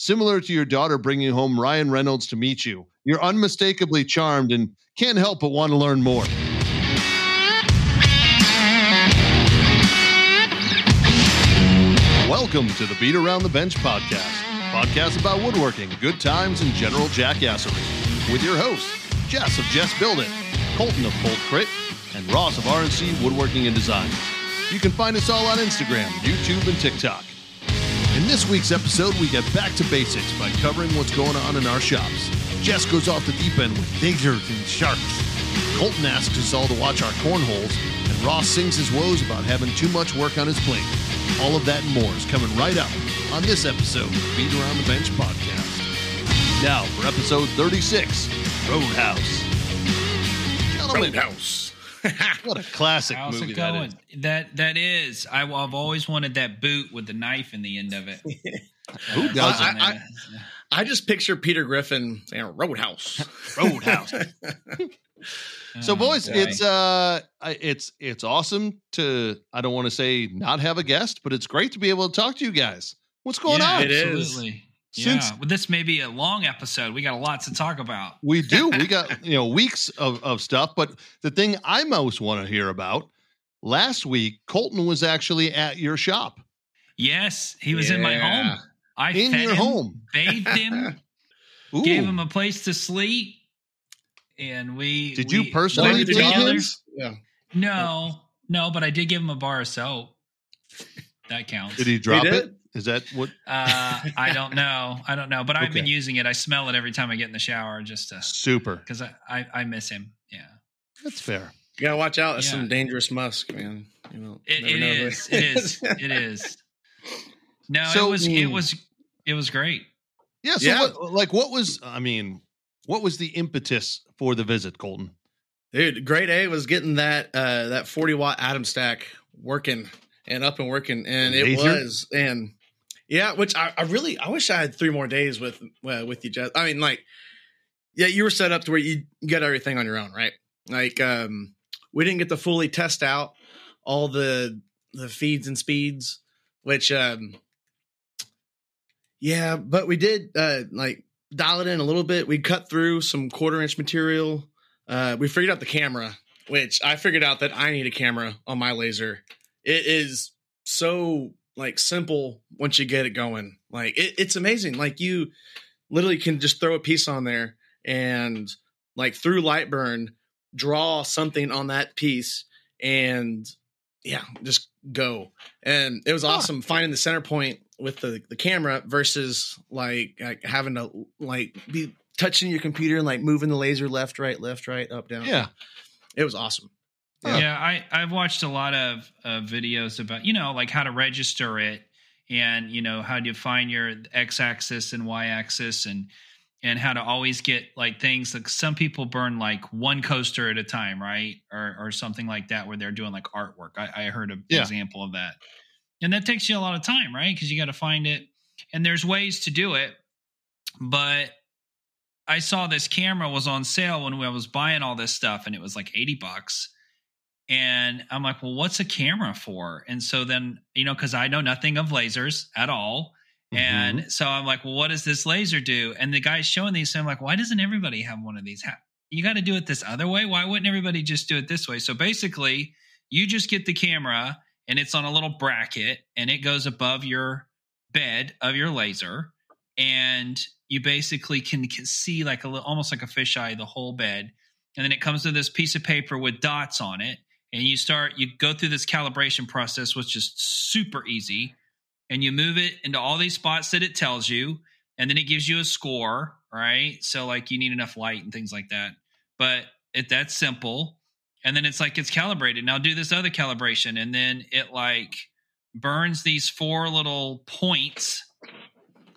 Similar to your daughter bringing home Ryan Reynolds to meet you, you're unmistakably charmed and can't help but want to learn more. Welcome to the Beat Around the Bench podcast, podcast about woodworking, good times, and general jackassery. With your hosts, Jess of Jess Build It, Colton of Colt Crit, and Ross of RNC Woodworking and Design. You can find us all on Instagram, YouTube, and TikTok. In this week's episode, we get back to basics by covering what's going on in our shops. Jess goes off the deep end with lasers and sharks. Colton asks us all to watch our cornholes, and Ross sings his woes about having too much work on his plate. All of that and more is coming right up on this episode of Beat Around the Bench podcast. Now for episode 36, Roadhouse. Gentlemen, Roadhouse. What a classic How's movie it that going? is. That that is. I, have always wanted that boot with the knife in the end of it. Who doesn't? I- I- I just picture Peter Griffin saying Roadhouse. Roadhouse. So, Oh, boys, boy. it's uh, it's it's awesome to. I don't want to say not have a guest, but it's great to be able to talk to you guys. What's going yeah, on? It is. Absolutely. Since- yeah, well, this may be a long episode. We got a lot to talk about. We do. We got you know weeks of of stuff, but the thing I most want to hear about. Last week, Colton was actually at your shop Yes, he was in my home. I in fed your him, home. bathed him, Ooh. gave him a place to sleep, and we. Did we you personally worked him? Yeah. No, no, but I did give him a bar of soap. That counts. Did he drop did? it? Is that what? Uh, I don't know. I don't know, but I've been using it. I smell it every time I get in the shower, just to Super. because I, I I miss him. Yeah, That's fair. You gotta watch out. It's Yeah. some dangerous musk, man. You know, it, never it know is. where- It is. It is. No, So- it was. It was. It was great. Yeah. So, Yeah. What, like, what was? I mean, what was the impetus for the visit, Colton? Dude, grade A was getting that uh that 40 watt Atomstack working and up and working, and it Laser? was and yeah, which I, I really I wish I had three more days with uh, with you, Jess. I mean, like, yeah, you were set up to where you got everything on your own, right? Like, um, we didn't get to fully test out all the the feeds and speeds, which um, yeah, but we did uh like dial it in a little bit. We cut through some quarter inch material uh, we figured out the camera, which I figured out that I need a camera on my laser. It is so like simple once you get it going. Like it, it's amazing. Like you literally can just throw a piece on there and like through Lightburn draw something on that piece and yeah, just go. And it was Huh. awesome finding the center point with the the camera versus like, like having to like be touching your computer and like moving the laser left, right, left, right, up, down. Yeah. It was awesome. Yeah. Yeah, I I've watched a lot of uh, videos about you know like how to register it and you know how to find your x axis and y axis and and how to always get like things like some people burn like one coaster at a time, right? Or or something like that where they're doing like artwork. I, I heard an Yeah. example of that, and that takes you a lot of time, right? Because you got to find it, and there's ways to do it, but I saw this camera was on sale when I was buying all this stuff, and it was like eighty bucks. And I'm like, well, what's a camera for? And so then, you know, because I know nothing of lasers at all. Mm-hmm. And so I'm like, well, what does this laser do? And the guy's showing these. So I'm like, why doesn't everybody have one of these? How, you got to do it this other way. Why wouldn't everybody just do it this way? So basically, you just get the camera and it's on a little bracket and it goes above your bed of your laser. And you basically can, can see like a little, almost like a fisheye, the whole bed. And then it comes to this piece of paper with dots on it. And you start, you go through this calibration process, which is super easy. And you move it into all these spots that it tells you. And then it gives you a score, right? So, like, you need enough light and things like that. But it, that's simple. And then it's like it's calibrated. Now do this other calibration. And then it like burns these four little points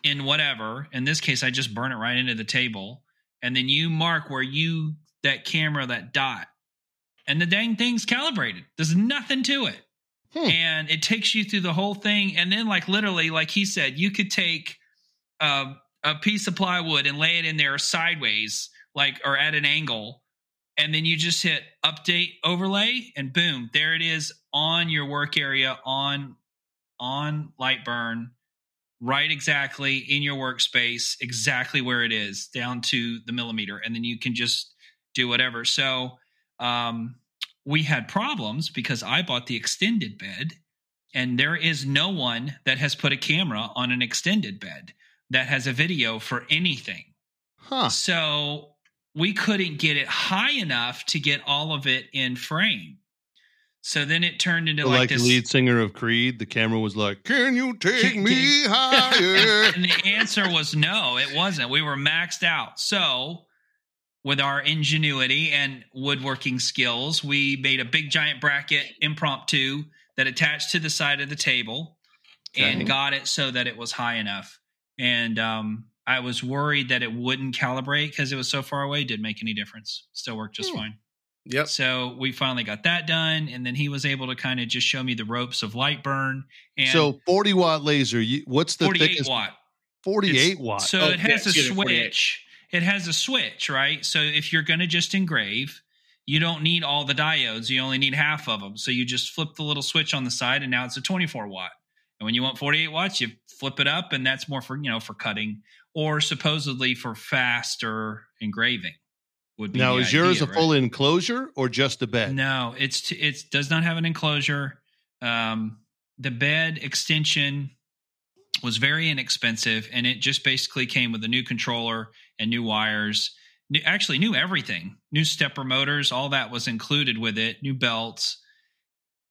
in whatever. In this case, I just burn it right into the table. And then you mark where you, that camera, that dot, and the dang thing's calibrated. There's nothing to it. Hmm. And it takes you through the whole thing. And then, like, literally, like he said, you could take uh, a piece of plywood and lay it in there sideways, like, or at an angle. And then you just hit update overlay, and boom, there it is on your work area on on Lightburn right exactly in your workspace, exactly where it is, down to the millimeter, and then you can just do whatever. So um, we had problems because I bought the extended bed, and there is no one that has put a camera on an extended bed that has a video for anything. Huh. So we couldn't get it high enough to get all of it in frame. So then it turned into like, like this. the lead singer of Creed, the camera was like, "Can you take Can- me higher?" and the answer was no, it wasn't. We were maxed out. So, with our ingenuity and woodworking skills, we made a big giant bracket impromptu that attached to the side of the table Okay. and got it so that it was high enough. And um, I was worried that it wouldn't calibrate because it was so far away. Didn't make any difference. Still worked just Hmm. fine. Yep. So we finally got that done, and then he was able to kind of just show me the ropes of Lightburn. And so 40 watt laser. You, what's the 48 thickest? watt. 48 It's- watt. So Oh, it yeah, has a excuse 48. switch. It has a switch, right? So if you're going to just engrave, you don't need all the diodes. You only need half of them. So you just flip the little switch on the side, and now it's a 24 watt. And when you want 48 watts, you flip it up, and that's more for you know for cutting or supposedly for faster engraving. Would be now, is yours a right? full enclosure or just a bed? No, it's t- it does not have an enclosure. Um, the bed extension was very inexpensive, and it just basically came with a new controller and new wires. New, actually, new everything, new stepper motors, all that was included with it. New belts,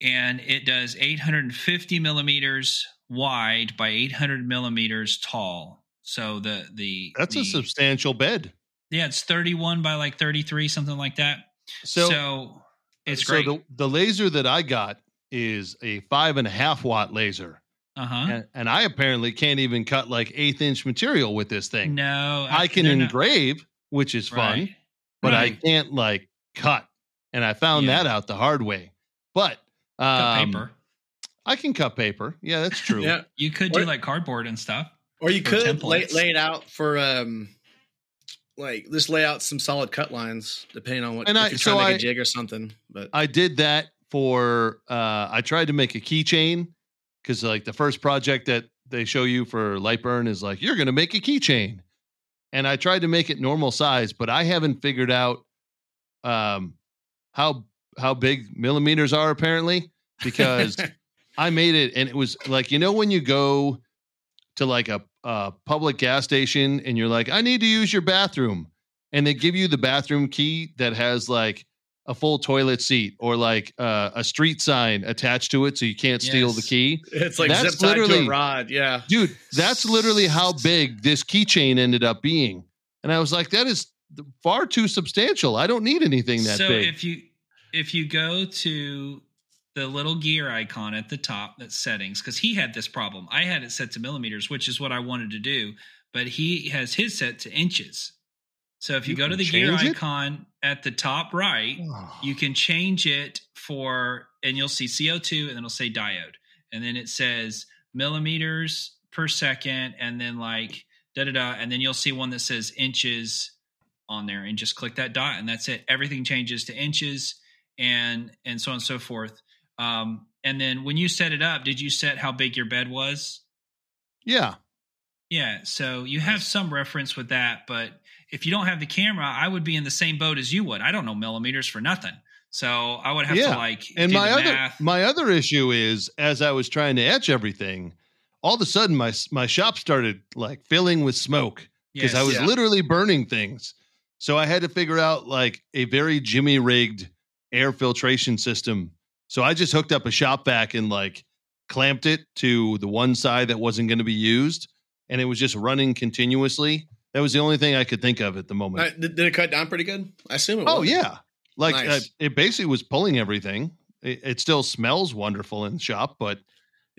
and it does 850 millimeters wide by 800 millimeters tall. So the the That's the, a substantial bed. yeah, it's 31 by like 33, something like that. So, so it's so great. The, the laser that I got is a five and a half watt laser. Uh huh. And, and I apparently can't even cut like eighth inch material with this thing. No, I can they're not- engrave, which is fun, Right. but I can't like cut. And I found Yeah. that out the hard way. But cut um, paper. I can cut paper. Yeah, that's true. Yeah. You could Or- do like cardboard and stuff. Or you could lay, lay it out for um like just lay out some solid cut lines depending on what And if I- you're so trying to make I- a jig or something. But I did that for uh I tried to make a keychain because like the first project that they show you for Lightburn is like you're gonna make a keychain. And I tried to make it normal size, but I haven't figured out um how how big millimeters are apparently because I made it and it was like you know when you go to like a, a public gas station and you're like I need to use your bathroom and they give you the bathroom key that has like a full toilet seat or like uh, a street sign attached to it so you can't steal the key. it's like That's zip tied to literally- a rod. Yeah. Dude, that's literally how big this keychain ended up being. And I was like that is far too substantial. I don't need anything that so big. if you if you go to the little gear icon at the top that's settings because he had this problem i had it set to millimeters which is what i wanted to do but he has his set to inches so if you, You go to the gear it? icon at the top right you can change it for and you'll see co2 and then it'll say diode. And then it says millimeters per second and then like da da da and then you'll see one that says inches on there. And just click that dot and that's it. Everything changes to inches and and so on and so forth. Um and then when you set it up did you set how big your bed was? Yeah. yeah so you have some reference with that but if you don't have the camera i would be in the same boat as you would i don't know millimeters for nothing so i would have Yeah. to like And do my the other math. my other issue is as I was trying to etch everything, all of a sudden my my shop started like filling with smoke because I was Yeah. literally burning things. So I had to figure out like a very Jimmy rigged air filtration system. So I just hooked up a shop vac and like clamped it to the one side that wasn't going to be used, and it was just running continuously. That was the only thing I could think of at the moment. Uh, Did, did it cut down pretty good? I assume it Oh was. yeah, like uh, it basically was pulling everything. It, it still smells wonderful in the shop, but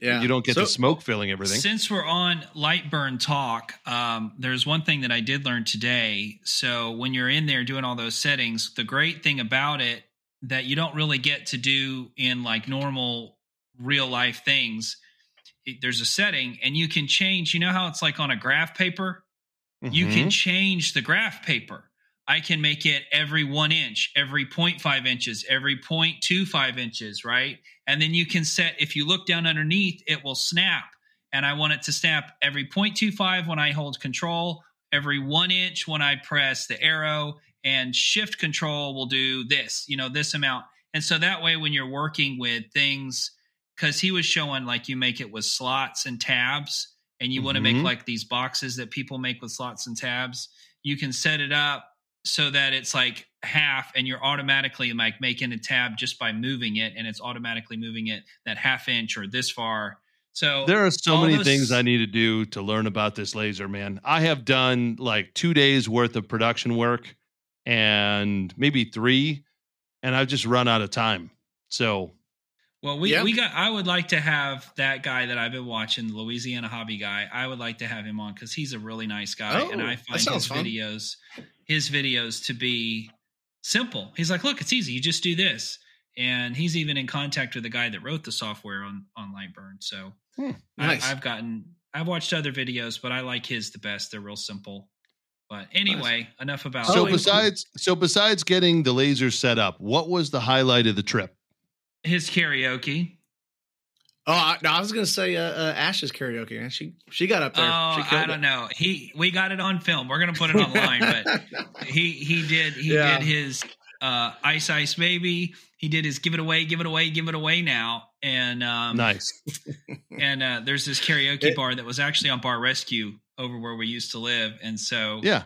Yeah. you don't get So- the smoke filling everything. Since we're on Lightburn talk, um, there's one thing that I did learn today. So when you're in there doing all those settings, the great thing about it that you don't really get to do in like normal real life things, it- there's a setting and you can change. You know how it's like on a graph paper? You Mhm. can change the graph paper. I can make it every one inch, every 0.5 inches, every 0.25 inches, right? And then you can set, if you look down underneath, it will snap and I want it to snap every 0.25 when I hold control, every one inch when I press the arrow, and shift control will do this, you know, this amount. And so that way, when you're working with things, because he was showing like you make it with slots and tabs, and you want to make mm-hmm. like these boxes that people make with slots and tabs, you can set it up so that it's like half and you're automatically like making a tab just by moving it and it's automatically moving it that half inch or this far. So There are so many those- things I need to do to learn about this laser, man. I have done like two days worth of production work and maybe three, and I've just run out of time. So Well, we, Yeah. we got. I would like to have that guy that I've been watching, the Louisiana hobby guy. I would like to have him on because he's a really nice guy, and Oh, I find his fun. videos, his videos to be simple. He's like, look, it's easy. You just do this, and he's even in contact with the guy that wrote the software on on Lightburn. So hmm, Nice. I, I've gotten. I've watched other videos, but I like his the best. They're real simple. But anyway, enough about. so Oh, besides so besides getting the laser set up, what was the highlight of the trip? His karaoke. Oh, I, no, I was gonna say uh, uh, Ash's karaoke. Man. She she got up there. Oh, she I don't it. know. He we got it on film. We're gonna put it online, but he he did he Yeah. did his uh ice ice baby. He did his give it away, give it away, give it away now. And um nice. and uh there's this karaoke It- bar that was actually on Bar Rescue over where we used to live. And so Yeah.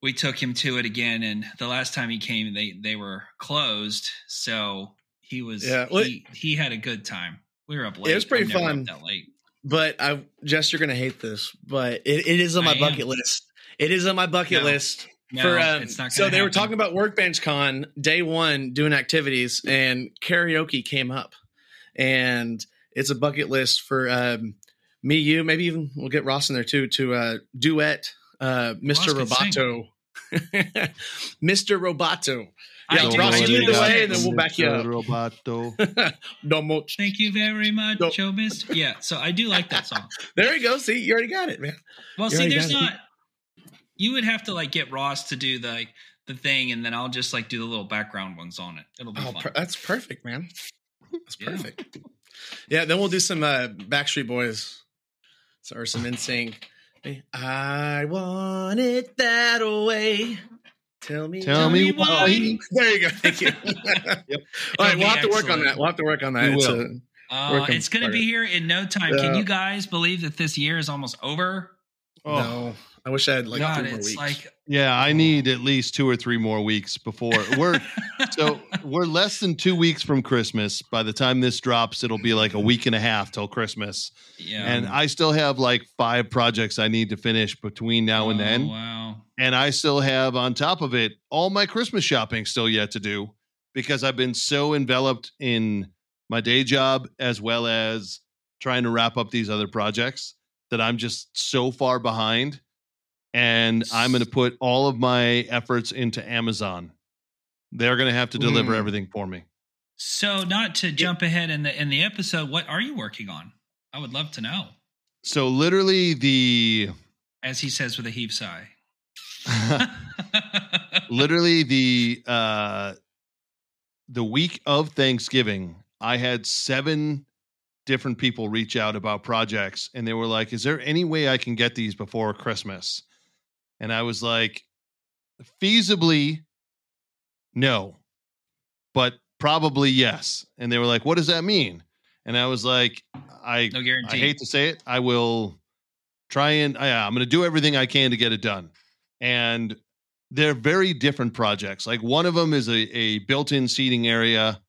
we took him to it again and the last time he came they they were closed. So he was Yeah, well, he, he had a good time. We were up late. It was pretty I'm never up fun. That late. but I, Jess, you're gonna hate this, but it, it is on my I am. bucket list. It is on my bucket No. list. No, for um, it's not so they were talking about workbench con day one doing activities and karaoke came up and it's a bucket list for um, me you maybe even we'll get ross in there too to uh, duet uh, mr Ross roboto mr roboto yeah do- ross I you do lead the way it. and then we'll back you up Roboto. no much Thank you very much, No. Joe Yeah, so I do like that song. there you go see you already got it man Well, You see, there's there's it. not. You would have to like get Ross to do the like, the thing, and then I'll just like do the little background ones on it. It'll be Oh, fun. per- that's perfect, man. That's Yeah. perfect. Yeah. then we'll do some uh, Backstreet Boys or some NSYNC. I want it that way. Tell me. Tell me why. Oh, there you go. Thank you. Yep. All right, we'll be have to work on that. We'll have to work on that. We It's will. a- Uh, Work 'em it's going to be here in no time. Yeah. Can you guys believe that this year is almost over? Oh. No, I wish I had like God, three more it's weeks. like Yeah, I oh. need at least two or three more weeks before we're so we're less than two weeks from Christmas. By the time this drops, it'll be like a week and a half till Christmas. yeah. And I still have like five projects I need to finish between now and Oh, then. Wow. And I still have on top of it all my Christmas shopping still yet to do because I've been so enveloped in my day job as well as trying to wrap up these other projects that I'm just so far behind. And I'm going to put all of my efforts into Amazon. They're going to have to deliver Mm. everything for me. So, not to jump ahead in the in the episode, what are you working on? I would love to know. So literally the As he says with a heave sigh. literally the uh the week of Thanksgiving, I had seven different people reach out about projects and they were like, "Is there any way I can get these before Christmas?" And I was like, "Feasibly no. But probably yes." And they were like, "What does that mean?" And I was like, "I no I guarantee. hate to say it. I will try and I, I'm going to do everything I can to get it done. And they're very different projects. Like one of them is a, a built-in seating area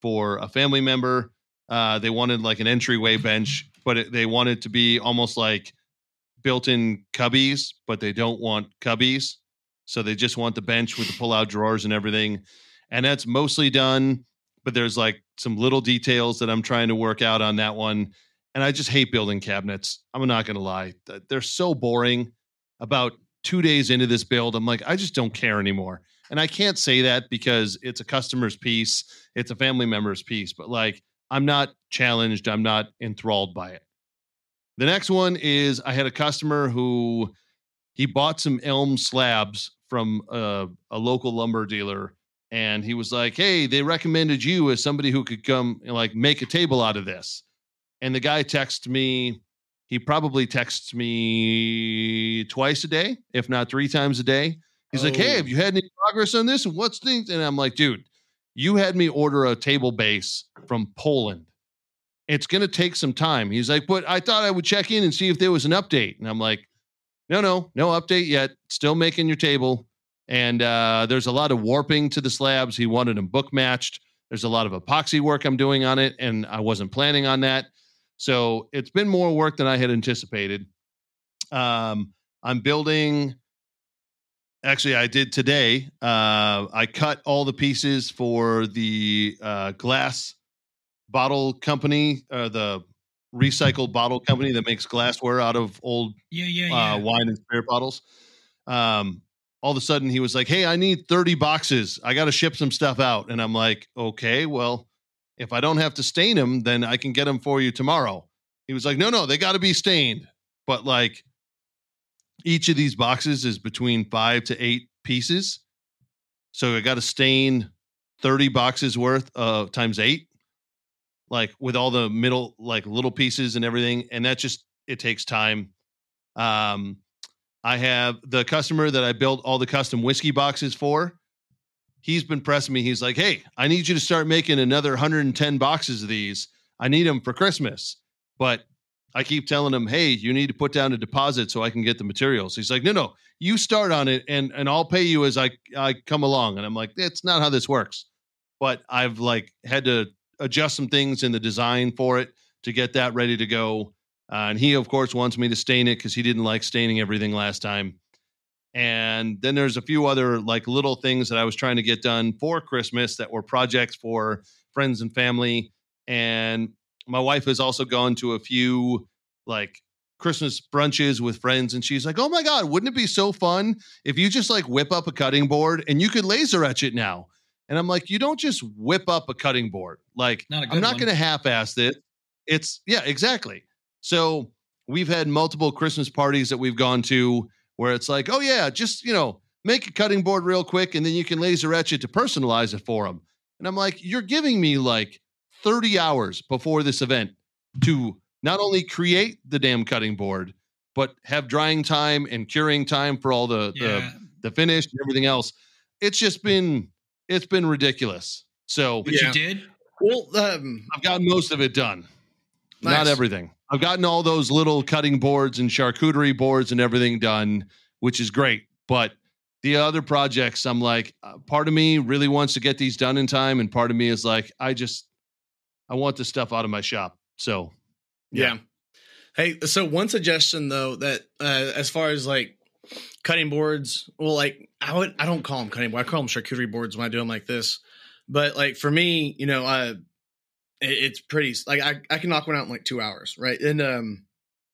for a family member. Uh, they wanted like an entryway bench, but it, they wanted to be almost like built-in cubbies, but they don't want cubbies. So they just want the bench with the pull-out drawers and everything. And that's mostly done. But there's like some little details that I'm trying to work out on that one and I just hate building cabinets. I'm not going to lie. They're so boring. About two days into this build, I'm like, I just don't care anymore. And I can't say that because it's a customer's piece, it's a family member's piece, but like, I'm not challenged. I'm not enthralled by it. The next one is I had a customer who he bought some elm slabs from a, a local lumber dealer. And he was like, Hey, they recommended you as somebody who could come and like make a table out of this. And the guy texted me he probably texts me twice a day, if not three times a day. He's like, "Hey, Oh. have you had any progress on this? And what's things?" And I'm like, "Dude, you had me order a table base from Poland. It's going to take some time." He's like, "But I thought I would check in and see if there was an update." And I'm like, "No, no, no update yet. Still making your table." And uh, there's a lot of warping to the slabs. He wanted them book matched. There's a lot of epoxy work I'm doing on it, and I wasn't planning on that. So it's been more work than I had anticipated. Um, I'm building. Actually, I did today. Uh, I cut all the pieces for the uh, glass bottle company, uh, the recycled bottle company that makes glassware out of old yeah, yeah, yeah. uh, wine and spirit bottles. Um, all of a sudden, he was like, "Hey, I need thirty boxes. I got to ship some stuff out." And I'm like, "Okay, well, if I don't have to stain them, then I can get them for you tomorrow." He was like, "No, no, they got to be stained." But like, each of these boxes is between five to eight pieces, so I got to stain thirty boxes worth uh, times eight, like with all the middle like little pieces and everything, and that just it takes time. Um, I have the customer that I built all the custom whiskey boxes for. He's been pressing me. He's like, "Hey, I need you to start making another 110 boxes of these. I need them for Christmas." But I keep telling him, "Hey, you need to put down a deposit so I can get the materials." He's like, "No, no, you start on it, and and I'll pay you as I I come along." And I'm like, "That's not how this works." But I've like had to adjust some things in the design for it to get that ready to go. Uh, and he, of course, wants me to stain it because he didn't like staining everything last time. And then there's a few other like little things that I was trying to get done for Christmas that were projects for friends and family. And my wife has also gone to a few like Christmas brunches with friends, and she's like, "Oh my god, wouldn't it be so fun if you just like whip up a cutting board and you could laser etch it now?" And I'm like, "You don't just whip up a cutting board. Like, Not I'm not going to half-ass it. It's yeah, exactly. So we've had multiple Christmas parties that we've gone to where it's like, oh yeah, just you know, make a cutting board real quick, and then you can laser etch it to personalize it for them. And I'm like, you're giving me like 30 hours before this event to not only create the damn cutting board, but have drying time and curing time for all the yeah. the, the finish and everything else. It's just been it's been ridiculous. So But Yeah. you did? Well, um, I've gotten most of it done. Not everything. I've gotten all those little cutting boards and charcuterie boards and everything done, which is great. But the other projects, I'm like, uh, part of me really wants to get these done in time, and part of me is like, I just, I want this stuff out of my shop. So, yeah. Hey, so one suggestion though that uh, as far as like cutting boards, well, like I would I don't call them cutting boards, I call them charcuterie boards when I do them like this. But like for me, you know, uh, it, it's pretty like I I can knock one out in like two hours, right? And um,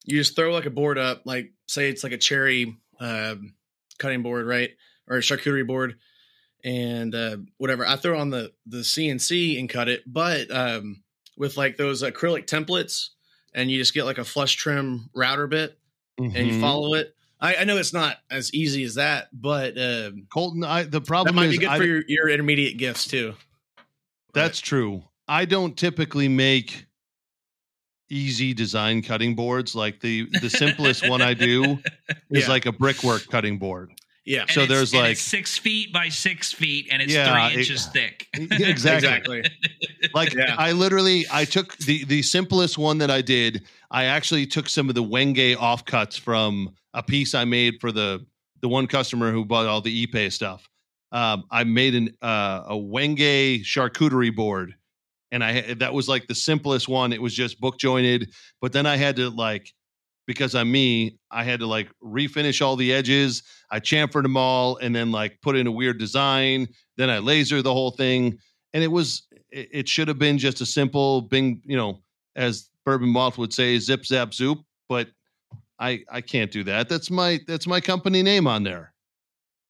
you just throw like a board up, like say it's like a cherry um, cutting board, right, or a charcuterie board, and uh, whatever. I throw on the the CNC and cut it, but um, with like those acrylic templates, and you just get like a flush trim router bit, and you Mhm. follow it. I, I know it's not as easy as that, but um, Colton, I, the that problem might is be good I- for your, your intermediate gifts too. That's true. I don't typically make easy design cutting boards. Like the the simplest one I do is Yeah. like a brickwork cutting board. Yeah, And So it's- there's and like- it's six feet by six feet, and it's Yeah, three it- inches thick. exactly. exactly. Like Yeah. I literally I took the the simplest one that I did. I actually took some of the Wenge offcuts from a piece I made for the the one customer who bought all the ePay stuff. Um, I made an uh, a Wenge charcuterie board, and I that was like the simplest one. It was just book jointed, but then I had to like because I'm me, I had to like refinish all the edges. I chamfered them all, and then like put in a weird design. Then I laser the whole thing, and it was it, it should have been just a simple bing, you know, as Bourbon Moth would say, zip zap zoop. But I I can't do that. That's my that's my company name on there.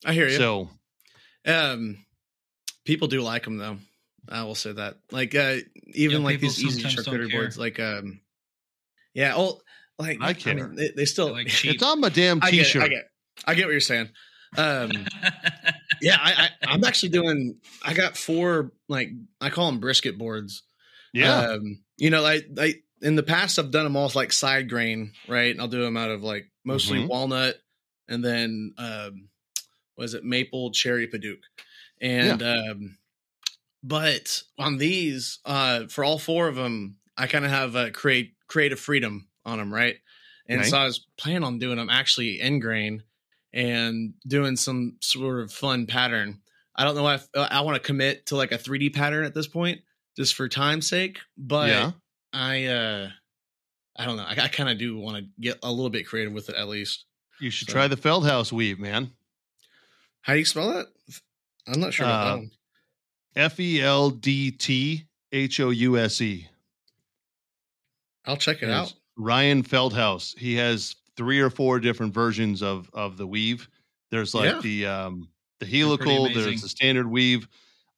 I hear you. So Um, people do like them though. I will say that. Like, uh, even Yeah, like these easy sometimes don't charcuterie boards, like, um, yeah, oh, like I mean, care. they, they still. like cheap. it's on my damn I get, it, t-shirt. I get, I get what you're saying. Um, yeah, I, I, I'm actually doing. I got four like I call them brisket boards. yeah. Um, you know, like like in the past I've done them all like side grain, right? And I'll do them out of like mostly Mhm. walnut and then um what is it, maple cherry padauk. And um but on these, uh for all four of them, I kind of have a create creative freedom on them, right? And Okay. so I was planning on doing them actually in grain and doing some sort of fun pattern. I don't know if I want to commit to like a 3D pattern at this point, just for time's sake. But yeah. I, uh I don't know. I, I kind of do want to get a little bit creative with it at least. You should So- try the Feldthouse weave, man. How do you spell that? I'm not sure Uh. F E L D T H O U S E. I'll check it out. Ryan Feldthouse. He has three or four different versions of of the weave. There's like Yeah. the um the helical, there's the standard weave.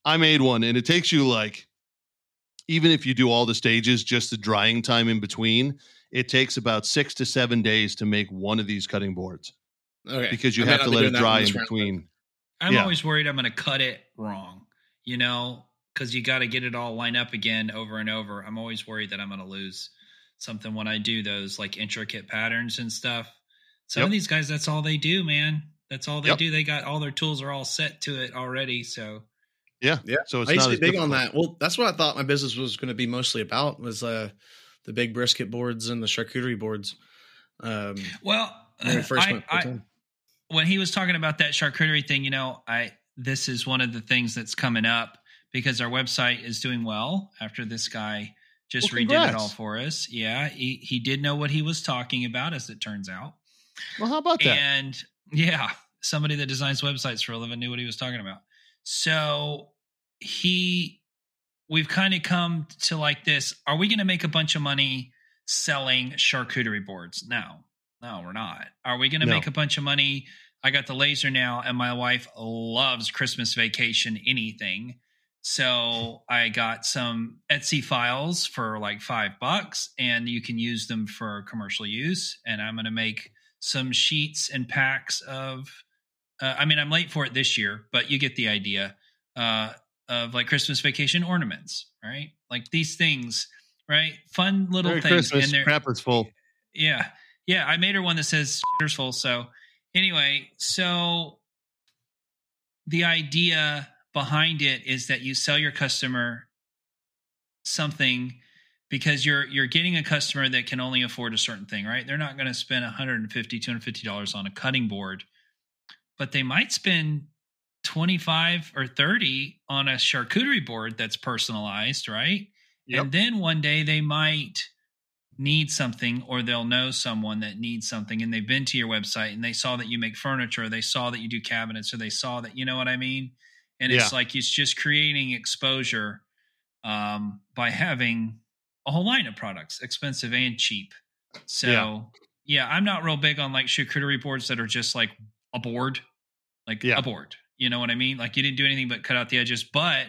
I made one and it takes you like even if you do all the stages, just the drying time in between, it takes about six to seven days to make one of these cutting boards Okay. because you I have not to be let it dry in this round, between. I'm Yeah. always worried I'm going to cut it wrong, you know, because you got to get it all lined up again over and over. I'm always worried that I'm going to lose something when I do those like intricate patterns and stuff. Some Yep. of these guys, that's all they do, man. That's all they Yep. do. They got all their tools are all set to it already. So Yeah. Yeah. So it's I used not to be big on that. Well, that's what I thought my business was going to be mostly about was uh the big brisket boards and the charcuterie boards. Um, well, when we first I- I- when he was talking about that charcuterie thing, you know, I this is one of the things that's coming up because our website is doing well after this guy just Well, redid it all for us. Yeah, he he did know what he was talking about, as it turns out. Well, how about that? And yeah, somebody that designs websites for a living knew what he was talking about. So he, we've kind of come to like this. Are we going to make a bunch of money selling charcuterie boards? No, no, we're not. Are we going to No. make a bunch of money? I got the laser now, and my wife loves Christmas vacation anything. So I got some Etsy files for like five bucks, and you can use them for commercial use. And I'm going to make some sheets and packs of. Uh, I mean, I'm late for it this year, but you get the idea. Uh, of like Christmas vacation ornaments, right? Like these things, right? Fun little Merry things, Christmas. and they're Crapper's full. yeah. Yeah. I made her one that says shitter's full. So anyway, so the idea behind it is that you sell your customer something because you're you're getting a customer that can only afford a certain thing, right? They're not going to spend 150 250 dollars on a cutting board, but they might spend 25 or 30 on a charcuterie board that's personalized, right? Yep. And then one day they might need something or they'll know someone that needs something and they've been to your website and they saw that you make furniture, or they saw that you do cabinets, or they saw that, you know what I mean? And it's like it's just creating exposure um, by having a whole line of products, expensive and cheap. So, Yeah. yeah, I'm not real big on like charcuterie boards that are just like a board, like Yeah. a board. You know what I mean? Like you didn't do anything but cut out the edges, but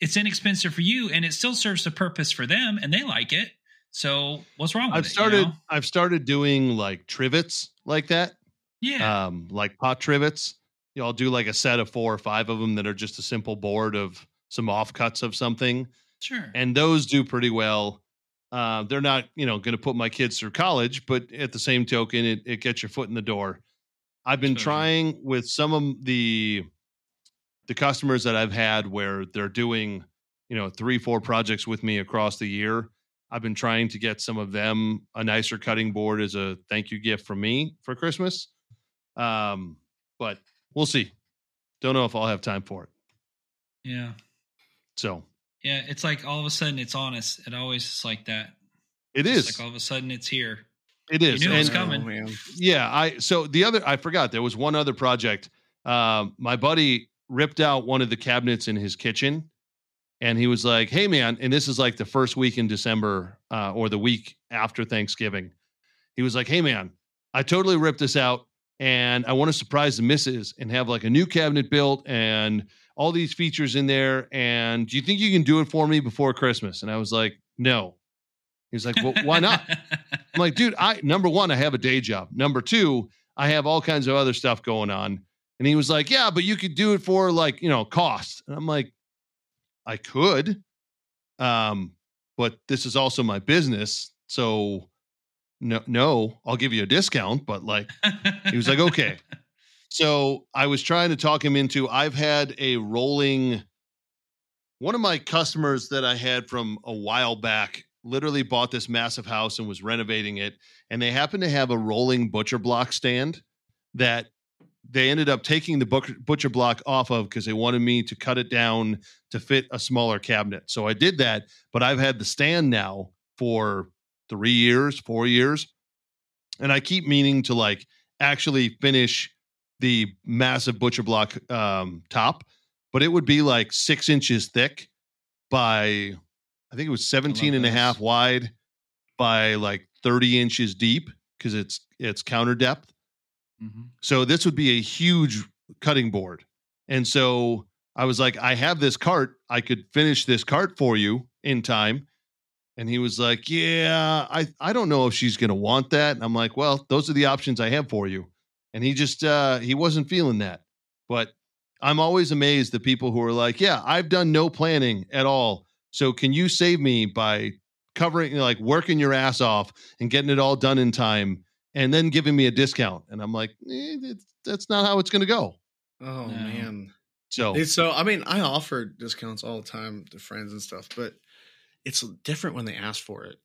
it's inexpensive for you and it still serves a purpose for them and they like it. So what's wrong with I've it? you started know? I've started doing like trivets like that. Yeah. Um like pot trivets. You know, I'll do like a set of four or five of them that are just a simple board of some offcuts of something. sure. And those do pretty well. Uh, they're not, you know, going to put my kids through college, but at the same token, it, it gets your foot in the door. I've been trying with some of the the customers that I've had where they're doing, you know, three, four projects with me across the year. I've been trying to get some of them a nicer cutting board as a thank you gift from me for Christmas. Um, but we'll see. Don't know if I'll have time for it. yeah. So Yeah. It's like all of a sudden it's honest. It always is like that. it It's is. like all of a sudden it's here. It is. knew it was coming. Oh. Yeah, I so the other I forgot there was one other project. Um, my buddy ripped out one of the cabinets in his kitchen, and he was like, "Hey, man!" And this is like the first week in December uh, or the week after Thanksgiving. He was like, "Hey, man, I totally ripped this out, and I want to surprise the missus and have like a new cabinet built and all these features in there. And do you think you can do it for me before Christmas?" And I was like, "No." He was like, "Well, why not?" I'm like, dude, I number one, I have a day job. Number two, I have all kinds of other stuff going on. And he was like, Yeah, but you could do it for like, you know, cost. And I'm like, I could. Um, but this is also my business. So no, no, I'll give you a discount, but like he was like, okay. So I was trying to talk him into. I've had a rolling. One of my customers that I had from a while back literally bought this massive house and was renovating it, and they happened to have a rolling butcher block stand that they ended up taking the butcher, block off of because they wanted me to cut it down to fit a smaller cabinet. So I did that, but I've had the stand now for three years, four years, and I keep meaning to like actually finish the massive butcher block um, top, but it would be like six inches thick by, I think it was 17 and a half wide by like 30 inches deep because it's it's counter depth. Mhm. So this would be a huge cutting board. And so I was like, I have this cart. I could finish this cart for you in time. And he was like, Yeah, I, I don't know if she's gonna want that. And I'm like, Well, those are the options I have for you. And he just uh he wasn't feeling that. But I'm always amazed at people who are like, Yeah, I've done no planning at all. So can you save me by covering like working your ass off and getting it all done in time and then giving me a discount. And I'm like, eh, it's, that's not how it's going to go. Oh No. man. So It's so I mean, I offer discounts all the time to friends and stuff, but it's different when they ask for it.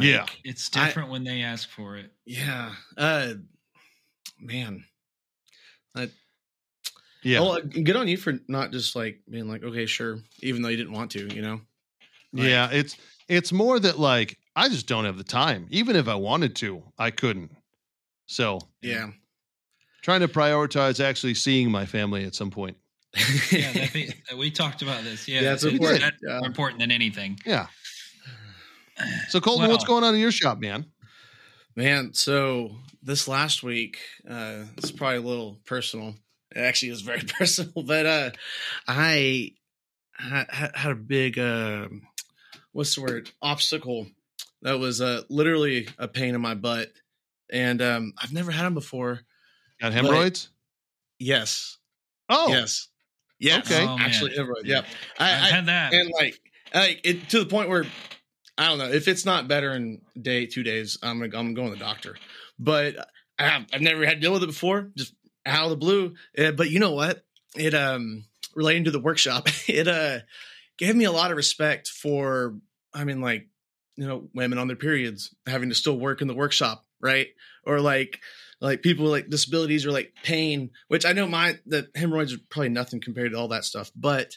Yeah. It's I- different when they ask for it. Yeah. Uh man. Yeah, Well, good on you for not just like being like, okay, sure, even though you didn't want to, you know? like- yeah, it's it's more that like I just don't have the time. Even if I wanted to, I couldn't. So Yeah. trying to prioritize actually seeing my family at some point. Yeah, that be, we talked about this. Yeah, Yeah, it's it's important. that's Yeah. more important than anything. Yeah. So Colton, what's going on in your shop, man? Man, so this last week, uh, it's probably a little personal. It actually is very personal, but uh, I had, had a big, uh, what's the word, obstacle that was uh, literally a pain in my butt. And um, I've never had them before. Got hemorrhoids? Yes. oh, Yes. Yes. Okay. Oh, man. Actually, hemorrhoid. Yep. I, I've I, had that. and like, like it, to the point where I don't know if it's not better in day two days. I'm gonna I'm going to the doctor, but I have, I've never had to deal with it before. Just out of the blue. Uh, but you know what? It um relating to the workshop, it uh gave me a lot of respect for. I mean, like you know, women on their periods having to still work in the workshop, right? Or like like people with like disabilities or like pain, which I know my the hemorrhoids are probably nothing compared to all that stuff, but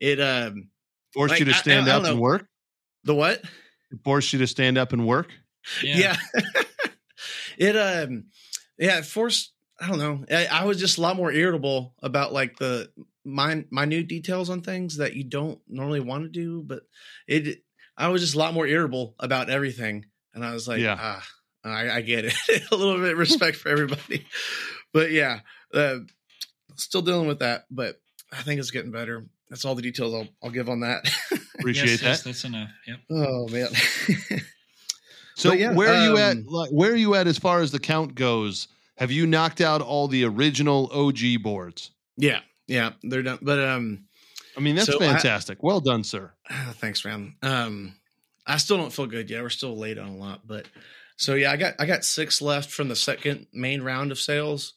it um forced like, you to I- I stand don't up and work. the what? It forced you to stand up and work. yeah, it um yeah it forced i don't know I, I was just a lot more irritable about like the min- minute details on things that you don't normally want to do but it i was just a lot more irritable about everything and i was like Yeah. ah i, I get it a little bit of respect for everybody but yeah uh, still dealing with that but i think it's getting better that's all the details i'll, I'll give on that Appreciate yes, that. yes, that's enough. Yep. oh man So yeah, where are you at? um, Like, where are you at as far as the count goes? Have you knocked out all the original OG boards? yeah yeah they're done but um I mean, that's So I- fantastic. well done, sir. Thanks, man. Um, I still don't feel good yet. We're still late on a lot, but so yeah, I got I got six left from the second main round of sales.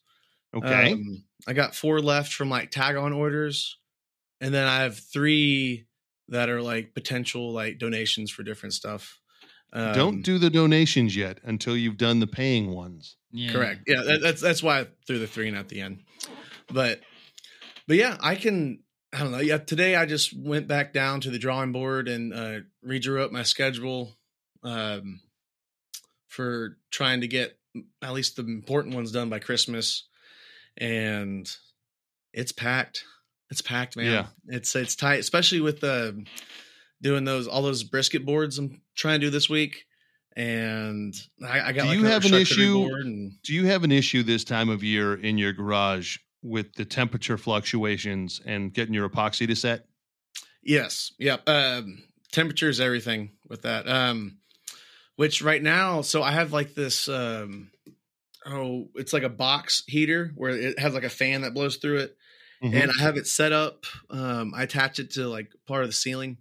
Okay. Um, I got four left from like tag on orders, and then I have three that are like potential like donations for different stuff. Um, Don't do the donations yet until you've done the paying ones. Yeah. correct. Yeah, that, that's that's why I threw the three in at the end. But but yeah, I can. I don't know. Yeah, today I just went back down to the drawing board and uh, redrew up my schedule um, for trying to get at least the important ones done by Christmas, and it's packed. It's packed, man. Yeah. It's it's tight, especially with the doing those all those brisket boards I'm trying to do this week. And I, I got. Do like you have an issue- and Do you have an issue this time of year in your garage with the temperature fluctuations and getting your epoxy to set? Yes. Yep. Um, temperature is everything with that. Um, which right now, so I have like this. Um, oh, it's like a box heater where it has like a fan that blows through it, Mhm. and I have it set up. Um, I attach it to like part of the ceiling,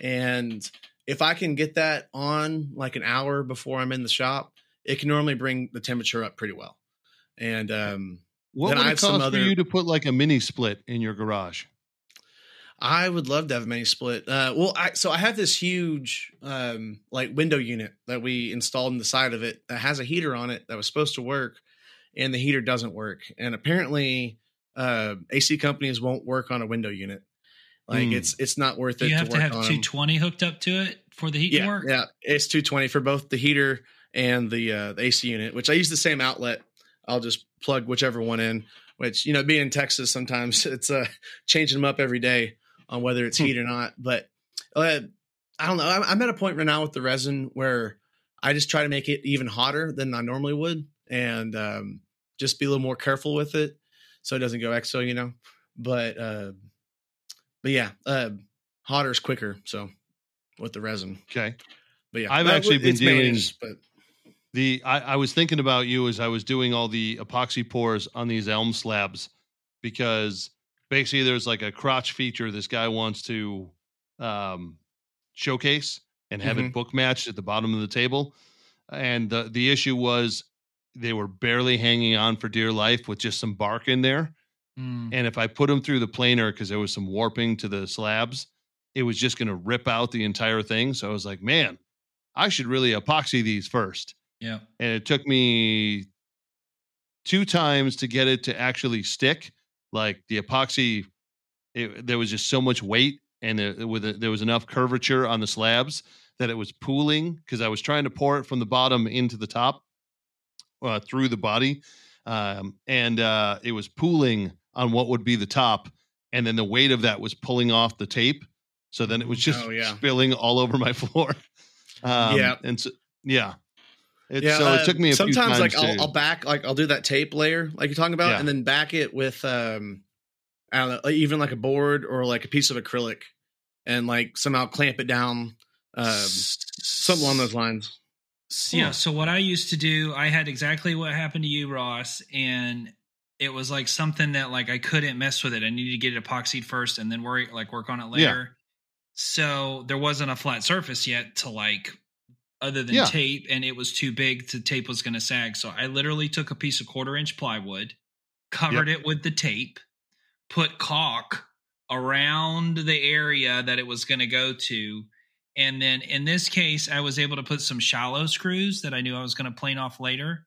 and if I can get that on like an hour before I'm in the shop, it can normally bring the temperature up pretty well. And um, What Then would I it cost other- for you to put like a mini split in your garage? I would love to have a mini split. Uh, well, I so I have this huge um, like window unit that we installed in the side of it that has a heater on it that was supposed to work, and the heater doesn't work. And apparently, uh, AC companies won't work on a window unit. Like Hmm. it's it's not worth it. you have to work have on 'em. 220 hooked up to it for the heat yeah, to work? Yeah, it's 220 for both the heater and the uh, the AC unit, which I use the same outlet. I'll just plug whichever one in. Which you know, being in Texas, sometimes it's uh, changing them up every day on whether it's Hmm. heat or not. But uh, I don't know. I'm, I'm at a point right now with the resin where I just try to make it even hotter than I normally would, and um, just be a little more careful with it so it doesn't go exo. You know, but uh, but yeah, uh, hotter is quicker. So with the resin. Okay. But yeah, I've actually been doing- managed, but The I, I was thinking about you as I was doing all the epoxy pours on these elm slabs because basically there's like a crotch feature this guy wants to um, showcase and have it book matched at the bottom of the table. And the the issue was they were barely hanging on for dear life with just some bark in there. Mm. And if I put them through the planer because there was some warping to the slabs, it was just going to rip out the entire thing. So I was like, man, I should really epoxy these first Yeah. and it took me two times to get it to actually stick. Like the epoxy, it, there was just so much weight, and it, with it, there was enough curvature on the slabs that it was pooling because I was trying to pour it from the bottom into the top uh, through the body, um, and uh, it was pooling on what would be the top, and then the weight of that was pulling off the tape. So then it was just Oh, yeah. spilling all over my floor. Um, Yeah. and so yeah, it, yeah. so uh, it took me a few sometimes times like I'll, I'll back like I'll do that tape layer like you're talking about, Yeah. and then back it with um, I don't know, even like a board or like a piece of acrylic, and like somehow clamp it down, um, something along those lines. S- Yeah. So what I used to do, I had exactly what happened to you, Ross, and it was like something that like I couldn't mess with it. I needed to get it epoxied first and then worry like work on it later. So there wasn't a flat surface yet to like other than Yeah. tape, and it was too big. The tape was going to sag. So I literally took a piece of quarter inch plywood, covered it with the tape, put caulk around the area that it was going to go to. And then in this case, I was able to put some shallow screws that I knew I was going to plane off later.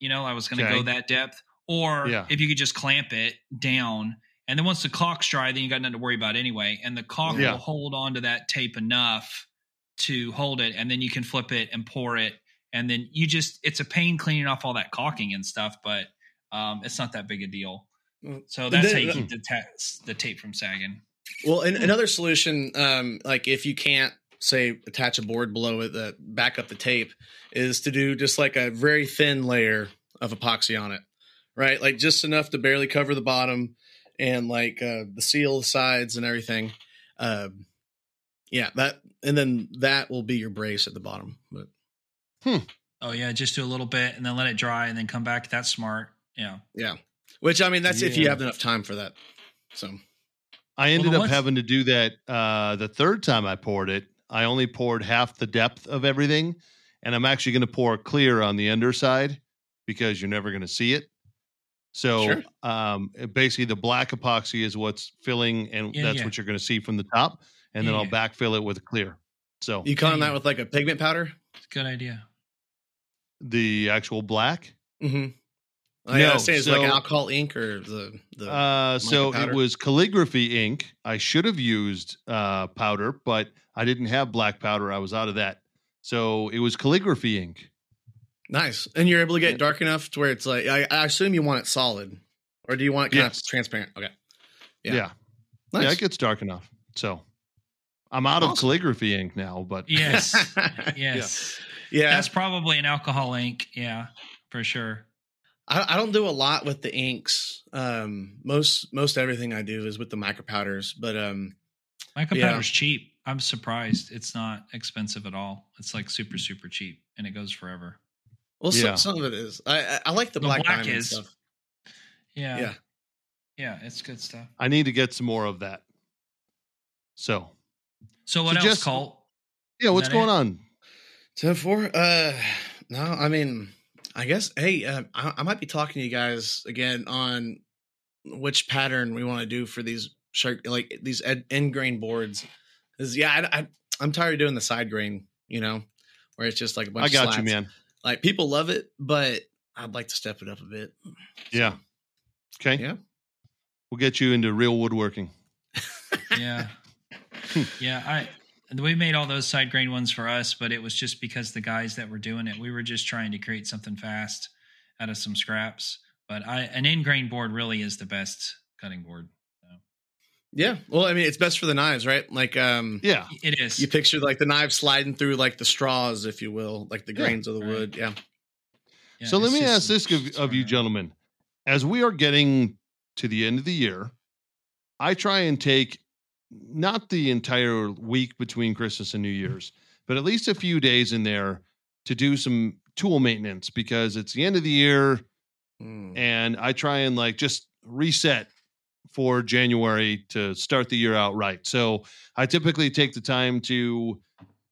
You know, I was going to Okay. go that depth. Or Yeah. if you could just clamp it down. And then once the caulk's dry, then you got nothing to worry about anyway. And the caulk Yeah. will hold on to that tape enough to hold it. And then you can flip it and pour it. And then you just, it's a pain cleaning off all that caulking and stuff, but um, it's not that big a deal. Mm. So that's how you keep the, ta- the tape from sagging. Well, and another solution, um, like if you can't say attach a board below it that back up the tape, is to do just like a very thin layer of epoxy on it, right? Like just enough to barely cover the bottom and like uh, the seal sides and everything. Um, yeah, that and then that will be your brace at the bottom. But hmm. Oh yeah, just do a little bit and then let it dry and then come back. That's smart. Yeah. yeah, which I mean that's if you have enough time for that. So I ended then up what's- having to do that uh, the third time I poured it. I only poured half the depth of everything, and I'm actually going to pour clear on the underside because you're never going to see it. So Sure. um, basically, the black epoxy is what's filling, and Yeah, that's yeah. what you're going to see from the top, and then Yeah, I'll yeah. backfill it with clear. So you clean Yeah. that with like a pigment powder. It's a good idea. the actual black. Mm-hmm. I No, understand it's like so- alcohol ink or the the Uh, so powder? it was calligraphy ink. I should have used uh, powder, but I didn't have black powder. I was out of that. So it was calligraphy ink. Nice. And you're able to get Yeah. dark enough to where it's like I, I assume you want it solid. Or do you want it kind Yes. of transparent? Okay. Yeah. Yeah. Yeah, it gets dark enough. So I'm out of calligraphy ink now, but Yes. yes. yeah. That's probably an alcohol ink. Yeah, for sure. I, I don't do a lot with the inks. Um most most everything I do is with the micro powders, but um Micro Yeah. powder's cheap. I'm surprised. It's not expensive at all. It's like super, super cheap and it goes forever. Well Yeah. some, some of it is. I I, I like the, The black, black diamond is. stuff. Yeah. Yeah. Yeah. it's good stuff. I need to get some more of that. So So what So else, just- Colt? Yeah, what's going it? on? 10 4? Uh, no, I mean, I guess, hey, uh, I, I might be talking to you guys again on which pattern we want to do for these shark, like these ed, end grain boards. Is yeah, I, I, I'm tired of doing the side grain, you know, where it's just like a bunch I got of you, man. Like people love it, but I'd like to step it up a bit. Yeah. Okay. Yeah. We'll get you into real woodworking. Yeah. yeah. I we made all those side grain ones for us, but it was just because the guys that were doing it, we were just trying to create something fast out of some scraps. But I an end grain board really is the best cutting board. So, Yeah. Well, I mean, it's best for the knives, right? Like, um, Yeah. it is. you picture like the knife sliding through like the straws, if you will, like the Yeah. grains of the Right. wood. Yeah. Yeah, so let me ask this of, of you gentlemen. As we are getting to the end of the year, I try and take not the entire week between Christmas and New Year's, but at least a few days in there to do some tool maintenance because it's the end of the year Mm. and I try and like just reset for January to start the year out right. So I typically take the time to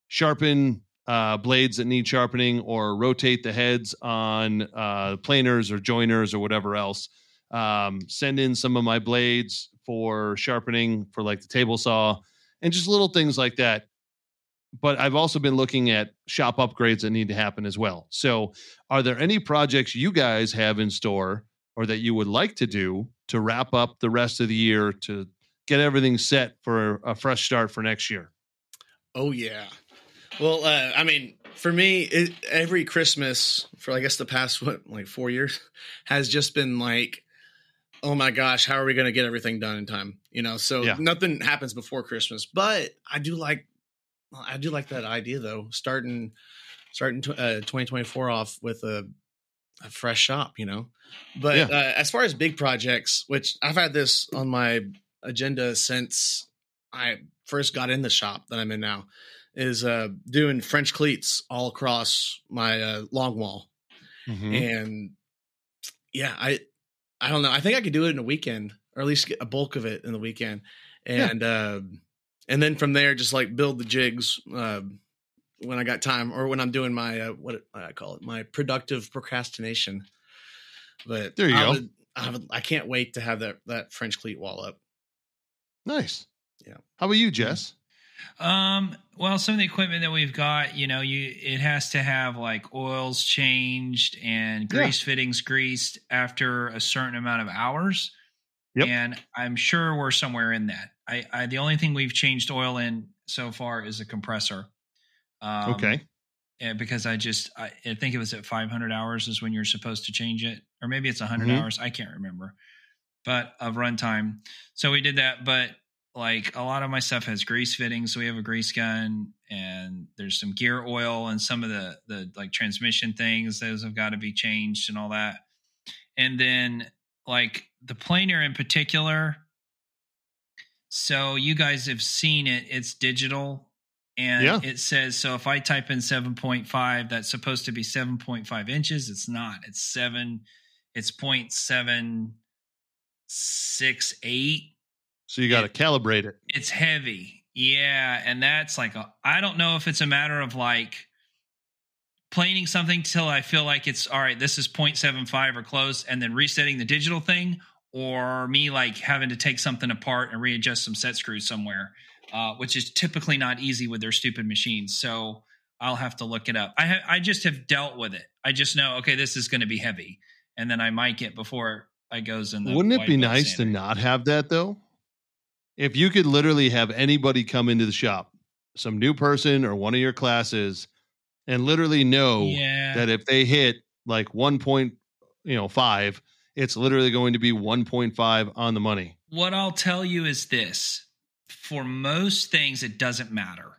sharpen uh, blades that need sharpening or rotate the heads on uh, planers or joiners or whatever else. Um, send in some of my blades for sharpening for like the table saw and just little things like that. But I've also been looking at shop upgrades that need to happen as well. So, are there any projects you guys have in store or that you would like to do to wrap up the rest of the year to get everything set for a fresh start for next year? Oh yeah. Well, uh, I mean, for me, it, every Christmas for I guess the past what like four years has just been like, oh my gosh, how are we going to get everything done in time? You know, so Yeah. nothing happens before Christmas. But I do like, I do like that idea though. Starting, starting tw- uh, 2024 off with a, a fresh shop. You know, but Yeah. uh, as far as big projects, which I've had this on my agenda since I first got in the shop that I'm in now is uh doing French cleats all across my uh, long wall. Mhm. And yeah, I I don't know. I think I could do it in a weekend or at least get a bulk of it in the weekend. Yeah. And uh and then from there just like build the jigs uh when I got time or when I'm doing my uh, what I call it, my productive procrastination. But There you I go. would- I, would, I can't wait to have that that French cleat wall up. Nice. Yeah. How about you, Jess? Um, well, some of the equipment that we've got, you know, you it has to have like oils changed and Yeah. grease fittings greased after a certain amount of hours. Yep. And I'm sure we're somewhere in that. I, I the only thing we've changed oil in so far is a compressor. Um, okay. yeah, because I just I, I think it was at 500 hours is when you're supposed to change it, or maybe it's 100 Mhm. hours. I can't remember, but of runtime. So we did that, but like a lot of my stuff has grease fittings. So we have a grease gun, and there's some gear oil and some of the the like transmission things. Those have got to be changed and all that. And then like the planer in particular. So you guys have seen it. It's digital and Yeah. it says so if I type in 7.5, that's supposed to be 7.5 inches. It's not. It's seven. It's 0.768. So you got to calibrate it. It's heavy. Yeah, and that's like a, I don't know if it's a matter of like planing something till I feel like it's all right. This is 0.75 or close, and then resetting the digital thing, or me like having to take something apart and readjust some set screws somewhere, uh, which is typically not easy with their stupid machines. So I'll have to look it up. I ha- I just have dealt with it. I just know okay, this is going to be heavy, and then I might get before I goes in the. Wouldn't it be nice to not have that though? If you could literally have anybody come into the shop, some new person or one of your classes, and literally know Yeah. that if they hit like one point, you know, five, it's literally going to be one point five on the money. What I'll tell you is this for most things, it doesn't matter.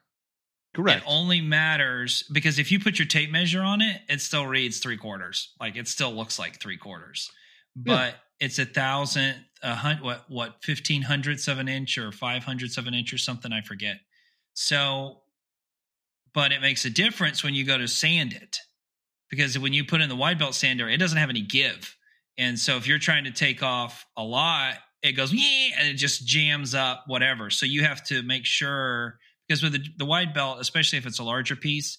Correct. It only matters because if you put your tape measure on it, it still reads three quarters. Like it still looks like three quarters, but it's a thousand, a hundred, what, what, 15 hundredths of an inch or five hundredths of an inch or something. I forget. So, but it makes a difference when you go to sand it because when you put in the wide belt sander, it doesn't have any give. And so if you're trying to take off a lot, it goes, yeah, and it just jams up whatever. So you have to make sure because with the, the wide belt, especially if it's a larger piece,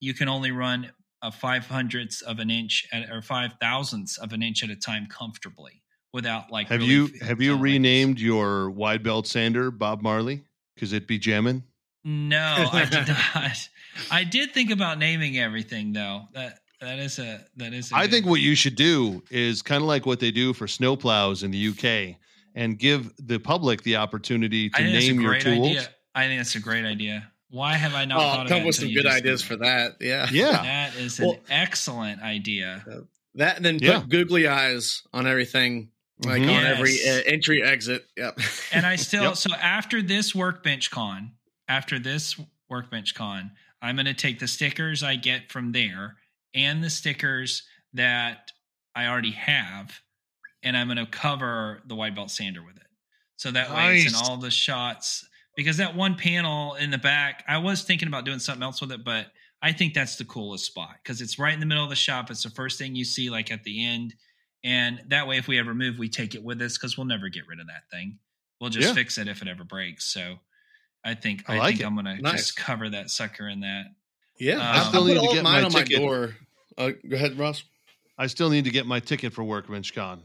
you can only run a five hundredths of an inch at, or five thousandths of an inch at a time comfortably without like. Have really you have you feeling like- renamed your wide belt sander Bob Marley? Because it'd be jamming. No, I did not. I did think about naming everything though. That that is a that is. I I think what you should do is kind of like what they do for snowplows in the UK, and give the public the opportunity to I think that's a name your tools. idea. I think that's a great idea. Why have I not Oh, thought I'll of come that with some good ideas did for that. Yeah. Yeah, That is an Well- excellent idea. That and then put Yeah. googly eyes on everything, like Mhm. on every uh, entry exit. Yep. And I still Yep. so after this workbench con, after this workbench con, I'm going to take the stickers I get from there and the stickers that I already have, and I'm going to cover the wide belt sander with it. So that way it's in all the shots. Because that one panel in the back, I was thinking about doing something else with it, but I think that's the coolest spot because it's right in the middle of the shop. It's the first thing you see, like at the end. And that way, if we ever move, we take it with us because we'll never get rid of that thing. We'll just Yeah. fix it if it ever breaks. So I think I I, like think it. I'm gonna Nice. just cover that sucker in that. yeah. I I still need to get of mine my on my ticket. door. Uh, go ahead, Ross. I still need to get my ticket for Workbench Con.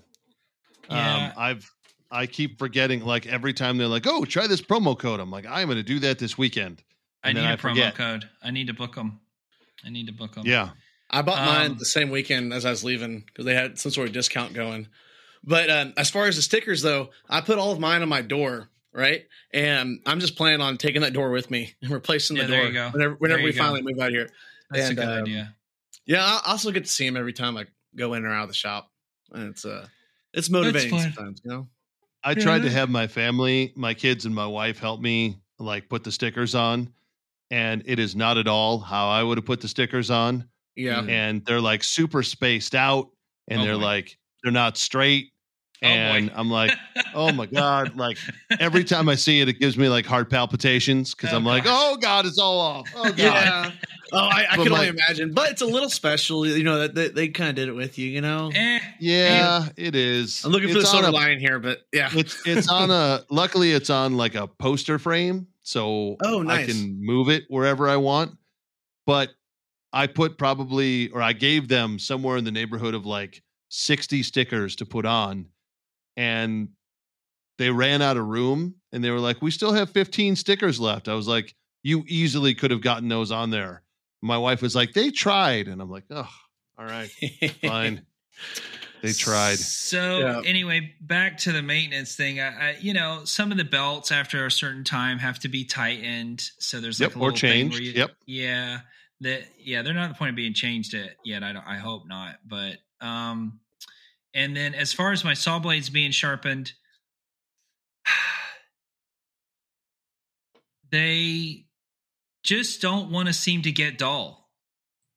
Yeah. Um, I've I keep forgetting. Like every time they're like, "Oh, try this promo code," I'm like, "I'm going to do that this weekend." I need then a I promo forget. code. I need to book them. I need to book them. Yeah, I bought mine Um, the same weekend as I was leaving because they had some sort of discount going. But um, as far as the stickers, though, I put all of mine on my door, right? And I'm just planning on taking that door with me and replacing the door there you go. whenever, whenever There we go. finally move out here. that's and, a good um, idea. Yeah, I also get to see him every time I go in or out of the shop, and it's uh, it's motivating sometimes, you know. I tried to have my family, my kids, and my wife help me like put the stickers on, and it is not at all how I would have put the stickers on. Yeah, Mm. And they're like super spaced out, and Oh, they're boy. like they're not straight. Oh, boy. And I'm like, oh my god! Like every time I see it, it gives me like heart palpitations because Oh, I'm like, oh god, it's all off. Oh god. yeah. Oh, I, I can my- only imagine, but it's a little special, you know. That they, they kind of did it with you, you know. Eh, Yeah, it is. I'm looking for the on silver a- lining here, but yeah. It's it's on a. Luckily, it's on like a poster frame, so Oh, I can move it wherever I want. But I put probably, or I gave them somewhere in the neighborhood of like 60 stickers to put on, and they ran out of room, and they were like, "We still have 15 stickers left." I was like, "You easily could have gotten those on there." My wife was like, "They tried," and I'm like, "Oh, all right, fine." They tried. So Yeah. anyway, back to the maintenance thing. I, I, you know, some of the belts after a certain time have to be tightened. So there's like Yep, a or little thing where changed. you, Yep. Yeah. That yeah, they're not at the point of being changed yet. I don't. I hope not. But um, and then as far as my saw blades being sharpened, they just don't want to seem to get dull.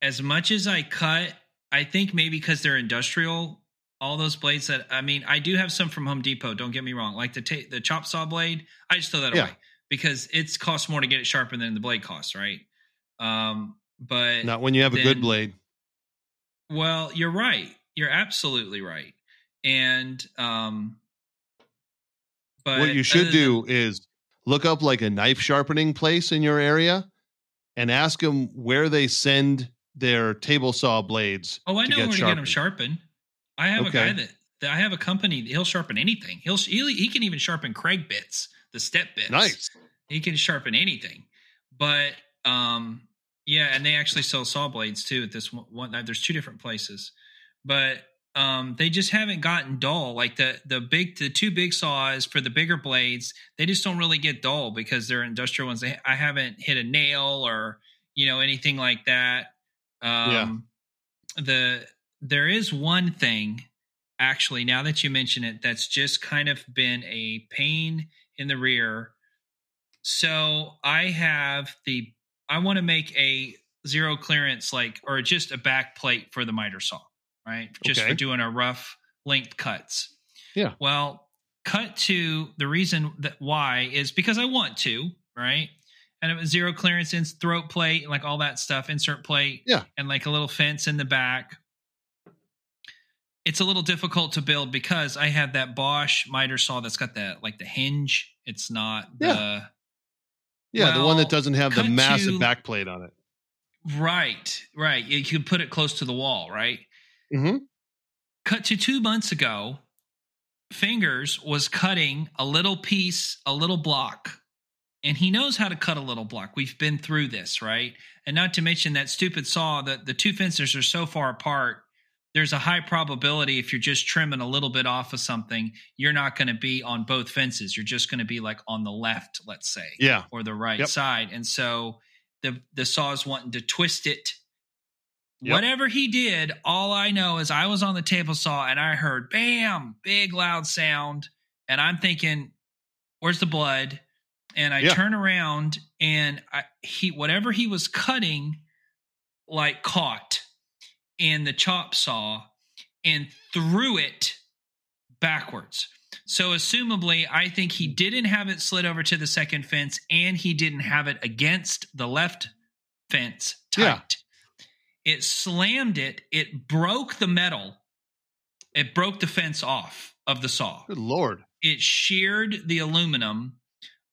As much as I cut, I think maybe because they're industrial, all those blades that I mean, I do have some from Home Depot. Don't get me wrong. Like the ta- the chop saw blade, I just throw that Yeah. away because it's costs more to get it sharpened than the blade costs, right? Um, but Not when you have a good blade. well, you're right. You're absolutely right. And um, but what you should do is look up like a knife sharpening place in your area and ask them where they send their table saw blades. Oh, I know where to get them sharpened. I have a guy that, that I have a company. He'll sharpen anything. He'll he, he can even sharpen Kreg bits, the step bits. Nice. He can sharpen anything. But um, yeah, and they actually sell saw blades too. At this one, one there's two different places, but um, they just haven't gotten dull. Like the the big the two big saws for the bigger blades, they just don't really get dull because they're industrial ones. They, I haven't hit a nail or you know anything like that. Um, The there is one thing actually now that you mention it that's just kind of been a pain in the rear. So I have the I want to make a zero clearance like or just a back plate for the miter saw, right? Just Okay. for doing a rough length cuts. Yeah. Well, cut to the reason that why is because I want to, right? And it was zero clearance in throat plate and like all that stuff, insert plate, Yeah. and like a little fence in the back. It's a little difficult to build because I have that Bosch miter saw that's got that like the hinge. It's not the Yeah, the one that doesn't have the massive to- backplate on it. Right, right. You could put it close to the wall, right? Hmm Cut to two months ago, Fingers was cutting a little piece, a little block, and he knows how to cut a little block. We've been through this, right? And not to mention that stupid saw that the two fences are so far apart. There's a high probability if you're just trimming a little bit off of something, you're not going to be on both fences. You're just going to be like on the left, let's say Yeah. or the right Yep. side. And so the the saw's wanting to twist it. Yep. Whatever he did, all I know is I was on the table saw and I heard bam, big loud sound. And I'm thinking, where's the blood? And I Yeah. turn around and I, he whatever he was cutting like caught in the chop saw and threw it backwards. So, assumably, I think he didn't have it slid over to the second fence and he didn't have it against the left fence tight. Yeah. It slammed it, it broke the metal, it broke the fence off of the saw Good lord. it sheared the aluminum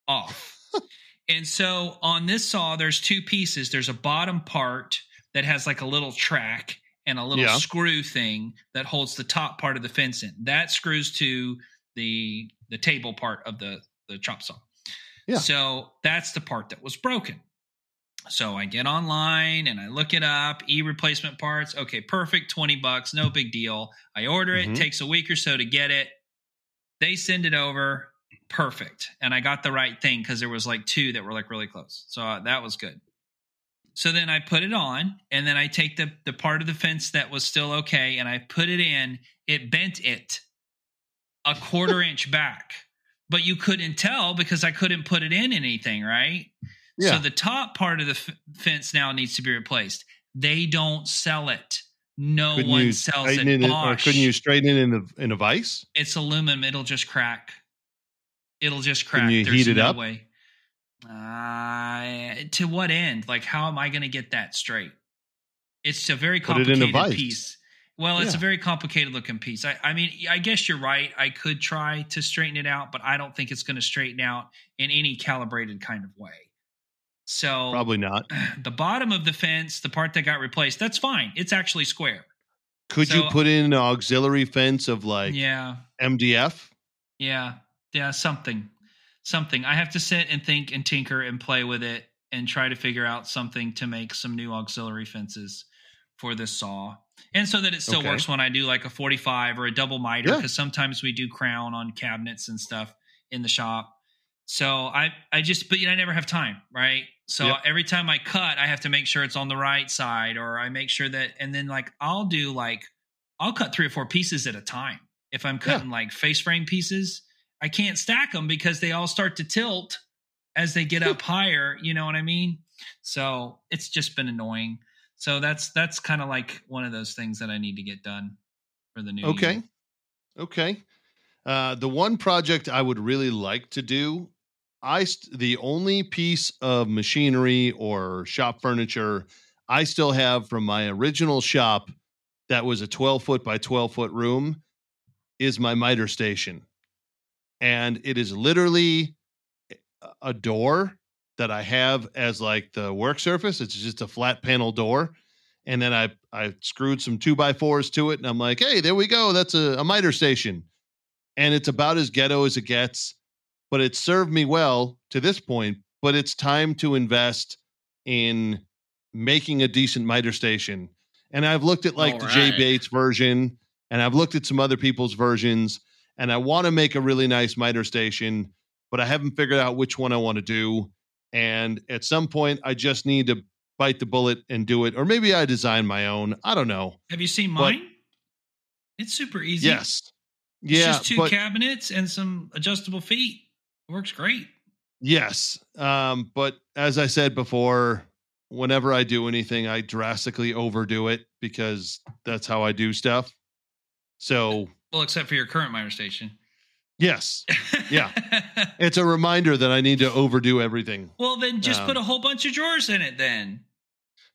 off. and so on this saw, there's two pieces. There's a bottom part that has like a little track and a little Yeah. screw thing that holds the top part of the fence in. That screws to the the table part of the the chop saw. Yeah. So that's the part that was broken. So I get online and I look it up, e replacement parts. Okay, perfect, 20 bucks, no big deal. I order it, Mhm. takes a week or so to get it. They send it over, perfect. And I got the right thing because there was like two that were like really close. So uh, that was good. So then I put it on and then I take the the part of the fence that was still okay and I put it in. It bent it a quarter inch back. But you couldn't tell because I couldn't put it in anything, right? Yeah. So the top part of the f- fence now needs to be replaced. They don't sell it. No couldn't one sells it. in, or couldn't you straighten it in the in a vise? It's aluminum. It'll just crack. It'll just crack. Can you There's heat it no up? Way. Uh, to what end? Like, how am I going to get that straight? It's a very complicated a piece. Well, it's a very complicated looking piece. I, I mean, I guess you're right. I could try to straighten it out, but I don't think it's going to straighten out in any calibrated kind of way. So Probably not. the bottom of the fence, the part that got replaced, that's fine. It's actually square. Could you put in an auxiliary fence of like yeah. MDF? Yeah, yeah, something, something. I have to sit and think and tinker and play with it and try to figure out something to make some new auxiliary fences for this saw, and so that it still Okay. works when I do like a forty-five or a double miter. Yeah. Because sometimes we do crown on cabinets and stuff in the shop. So I, I just, but you know, I never have time, right? So Yep. every time I cut, I have to make sure it's on the right side, or I make sure that, and then like I'll do like I'll cut three or four pieces at a time. If I'm cutting like face frame pieces, I can't stack them because they all start to tilt as they get up higher. You know what I mean? So it's just been annoying. So that's that's kind of like one of those things that I need to get done for the new Okay. year. Okay. Uh, the one project I would really like to do, I st- the only piece of machinery or shop furniture I still have from my original shop that was a 12 foot by 12 foot room is my miter station. And it is literally a- door that I have as like the work surface. It's just a flat panel door. And then I I screwed some two by fours to it, and I'm like, hey, there we go. That's a, a miter station. And it's about as ghetto as it gets, but it served me well to this point. But it's time to invest in making a decent miter station. And I've looked at like All the Jay. Bates version, and I've looked at some other people's versions, and I want to make a really nice miter station, but I haven't figured out which one I want to do. And at some point, I just need to bite the bullet and do it, or maybe I design my own. I don't know. Have you seen But- mine? it's super easy. Yes, It's just two but cabinets and some adjustable feet. It works great. yes, um, but as I said before, whenever I do anything, I drastically overdo it because that's how I do stuff. So Well, except for your current miter station. yes, Yeah. it's a reminder that I need to overdo everything. well, then just Um, put a whole bunch of drawers in it then.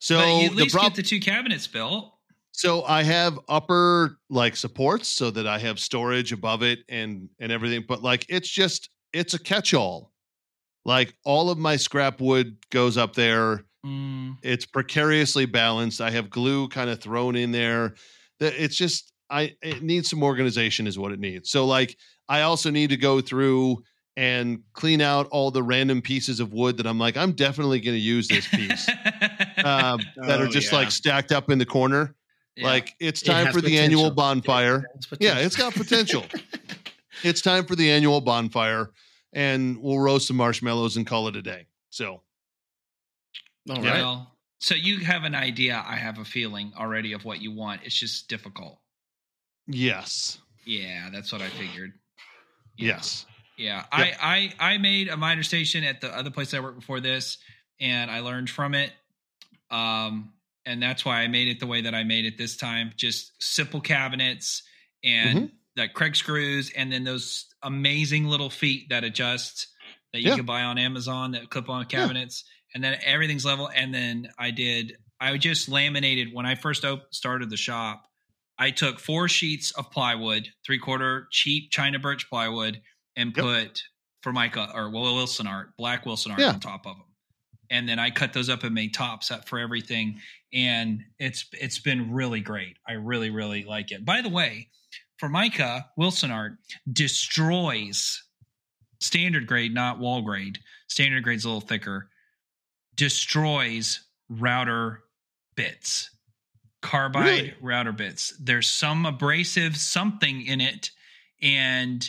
So but you at the least get the two cabinets built. So I have upper like supports so that I have storage above it and and everything, but like it's just it's a catch-all. Like all of my scrap wood goes up there. Mm, It's precariously balanced. I have glue kind of thrown in there. It's just I it needs some organization is what it needs. So like I also need to go through and clean out all the random pieces of wood that I'm like I'm definitely going to use this piece. um, that are Oh, just yeah. like stacked up in the corner. yeah. Like it's time has for the annual potential. bonfire. Yeah, it's got potential. it's time for the annual bonfire, and we'll roast some marshmallows and call it a day. So All right. Well, so you have an idea. I have a feeling already of what you want. It's just difficult. yes, Yeah, that's what I figured. Yeah. yes, Yeah, I, I I made a minor station at the other place I worked before this, and I learned from it. Um, and that's why I made it the way that I made it this time. Just simple cabinets and like Kreg screws, and then those amazing little feet that adjust that you Yeah. can buy on Amazon that clip on cabinets, and then everything's level. And then I did I just laminated when I first started the shop. I took four sheets of plywood, three quarter cheap China birch plywood, and Yep. put Formica or Wil- Wilsonart, black Wilsonart Yeah. on top of them. And then I cut those up and made tops up for everything. And it's it's been really great. I really, really like it. By the way, Formica Wilsonart destroys standard grade, not wall grade. Standard grade's a little thicker. Destroys router bits carbide Really? router bits. There's some abrasive something in it, and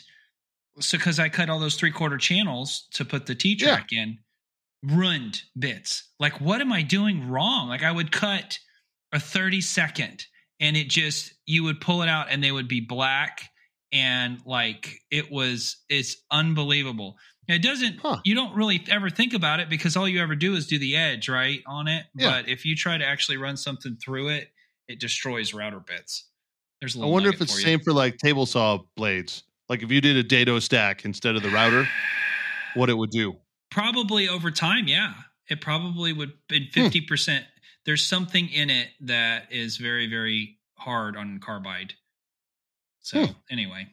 so because I cut all those three quarter channels to put the T track in, ruined bits. Like, what am I doing wrong? Like, I would cut a 30 second, and it just you would pull it out, and they would be black, and like it was it's unbelievable. It doesn't. Huh. You don't really ever think about it because all you ever do is do the edge right on it. Yeah. But if you try to actually run something through it, it destroys router bits. There's a I little I wonder if it's the same for like table saw blades. Like if you did a dado stack instead of the router, what it would do. Probably over time, yeah. It probably would Hmm. in fifty percent. There's something in it that is very, very hard on carbide. So Hmm. anyway,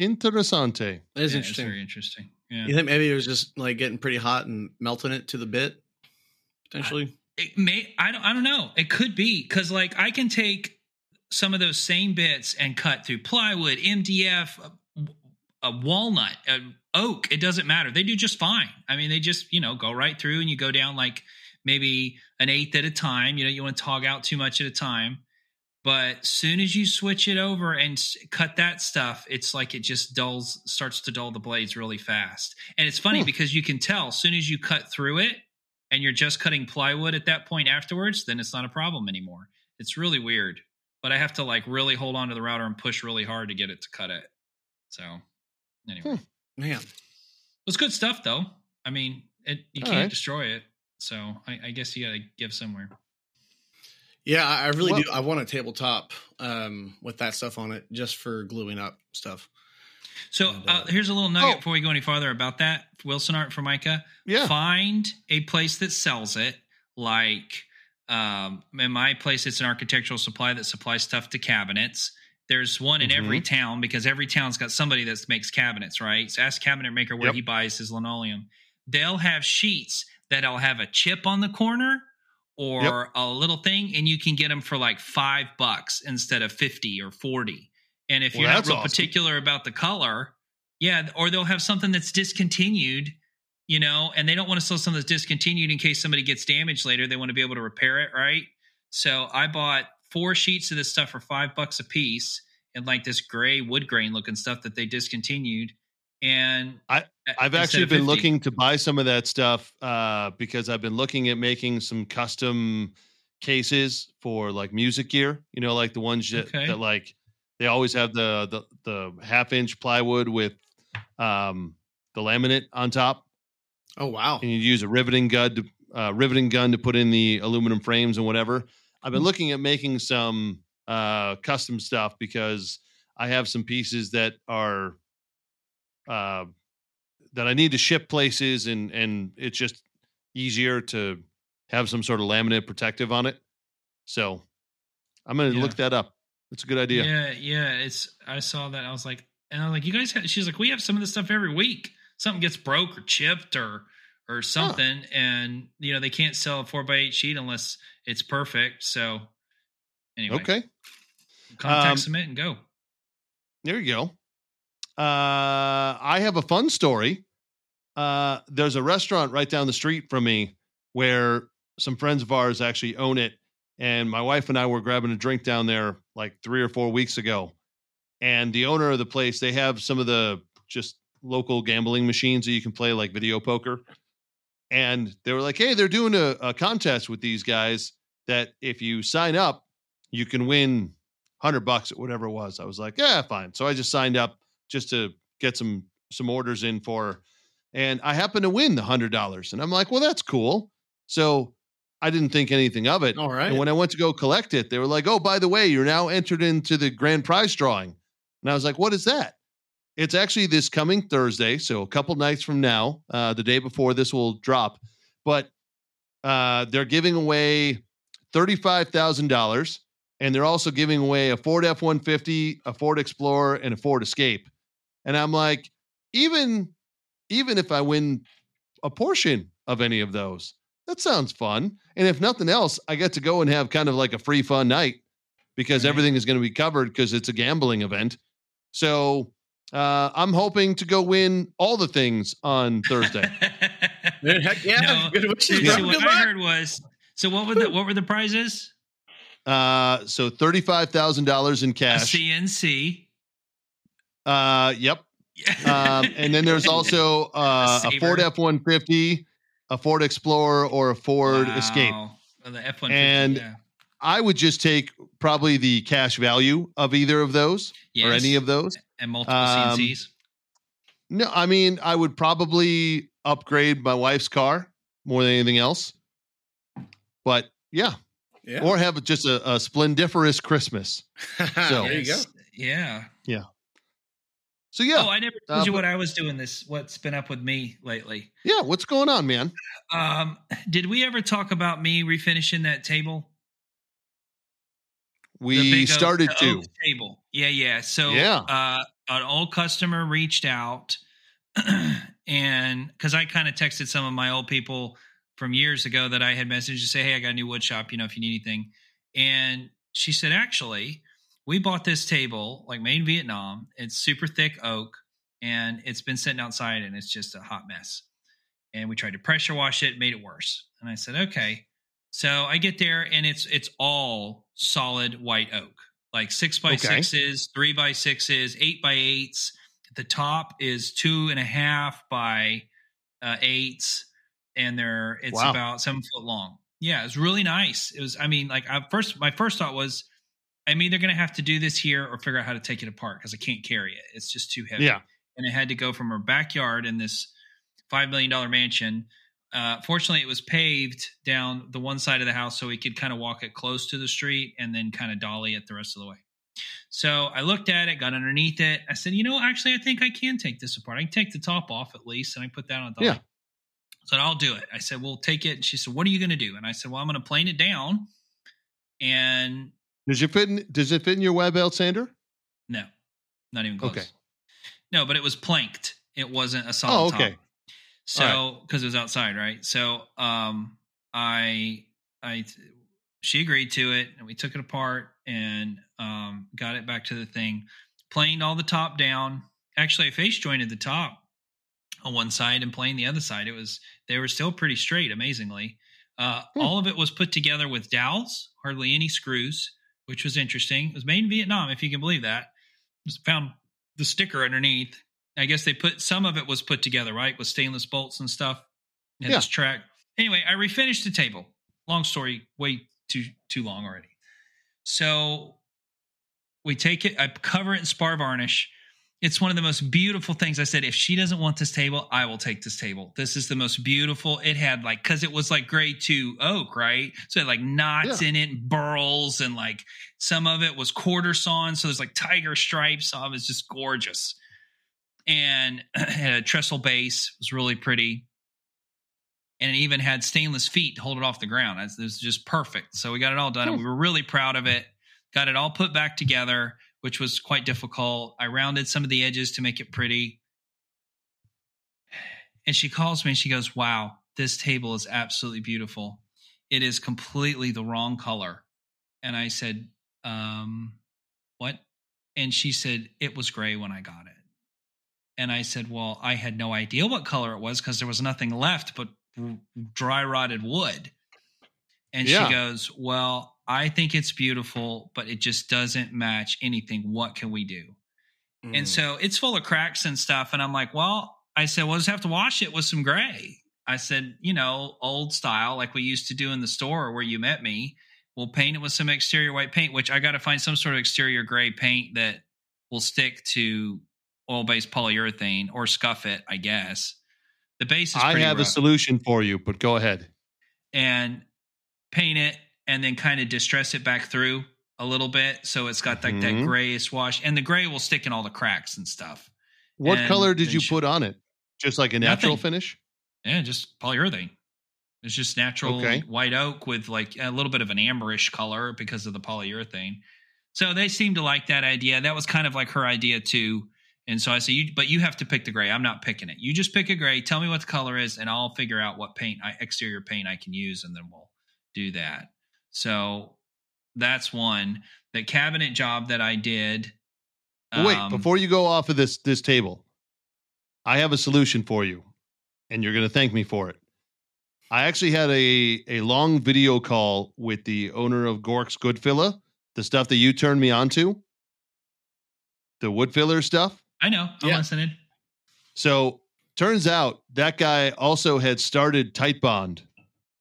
Interessante. That is yeah, interesting. It's very interesting. Yeah. You think maybe it was just like getting pretty hot and melting it to the bit, potentially? it may I don't I don't know. It could be because like I can take some of those same bits and cut through plywood, MDF, a, a walnut, a oak. It doesn't matter. They do just fine. I mean, they just you know go right through and you go down like maybe an eighth at a time. You know, you want to tog out too much at a time. But soon as you switch it over and cut that stuff, it's like it just dulls, starts to dull the blades really fast. And it's funny Hmm. because you can tell as soon as you cut through it, and you're just cutting plywood at that point afterwards, then it's not a problem anymore. It's really weird. But I have to like really hold on to the router and push really hard to get it to cut it. So anyway. Hmm. Man, It's good stuff though. I mean, it you All can't right. destroy it. So I, I guess you gotta give somewhere. yeah, I I really Well- do. I want a tabletop um, with that stuff on it, just for gluing up stuff. So And, uh, uh, here's a little nugget oh. before we go any farther about that. Wilsonart Formica. Yeah. Find a place that sells it. Like um, in my place, it's an architectural supply that supplies stuff to cabinets. There's one in every town because every town's got somebody that makes cabinets, right? So ask cabinet maker where Yep. he buys his linoleum. They'll have sheets that'll have a chip on the corner or Yep. a little thing, and you can get them for like five bucks instead of fifty or forty. And if Well, you're not real awesome. particular about the color, yeah, or they'll have something that's discontinued, you know, and they don't want to sell something that's discontinued in case somebody gets damaged later. They want to be able to repair it, right? So I bought four sheets of this stuff for five bucks a piece and like this gray wood grain looking stuff that they discontinued. And I- I've actually been 50. looking to buy some of that stuff uh, because I've been looking at making some custom cases for like music gear. You know, like the ones that, Okay. that like they always have the the, the half inch plywood with um, the laminate on top, Oh wow! and you use a riveting gun to uh, riveting gun to put in the aluminum frames and whatever. I've been looking at making some uh, custom stuff because I have some pieces that are uh, that I need to ship places, and and it's just easier to have some sort of laminate protective on it. So I'm going to Yeah. look that up. It's a good idea. yeah, yeah, it's I saw that. I was like, and I was like, you guys have, she's like, we have some of this stuff every week. Something gets broke or chipped or or something, and you know they can't sell a four by eight sheet unless it's perfect. So anyway, Okay. contact Um, submit and go. There you go. Uh, I have a fun story. Uh, there's a restaurant right down the street from me where some friends of ours actually own it. And my wife and I were grabbing a drink down there like three or four weeks ago. And the owner of the place, they have some of the just local gambling machines that you can play like video poker. And they were like, hey, they're doing a, a contest with these guys that if you sign up, you can win hundred bucks or whatever it was. I was like, yeah, fine. So I just signed up just to get some some orders in for, her. and I happened to win the hundred dollars. And I'm like, well, that's cool. So I didn't think anything of it. All right. And when I went to go collect it, they were like, oh, by the way, you're now entered into the grand prize drawing. And I was like, what is that? It's actually this coming Thursday, so a couple nights from now, uh, the day before this will drop. But uh, they're giving away thirty-five thousand dollars, and they're also giving away a Ford F one fifty, a Ford Explorer, and a Ford Escape. And I'm like, even even if I win a portion of any of those, that sounds fun. And if nothing else, I get to go and have kind of like a free fun night because Right. everything is going to be covered because it's a gambling event. So uh, I'm hoping to go win all the things on Thursday. Heck yeah. No, Good wishes, See, bro. what Good I heard was so. What were the what were the prizes? uh, so thirty-five thousand dollars in A cash. CNC. Uh, yep. Um, and then there's also uh, a Saber. Ford F one fifty, a Ford Explorer, or a Ford Escape. Wow. Oh, the F one And- fifty. I would just take probably the cash value of either of those or any of those. and multiple um, CNCs. No, I mean, I would probably upgrade my wife's car more than anything else. But yeah, Yeah. or have just a, a splendiferous Christmas. so- there you go. Yes. Yeah. So yeah, Oh, I never told Uh, you what I was doing. This what's been up with me lately. yeah. What's going on, man? Um, did we ever talk about me refinishing that table? We started the to. table. Yeah, yeah. So Yeah. uh, an old customer reached out, and because I kind of texted some of my old people from years ago that I had messaged to say, "Hey, I got a new wood shop. You know, if you need anything." And she said, "Actually, we bought this table like made in Vietnam. It's super thick oak, and it's been sitting outside, and it's just a hot mess. And we tried to pressure wash it, made it worse." And I said, "Okay." So I get there and it's it's all solid white oak, like six by Okay. sixes, three by sixes, eight by eights. The top is two and a half by uh, eights, and they're it's Wow. about seven foot long. Yeah, it's really nice. It was. I mean, like I first, my first thought was, I'm either going to have to do this here or figure out how to take it apart because I can't carry it. It's just too heavy Yeah. and it had to go from her backyard in this five million dollar mansion. Uh, fortunately, it was paved down the one side of the house, so we could kind of walk it close to the street and then kind of dolly it the rest of the way. So I looked at it, got underneath it. I said, you know, actually, I think I can take this apart. I can take the top off at least, and I put that on a dolly. Yeah. So I'll do it. I said, well, take it. And she said, what are you going to do? And I said, well, I'm going to plane it down. And Does it fit? In, does it fit in your web belt sander? no, not even close. Okay. No, but it was planked. It wasn't a solid Oh, okay. top. So because it was outside, right? So um, I I she agreed to it, and we took it apart and um, got it back to the thing. Planed all the top down. Actually, I face jointed the top on one side and planed the other side. It was they were still pretty straight, amazingly. Uh, Hmm. All of it was put together with dowels, hardly any screws, which was interesting. It was made in Vietnam, if you can believe that. Just found the sticker underneath. I guess they put some of it was put together, right, with stainless bolts and stuff. Had Yeah. this track. Anyway, I refinished the table. Long story, way too too long already. So we take it, I cover it in spar varnish. It's one of the most beautiful things. I said, if she doesn't want this table, I will take this table. This is the most beautiful. It had like, cause it was like grade two oak, right? So it had like knots in it and burls and like some of it was quarter sawn. So there's like tiger stripes. So it was just gorgeous. And it had a trestle base. It was really pretty. And it even had stainless feet to hold it off the ground. It was just perfect. So we got it all done. And hmm. we were really proud of it. Got it all put back together which was quite difficult. I rounded some of the edges to make it pretty. And she calls me and she goes, Wow, this table is absolutely beautiful. It is completely the wrong color. And I said, um, What? And she said, It was gray when I got it. And I said, Well, I had no idea what color it was because there was nothing left but dry rotted wood. And Yeah. she goes, Well, I think it's beautiful, but it just doesn't match anything. What can we do? Mm. And so it's full of cracks and stuff. And I'm like, well, I said, we'll just have to wash it with some gray. I said, you know, old style, like we used to do in the store where you met me. We'll paint it with some exterior white paint, which I got to find some sort of exterior gray paint that will stick to oil based polyurethane or scuff it, I guess. The base is I have a solution for you, but go ahead. and paint it and then kind of distress it back through a little bit so it's got like that Mhm. grayish wash and the gray will stick in all the cracks and stuff. What And color did you put on it? Just like a natural Nothing. finish? Yeah, just polyurethane. It's just natural Okay. white oak with like a little bit of an amberish color because of the polyurethane. So they seem to like that idea. That was kind of like her idea too. And so I said, you, but you have to pick the gray. I'm not picking it. You just pick a gray. Tell me what the color is, and I'll figure out what paint, I, exterior paint, I can use, and then we'll do that. So that's one. The cabinet job that I did. Wait, um, before you go off of this this table, I have a solution for you, and you're going to thank me for it. I actually had a a long video call with the owner of Gork's Good Filler, the stuff that you turned me on to, the wood filler stuff. I know. I'm Yeah. listening. So turns out that guy also had started Tight Bond,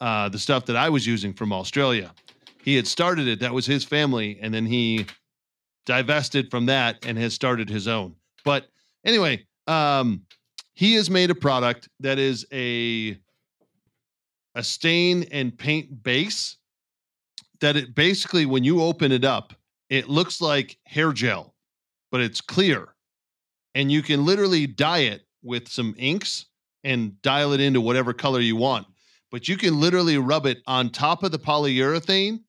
uh, the stuff that I was using from Australia. He had started it. That was his family, and then he divested from that and has started his own. But anyway, um, he has made a product that is a a stain and paint base that it basically when you open it up, it looks like hair gel, but it's clear and you can literally dye it with some inks and dial it into whatever color you want. But you can literally rub it on top of the polyurethane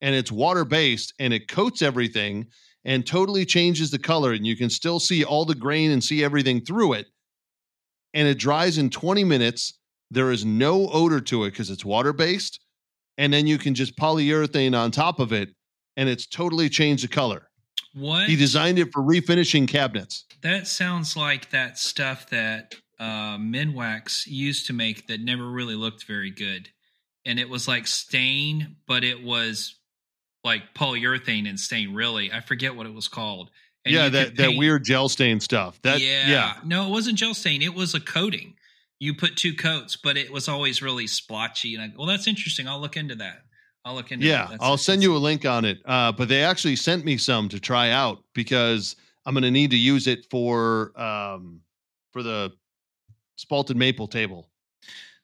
and it's water based and it coats everything and totally changes the color and you can still see all the grain and see everything through it. And it dries in 20 minutes. There is no odor to it because it's water based. And then you can just polyurethane on top of it and it's totally changed the color. What He designed it for refinishing cabinets. That sounds like that stuff that uh, Minwax used to make that never really looked very good. And it was like stain, but it was like polyurethane and stain, really. I forget what it was called. And yeah, that, that weird gel stain stuff. That yeah. yeah. No, it wasn't gel stain. It was a coating. You put two coats, but it was always really splotchy. And I, well, that's interesting. I'll look into that. I'll look into Yeah, I'll send you a link on it. Uh, but they actually sent me some to try out because I'm going to need to use it for um, for the spalted maple table.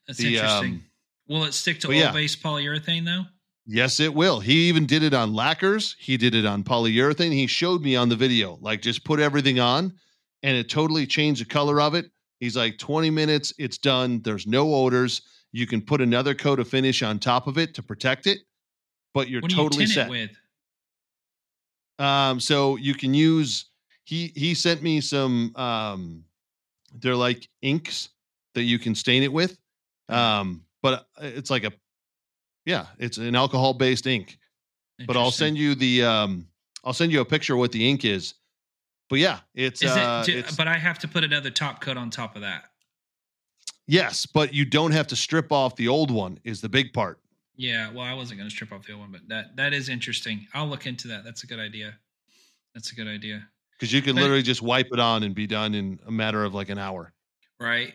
That's the, interesting. um, Will it stick to but yeah. oil based polyurethane though? Yes, it will. He even did it on lacquers. He did it on polyurethane. He showed me on the video, like just put everything on, and it totally changed the color of it. He's like 20 minutes, it's done. There's no odors. You can put another coat of finish on top of it to protect it, but you're What do totally you set. it with? Um, so you can use he he sent me some um they're like inks that you can stain it with. Um, but it's like a yeah, it's an alcohol based ink. But I'll send you the um I'll send you a picture of what the ink is. But yeah, it's Is uh do- it's, but I have to put another top coat on top of that. yes, but you don't have to strip off the old one is the big part. Yeah. Well, I wasn't going to strip off the old one, but that that is interesting. I'll look into that. That's a good idea. That's a good idea. Because you can literally just wipe it on and be done in a matter of like an hour. Right.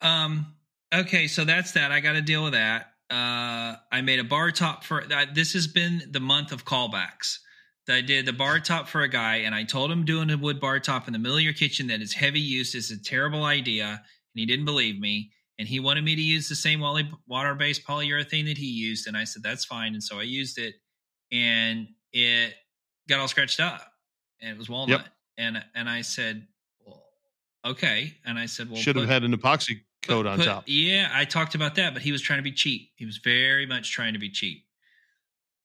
Um. Okay. So that's that. I got to deal with that. Uh. I made a bar top for that. This has been the month of callbacks. That I did the bar top for a guy, and I told him doing a wood bar top in the middle of your kitchen that is heavy use is a terrible idea, and he didn't believe me. And he wanted me to use the same water based polyurethane that he used, and I said that's fine. And so I used it, and it got all scratched up, and it was walnut. And and I said, well, okay. And I said, well, Should have had an epoxy coat put- on put- top. Yeah, I talked about that, but he was trying to be cheap. He was very much trying to be cheap.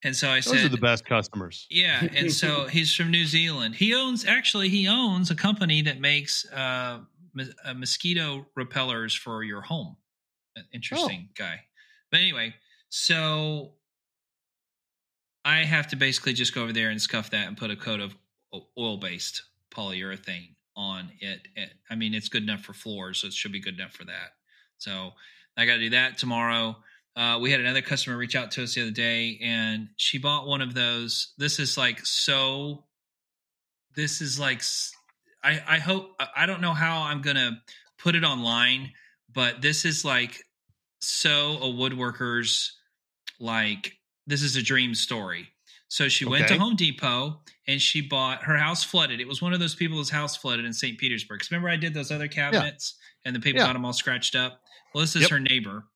And so I Those said, "Those are the best customers. yeah, and so he's from New Zealand. He owns actually he owns a company that makes uh mos- uh, mosquito repellers for your home. An Interesting guy. But anyway, so I have to basically just go over there and scuff that and put a coat of oil based polyurethane on it. it. I mean, it's good enough for floors, so it should be good enough for that. So I got to do that tomorrow. Uh, we had another customer reach out to us the other day, and she bought one of those. This is like so. This is like I, I hope I don't know how I'm gonna put it online, but this is like so a woodworker's like this is a dream story. So she went to Home Depot and she bought her house flooded. It was one of those people whose house flooded in St. Petersburg. 'Cause Remember I did those other cabinets and the people Yeah. got them all scratched up. Well, this is Yep. her neighbor,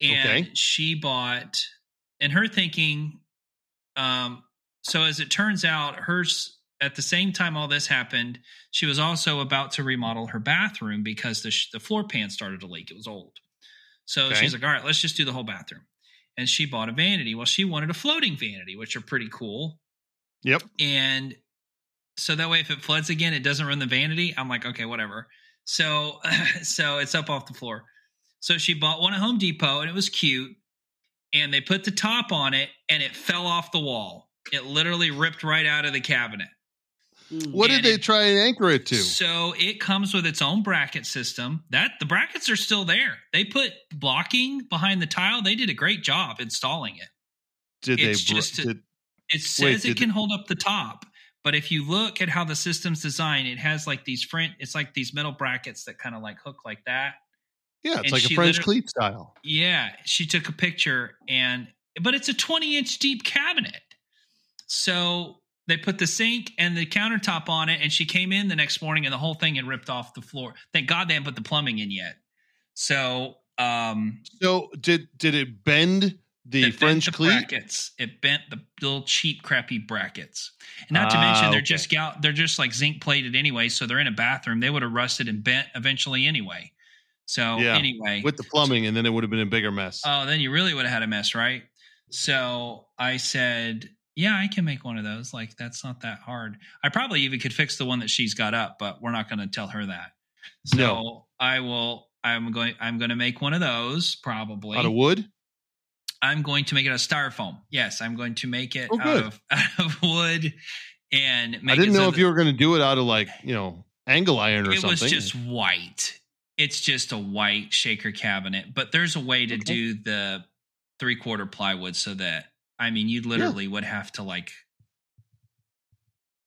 and Okay. she bought. And her thinking, um, so as it turns out, hers at the same time all this happened, she was also about to remodel her bathroom because the sh- the floor pan started to leak. It was old, so Okay. she's like, "All right, let's just do the whole bathroom." And she bought a vanity. Well, she wanted a floating vanity, which are pretty cool Yep. and so that way if it floods again it doesn't ruin the vanity i'm like okay whatever. So so it's up off the floor. So she bought one at home depot and it was cute and they put the top on it and it fell off the wall. It literally ripped right out of the cabinet. Mm. What And did they it- try and anchor it to? so it comes with its own bracket system. That the brackets are still there. They put blocking behind the tile. They did a great job installing it. Did it's they? br- just a- did, it says it did- can hold up the top, but if you look at how the system's designed, it has like these front. It's like these metal brackets that kind of like hook like that. yeah, it's and like a French cleat style. Yeah, she took a picture and, but it's a 20 inch deep cabinet. So they put the sink and the countertop on it, and she came in the next morning and the whole thing had ripped off the floor. Thank God they haven't put the plumbing in yet. So, um, So did did it bend the French the cleat? brackets. It bent the little cheap, crappy brackets. And not to Ah, mention they're okay. just gal- they're just like zinc plated anyway, so they're in a bathroom. They would have rusted and bent eventually anyway. So Yeah, anyway, with the plumbing, and then it would have been a bigger mess. oh, then you really would have had a mess, right? So I said, yeah, I can make one of those. Like that's not that hard. I probably even could fix the one that she's got up, but we're not going to tell her that. So No. I will. I'm going. I'm going to make one of those probably. Out of wood. I'm going to make it out of styrofoam. Yes, I'm going to make it Oh, out of out of wood and make I didn't know so if you were going to do it out of like you know angle iron or it something. It was just white. It's just a white shaker cabinet, but there's a way to Okay. do the three quarter plywood so that I mean you literally would have to like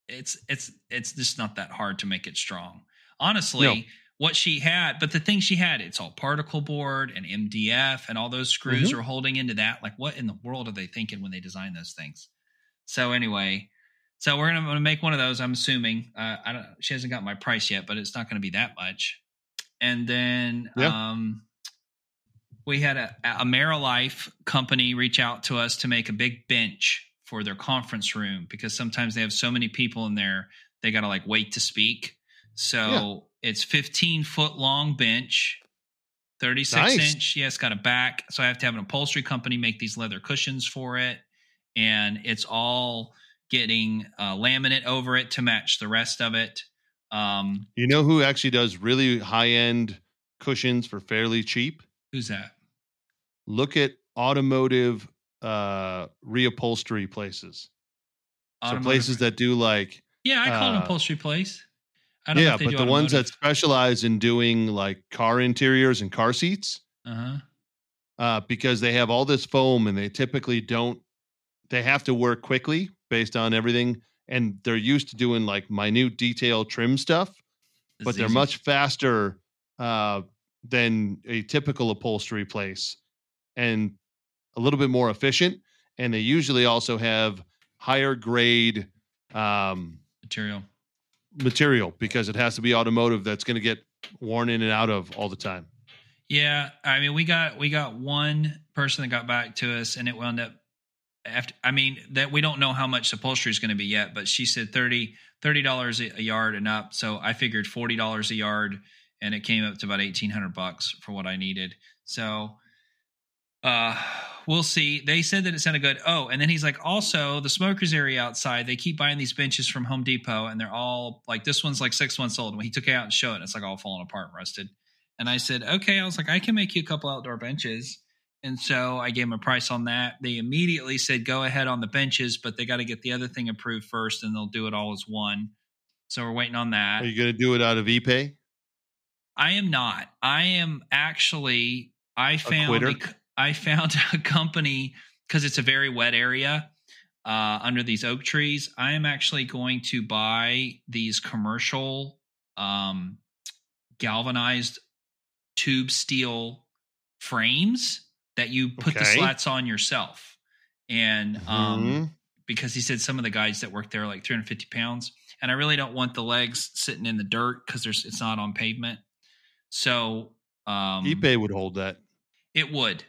it's it's it's just not that hard to make it strong. Honestly, No. What she had, but the thing she had, it's all particle board and MDF and all those screws Mm-hmm. are holding into that. Like what in the world are they thinking when they design those things? So anyway, so we're gonna, gonna make one of those. I'm assuming. Uh, I don't. She hasn't got my price yet, but it's not going to be that much. And then Yeah. um, we had a, a Amerilife company reach out to us to make a big bench for their conference room because sometimes they have so many people in there they got to like wait to speak. So it's 15 foot long bench. 36 Nice. inch. Yeah, it's got a back. So I have to have an upholstery company make these leather cushions for it. And it's all getting uh, laminate over it to match the rest of it. Um, You know who actually does really high end cushions for fairly cheap? who's that? Look at automotive uh reupholstery places. So places that do like Yeah, I call it an uh, upholstery place. I don't know yeah, but the ones that specialize in doing like car interiors and car seats, Uh-huh. uh, because they have all this foam and they typically don't. They have to work quickly based on everything, and they're used to doing like minute detail trim stuff. This but they're much faster uh, than a typical upholstery place and a little bit more efficient. And they usually also have higher grade um, material. Material because it has to be automotive that's going to get worn in and out of all the time. Yeah, I mean, we got we got one person that got back to us, and it wound up after. I mean, that we don't know how much upholstery is going to be yet, but she said 30 dollars a yard and up. So I figured forty dollars a yard, and it came up to about eighteen hundred bucks for what I needed. So uh, we'll see. They said that it sounded good. Oh, and then he's like, also the smokers area outside. They keep buying these benches from Home Depot, and they're all like, this one's like six months old. And when he took it out and showed it, it's like all falling apart, and rusted. And I said, okay. I was like, I can make you a couple outdoor benches. And so I gave him a price on that. They immediately said, go ahead on the benches, but they got to get the other thing approved first, and they'll do it all as one. So we're waiting on that. Are you going to do it out of ipe? I am not. I am actually. I found. a- I found a company because it's a very wet area uh, under these oak trees. I am actually going to buy these commercial um, galvanized tube steel frames that you put the slats on yourself. And um, Mhm. because he said some of the guys that work there are like 350 pounds and i really don't want the legs sitting in the dirt because there's it's not on pavement so um ipe would hold that. it would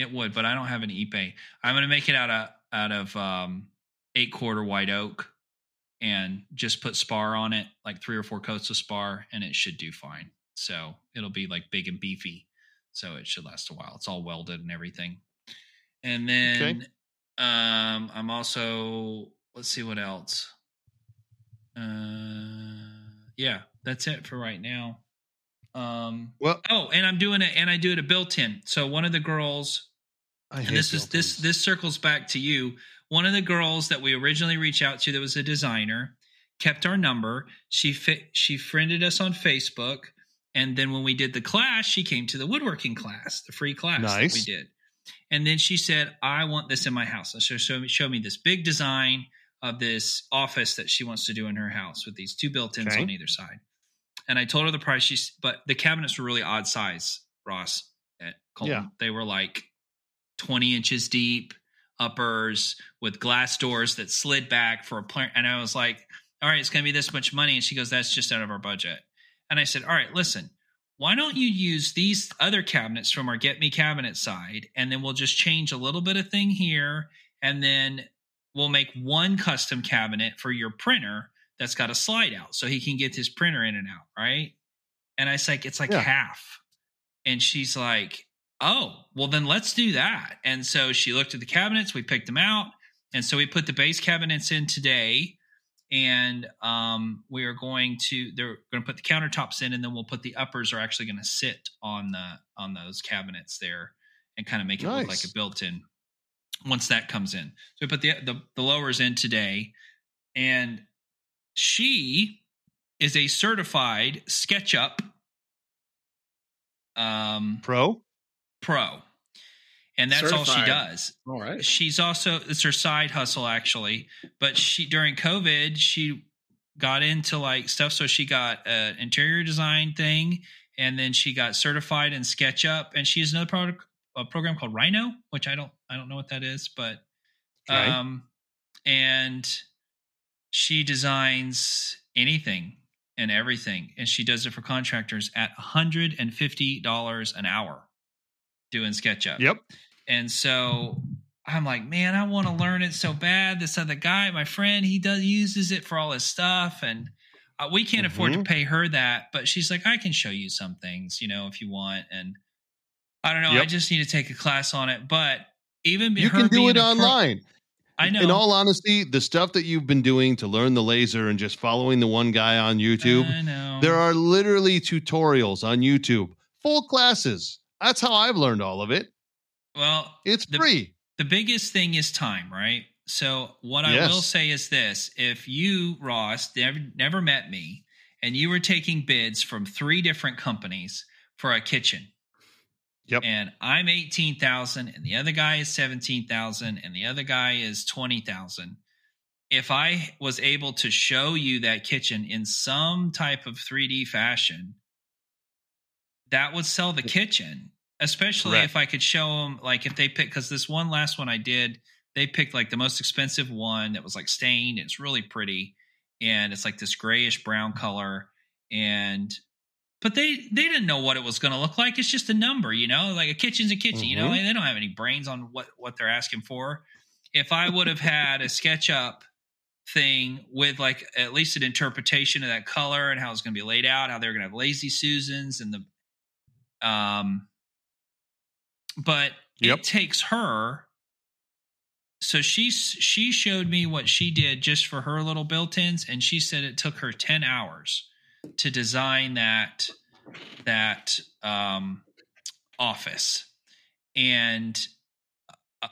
it would but i don't have an ipe. I'm going to make it out of out of um eight quarter white oak and just put spar on it like three or four coats of spar and it should do fine. So it'll be like big and beefy so it should last a while. It's all welded and everything. And then um i'm also let's see what else. Uh yeah that's it for right now. Um Well, oh and i'm doing it and i do it a built-in. So one of the girls I and this is this this circles back to you. One of the girls that we originally reached out to that was a designer kept our number. She fit she friended us on facebook. And then when we did the class she came to the woodworking class the free class that we did. And then she said i want this in my house. So she showed me, showed me this big design of this office that she wants to do in her house with these two built-ins Okay. on either side. And i told her the price. She's but the cabinets were really odd size ross at Colton. Yeah. they were like 20 inches deep uppers with glass doors that slid back for a plant. And I was like, all right, it's going to be this much money. And she goes, that's just out of our budget. And I said, all right, listen, why don't you use these other cabinets from our Get Me cabinet side? And then we'll just change a little bit of thing here. And then we'll make one custom cabinet for your printer that's got a slide out so he can get his printer in and out. Right. And I was like, it's like Yeah. half. And she's like, oh, well, then let's do that. And so she looked at the cabinets, we picked them out. And so we put the base cabinets in today. And um, we are going to they're going to put the countertops in, and then we'll put the uppers are actually going to sit on the on those cabinets there, and kind of make it look like a built-in. Once that comes in, so we put the the, the lowers in today, and she is a certified SketchUp um, Pro. Pro, and that's all she does. All right. She's also it's her side hustle actually, but she during COVID she got into like stuff. So she got an interior design thing, and then she got certified in SketchUp, and she has another product a program called Rhino, which I don't I don't know what that is, but Okay. um, and she designs anything and everything, and she does it for contractors at hundred and fifty dollars an hour doing SketchUp. Yep. And so I'm like, man, I want to learn it so bad. This other guy, my friend, he does uses it for all his stuff, and uh, we can't afford to Mhm. pay her that. But she's like, I can show you some things, you know, if you want. And I don't know, I just need to take a class on it. But even You can do it a pro- online. I know. In all honesty, the stuff that you've been doing to learn the laser and just following the one guy on YouTube, there are literally tutorials on YouTube, full classes. That's how I've learned all of it. well, It's The- free. the biggest thing is time, right? So what I will say is this: if you Ross never never met me and you were taking bids from three different companies for a kitchen, Yep. and I'm eighteen thousand, and the other guy is seventeen thousand, and the other guy is twenty thousand. If I was able to show you that kitchen in some type of 3D fashion, that would sell the kitchen especially Correct. if I could show them like if they pick because this one last one I did they picked like the most expensive one that was like stained it's really pretty and it's like this grayish brown color and but they they didn't know what it was going to look like it's just a number you know like a kitchen's a kitchen you know Mhm. and they don't have any brains on what what they're asking for if I would have had a SketchUp thing with like at least an interpretation of that color and how it's going to be laid out how they're going to have lazy susans and the um but Yep. it takes her. So she she showed me what she did just for her little built-ins, and she said it took her ten hours to design that that um, office, and uh,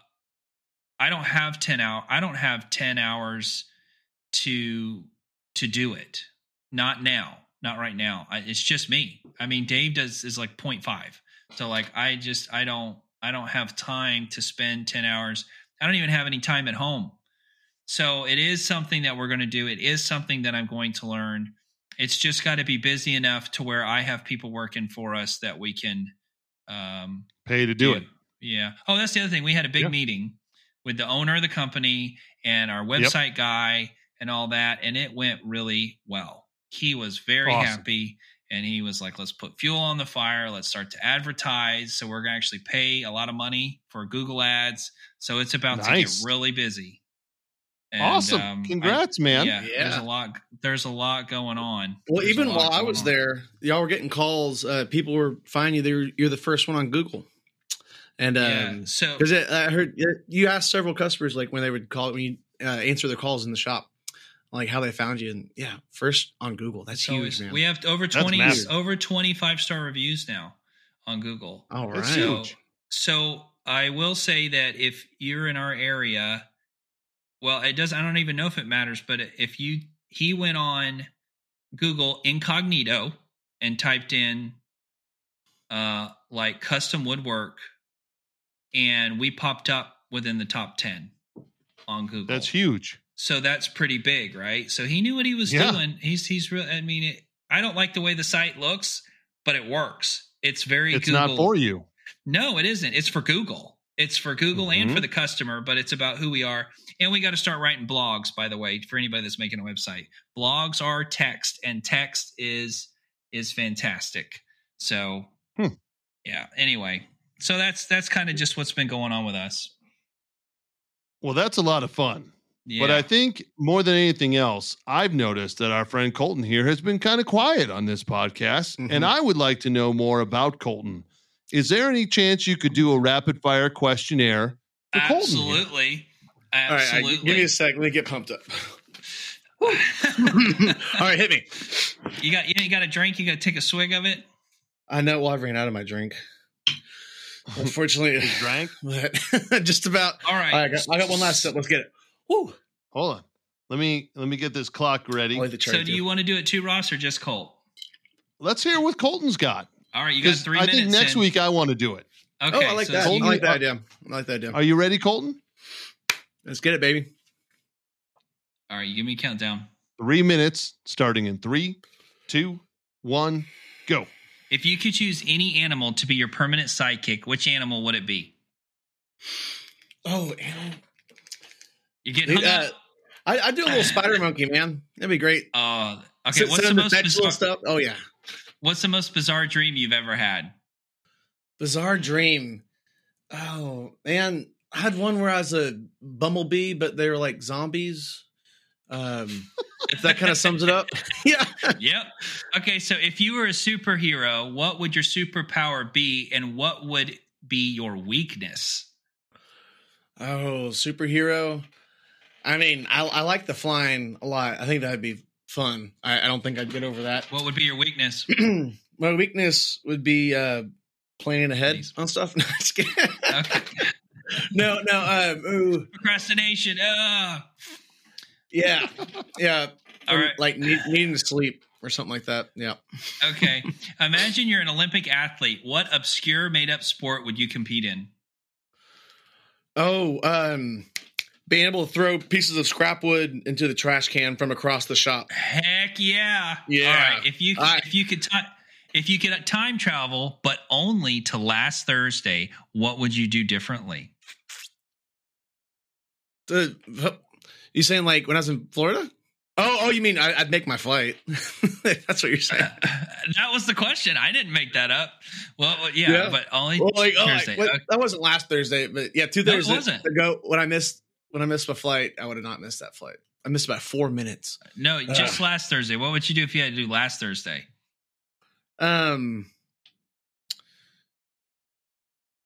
I don't have ten hour. I don't have ten hours to to do it. Not now. Not right now. I, it's just me. I mean, Dave does is like 0.5. So like, I just I don't I don't have time to spend ten hours. I don't even have any time at home. So it is something that we're going to do. It is something that I'm going to learn. It's just got to be busy enough to where I have people working for us that we can um, Pay to do it. yeah. Oh, that's the other thing. We had a big Yeah. meeting with the owner of the company and our website guy and all that, and it went really well. He was very Awesome. happy and he was like, let's put fuel on the fire. Let's start to advertise. So we're going to actually pay a lot of money for Google ads. So it's about to get really busy. And, awesome. um, I- Congrats, man. yeah, there's a lot. There's a lot going on. Well, There's even while I was on. there, y'all were getting calls. Uh, people were finding you. They were, you're the first one on Google, and yeah. um, So because I heard you asked several customers like when they would call when you uh, answer their calls in the shop, like how they found you, and yeah, first on Google. That's So huge, it's- man. We have over 20 over 25 star reviews now on Google. All right. So so I will say that if you're in our area, well, it does I don't even know if it matters, but if you he went on Google incognito and typed in uh like custom woodwork and we popped up within the top 10 on Google. That's huge. So that's pretty big, right? So he knew what he was Yeah. doing. He's he's real. I mean, it, I don't like the way the site looks, but it works. It's very. It's Google. not for you. No, it isn't. It's for Google. It's for Google and Mhm. for the customer, but it's about who we are. And we got to start writing blogs. By the way, for anybody that's making a website, blogs are text, and text is is fantastic. So, Hmm. yeah. Anyway, so that's that's kind of just what's been going on with us. Well, that's a lot of fun. Yeah. But I think more than anything else, I've noticed that our friend Colton here has been kind of quiet on this podcast. Mhm. And I would like to know more about Colton. Is there any chance you could do a rapid fire questionnaire for Colton? here? Absolutely. All right, all right, Absolutely. give me a sec. Let me get pumped up. All right, hit me. you got you got a drink. You got to take a swig of it. I know. Well, I ran out of my drink. Unfortunately, You drank? but just about. All right. All right, I got, I got one last sip. Let's get it. Woo! Hold on. Let me let me get this clock ready. I'll leave the so do you want to do it too, Ross, or just Colt? Let's hear what Colton's got. All right, you got three I minutes. think next in. week I want to do it. Okay, oh, I like so that. I like that idea. I like that idea. Are you ready, Colton? Let's get it, baby. all right, you give me a countdown. Three minutes, starting in three, two, one, go. If you could choose any animal to be your permanent sidekick, which animal would it be? Oh, animal. You get hung Uh. I, I do a little spider monkey, man. That'd be great. Uh, okay, Sit- what's the most bizarre, stuff? Oh yeah, what's the most bizarre dream you've ever had? bizarre dream. Oh man, I had one where I was a bumblebee, but they were like zombies. Um, if that kind of sums it up, yeah. yep. Okay, so if you were a superhero, what would your superpower be, and what would be your weakness? Oh, superhero. I mean, I, I like the flying a lot. I think that'd be fun. I, I don't think I'd get over that. What would be your weakness? My weakness would be uh, planning ahead Please. on stuff. No. Okay. no, no. Um, ooh, Procrastination. Uh, yeah, yeah. All right. Like need, needing to sleep or something like that. Yeah. okay. Imagine you're an Olympic athlete. What obscure made up sport would you compete in? Oh, um, being able to throw pieces of scrap wood into the trash can from across the shop. Heck yeah. Yeah. All right. If you I- if you could ti if you could uh, time travel, but only to last Thursday, what would you do differently? You saying like when I was in Florida? Oh, oh, you mean I, I'd make my flight? That's what you're saying. that was the question. I didn't make that up. Well, yeah, Yeah. but only Well, like, oh, like, Thursday. Okay. that wasn't last Thursday, but yeah, two Thursdays ago when I missed when I missed my flight, I would have not missed that flight. I missed about four minutes. No, just last Thursday. What would you do if you had to do last Thursday? Um,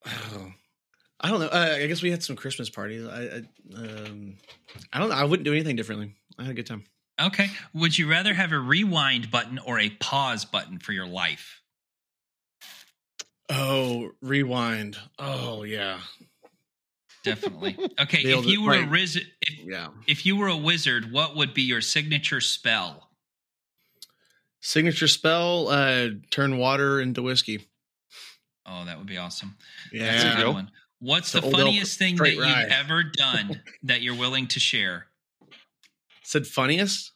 oh, I don't know. Uh, I guess we had some Christmas parties. I, I, um, I don't know. I wouldn't do anything differently. I had a good time. Okay. Would you rather have a rewind button or a pause button for your life? Oh, rewind. Oh, yeah. Definitely. Okay. Be if you were a like- wizard, if, Yeah. if you were a wizard, what would be your signature spell? Signature spell, uh, turn water into whiskey. Oh, that would be awesome. Yeah. That's a good go. one. What's The the funniest thing that straight you've ever done that you're willing to share? Said funniest?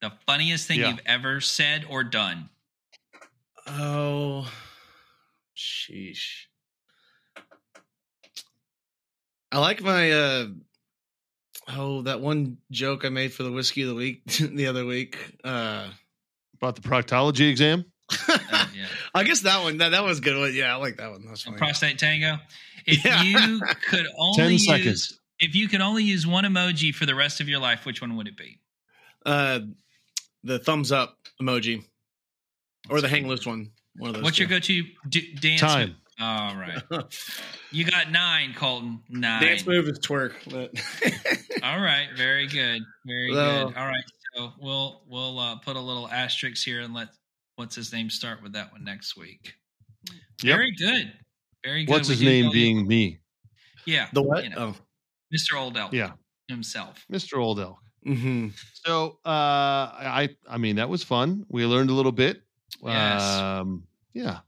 The funniest thing Yeah. you've ever said or done? Oh, sheesh. I like my, uh, oh, that one joke I made for the whiskey of the week the other week. Uh, About the proctology exam. Oh, yeah. I guess that one, that, that was good. one. Yeah, I like that one. That's funny. Prostate tango. If Yeah. you could only 10 use, seconds. if you could only use one emoji for the rest of your life, which one would it be? Uh, the thumbs up emoji or the hang loose one. One of those. What's your go-to d- dance? Time. All right, you got nine, Colton. Nine. dance move is twerk? But All right, very good, very Well- good. All right, so we'll we'll uh, put a little asterisk here and let what's his name start with that one next week. Yep. Very good, very good. What's We his name know- being me? Yeah, the what? you know, Oh, Mr. Old Elk. Yeah. himself. Mr. Old Elk. hmm So uh I I mean that was fun. We learned a little bit. Yes. Um yeah.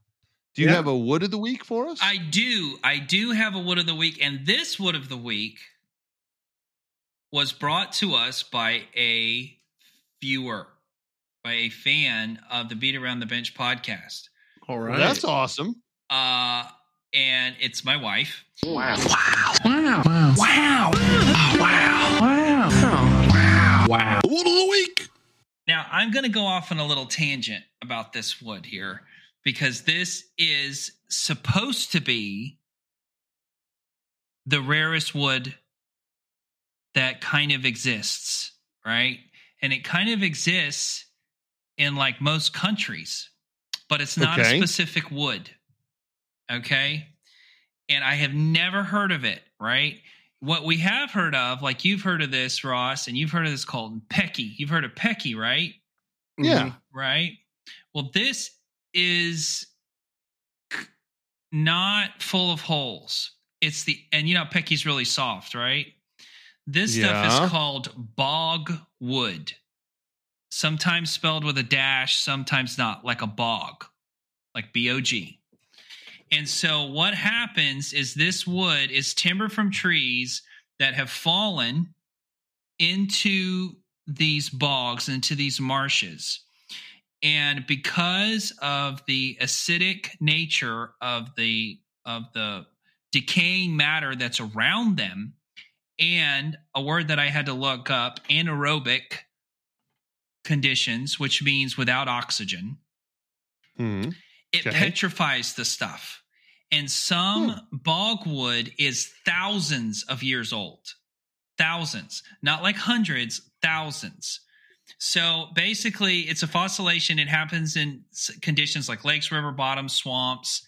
Do you Yeah. have a wood of the week for us? I do. I do have a wood of the week, and this wood of the week was brought to us by a viewer, by a fan of the Beat Around the Bench podcast. All Well. That's awesome. Uh, and it's my wife. The wood of the week. Now, I'm going to go off on a little tangent about this wood here because this is supposed to be the rarest wood that kind of exists, right? And it kind of exists in like most countries, but it's not Okay. a specific wood. Okay. And I have never heard of it, right? What we have heard of, like you've heard of this, Ross, and you've heard of this called Pecky. You've heard of Pecky, right? Yeah. Mm-hmm. right? Well, this is not full of holes. It's the and you know Pecky's really soft, right? This stuff is called bog wood. Sometimes spelled with a dash, sometimes not, like a bog, like B O G. And so what happens is this wood is timber from trees that have fallen into these bogs, into these marshes. And because of the acidic nature of the of the decaying matter that's around them, and a word that I had to look up, anaerobic conditions, which means without oxygen, Hmm. it Okay. petrifies the stuff. And some bogwood is thousands of years old. Thousands, not like hundreds, thousands. So basically, it's a fossilization. It happens in conditions like lakes, river bottoms, swamps.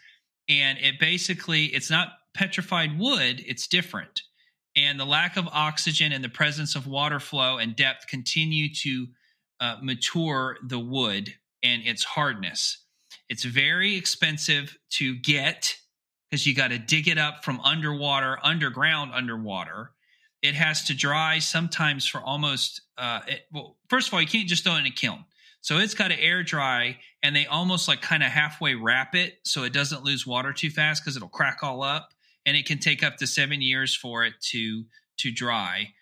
And it basically, it's not petrified wood, it's different. And the lack of oxygen and the presence of water flow and depth continue to uh, mature the wood and its hardness. It's very expensive to get because you got to dig it up from underwater, underground, underwater. It has to dry sometimes for almost. Uh, it, well, first of all, you can't just throw it in a kiln, so it's got to air dry, and they almost like kind of halfway wrap it so it doesn't lose water too fast because it'll crack all up, and it can take up to seven years for it to to dry.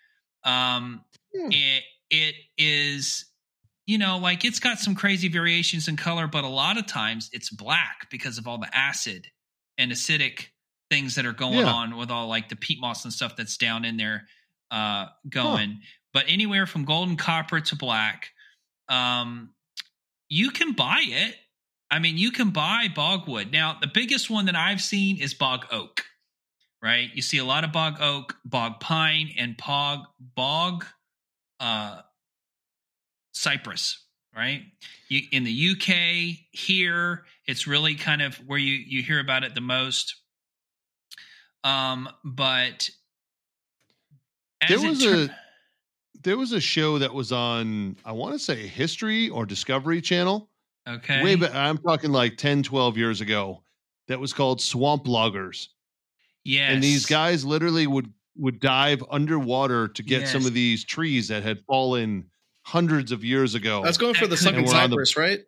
Um, Hmm. it it is you know, like it's got some crazy variations in color, but a lot of times it's black because of all the acid and acidic things that are going Yeah. on with all like the peat moss and stuff that's down in there uh going. But anywhere from golden copper to black, um, you can buy it. I mean, you can buy bogwood. Now, the biggest one that I've seen is bog oak, right? You see a lot of bog oak, bog pine, and pog bog uh cypress, right? You, in the UK, here, it's really kind of where you you hear about it the most. Um, but There as it was tur- a there was a show that was on I want to say History or Discovery Channel. okay. Way back, I'm talking like 10, 12 years ago. That was called Swamp Loggers. yes. And these guys literally would would dive underwater to get some of these trees that had fallen hundreds of years ago. That's going for That the could sunken be- And we're on the- cypress, right?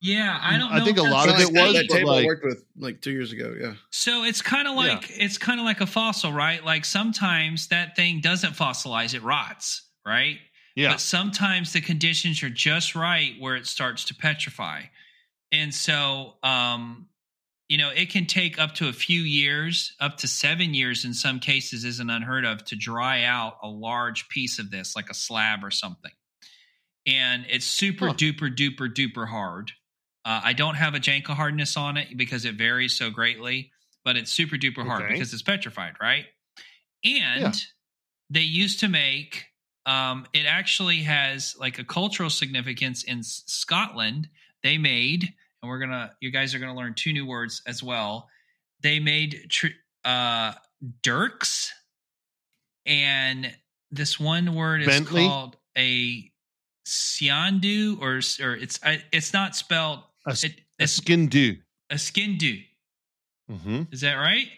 Yeah, I don't. I think a lot that's of it was, that same. but table I worked with like two years ago. Yeah. So it's kind of Yeah. like it's kind of like a fossil, right? Like sometimes that thing doesn't fossilize; it rots, right? yeah. But sometimes the conditions are just right where it starts to petrify. And so, um, you know, it can take up to a few years, up to seven years in some cases, isn't unheard of, to dry out a large piece of this, like a slab or something. And it's super Huh. duper duper duper hard. Uh, I don't have a Janka hardness on it because it varies so greatly, but it's super duper hard Okay. because it's petrified, right? And Yeah. they used to make um, it actually has like a cultural significance in Scotland. They made, and we're gonna, you guys are gonna learn two new words as well. They made tr- uh, dirks, and this one word is Bentley? called a sgian-dubh, or or it's I, it's not spelled. A, It, a it's sgian-dubh. a sgian-dubh. hmm Is that right?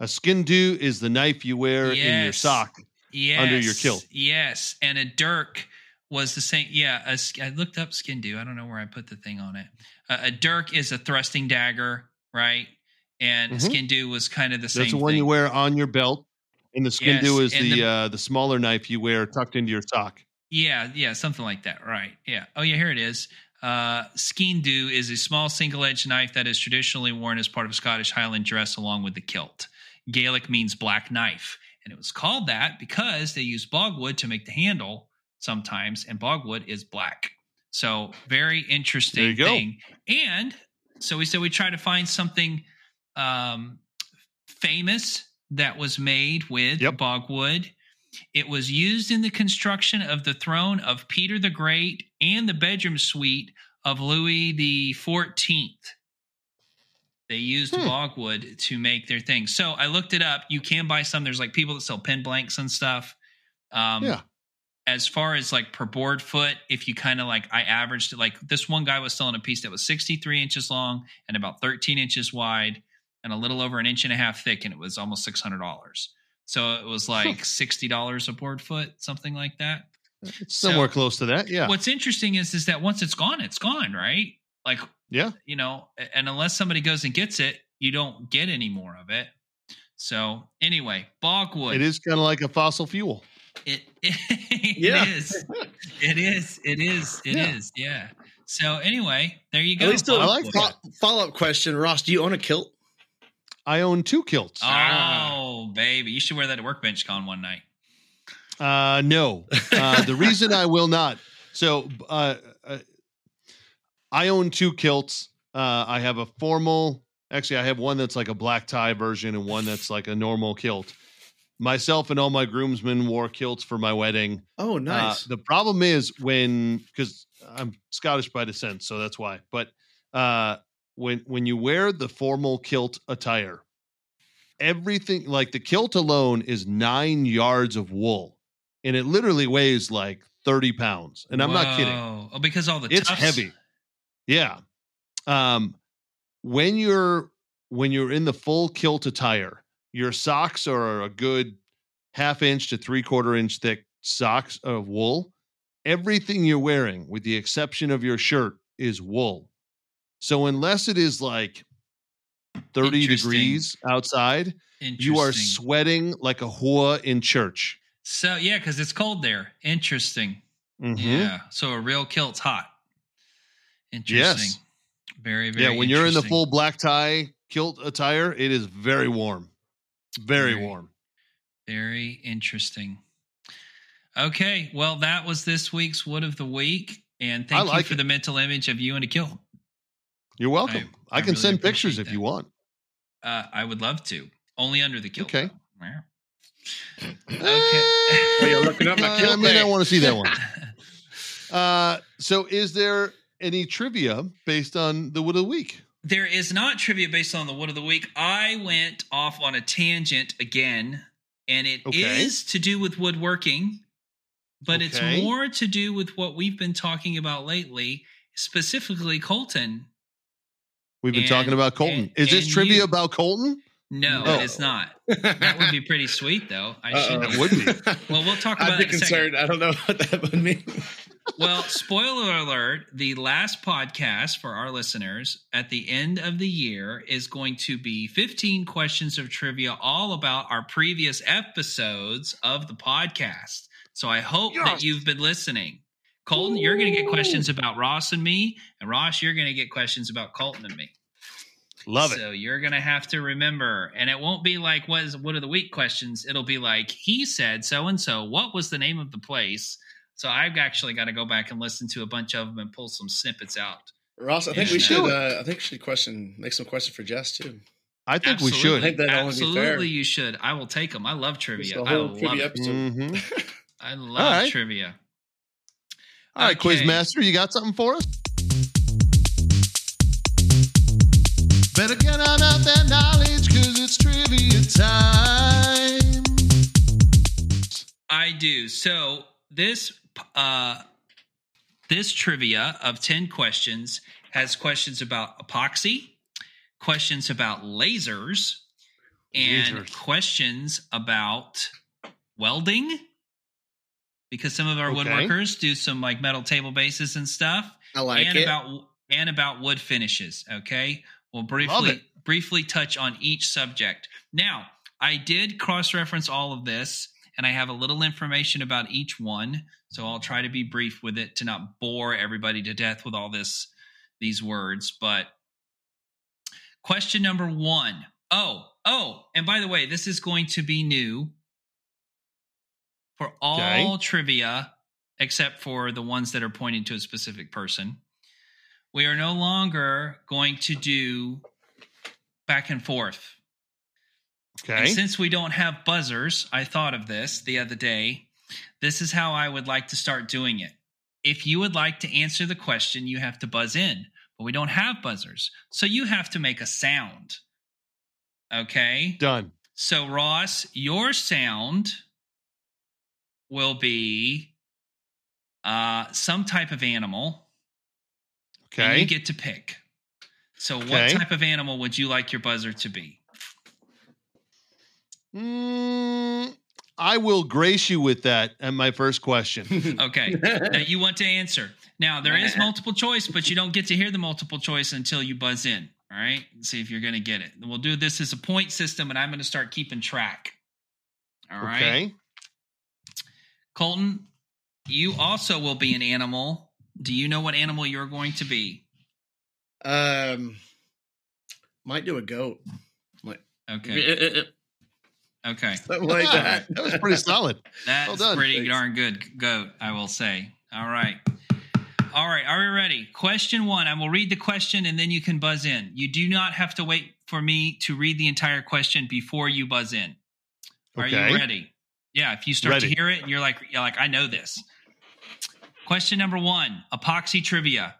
A sgian-dubh is the knife you wear in your sock. yes, under your kilt. Yes, and a dirk was the same. Yeah, a I looked up sgian-dubh. I don't know where I put the thing on it. Uh, a dirk is a thrusting dagger, right? And Mhm. sgian-dubh was kind of the same. That's the one thing. you wear on your belt. And the skin Yes, do is and the the- uh, the smaller knife you wear tucked into your sock. Yeah, yeah, something like that. Right. Yeah. Oh, yeah, here it is. Uh, sgian-dubh is a small single edged knife that is traditionally worn as part of Scottish Highland dress along with the kilt. Gaelic means black knife, and it was called that because they use bogwood to make the handle sometimes, and bogwood is black. So, very There interesting you go. And so we said we try to find something um, famous that was made with Yep. bogwood. It was used in the construction of the throne of Peter the Great and the bedroom suite of Louis the Fourteenth. They used Hmm. bogwood to make their thing. So I looked it up. You can buy some. There's like people that sell pin blanks and stuff. Um, Yeah. As far as like per board foot, if you kind of like, I averaged it like this one guy was selling a piece that was 63 inches long and about 13 inches wide and a little over an inch and a half thick, and it was almost $600. So it was like $60 a board foot, something like that. It's So- somewhere close to that. Yeah. What's interesting is is that once it's gone, it's gone, right? Like Yeah. you know, and unless somebody goes and gets it, you don't get any more of it. So anyway, bogwood. It is kind of like a fossil fuel. It, it Yeah. is. It is. It is. It is. Yeah. Yeah. So anyway, there you go. At least I like follow up question, Ross. Do you own a kilt? I own two kilts. Oh, baby, you should wear that at workbench con one night. Uh, no. Uh, the reason I will not. So, uh, uh, I own two kilts. Uh, I have a formal. Actually, I have one that's like a black tie version and one that's like a normal kilt. Myself and all my groomsmen wore kilts for my wedding. Oh, Uh, nice. the problem is when because I'm Scottish by descent, so that's why. But uh, when when you wear the formal kilt attire, everything like the kilt alone is nine yards of wool, and it literally weighs like thirty pounds. And I'm not kidding; Oh, because all the it's tufts- heavy. Yeah. Um, when you're when you're in the full kilt attire, your socks are a good half inch to three quarter inch thick socks of wool. Everything you're wearing, with the exception of your shirt, is wool. So unless it is like 30 degrees outside, you are sweating like a whore in church. So yeah, because it's cold there. Interesting. Mhm. Yeah. So a real kilt's hot. Interesting. Yes. Very, very Yeah, when you're in the full black tie kilt attire, it is very warm. Very Very. warm. Very interesting. Okay, well, that was this week's Wood of the Week, and thank you for it. the mental image of you and a kill. You're welcome. I, I can really send pictures appreciate if you want. Uh, I would love to. Only under the kill. Okay. though. Okay. Oh, you're looking up my I kilt mean, I want to see that one. Uh, so, is there any trivia based on the Wood of the Week? there is not trivia based on the wood of the week. I went off on a tangent again, and it is Okay. to do with woodworking, but it's more to do with what we've been talking about lately, specifically Colton. We've been And- talking about Colton. and- Is this trivia you- about Colton? No, oh. No. it's not. That would be pretty sweet, though. I should. That would be. Well, we'll talk about I'd be it in a concerned. I don't know what that would mean. Well, spoiler alert, the last podcast for our listeners at the end of the year is going to be 15 questions of trivia all about our previous episodes of the podcast. So I hope that you've been listening. Colton, you're going to get questions about Ross and me, and Ross, you're going to get questions about Colton and me. Love it. So you're gonna have to remember, and it won't be like what is what are the week questions. It'll be like he said so and so. What was the name of the place? So I've actually got to go back and listen to a bunch of them and pull some snippets out. Ross, I think Yeah. we should. Uh, I think we should question, make some questions for Jess too. I think we should. I think that'd only be Absolutely, fair. you should. I will take them. I love trivia. I love trivia it. episode. Mhm. I love All right. trivia. All right, Okay. Quizmaster, you got something for us? Better get on out that knowledge because it's trivia time. I do. So this uh this trivia of 10 questions has questions about epoxy, questions about lasers, and Lasers. questions about welding. Because some of our Okay. woodworkers do some like metal table bases and stuff. I like and it. about and about wood finishes. Okay, we'll briefly briefly touch on each subject. Now, I did cross reference all of this, and I have a little information about each one. So I'll try to be brief with it to not bore everybody to death with all this these words. But question number one. Oh, oh, and by the way, this is going to be new for all Okay. trivia except for the ones that are pointing to a specific person. We are no longer going to do back and forth. And Okay. since we don't have buzzers, I thought of this the other day. This is how I would like to start doing it. If you would like to answer the question, you have to buzz in, but we don't have buzzers. So you have to make a sound. Okay? Done. So, Ross, your sound will be uh, some type of animal. And Okay. you get to pick. So, what type of animal would you like your buzzer to be? Mm, I will grace you with that and my first question. Okay. that you want to answer. Now, there is multiple choice, but you don't get to hear the multiple choice until you buzz in. All right. See if you're going to get it. We'll do this as a point system, and I'm going to start keeping track. All right. Okay. Colton, you also will be an animal. Do you know what animal you're going to be? um, might do a goat. Okay. Eh, eh, eh, okay. Something like that. that was pretty solid. That's Well done. pretty Thanks. darn good goat, I will say. All right. All right. Are we ready? Question one. I will read the question and then you can buzz in. You do not have to wait for me to read the entire question before you buzz in. Are Okay. you ready? Yeah. If you start Ready. to hear it and you're like, you're like, I know this. Question number one epoxy trivia.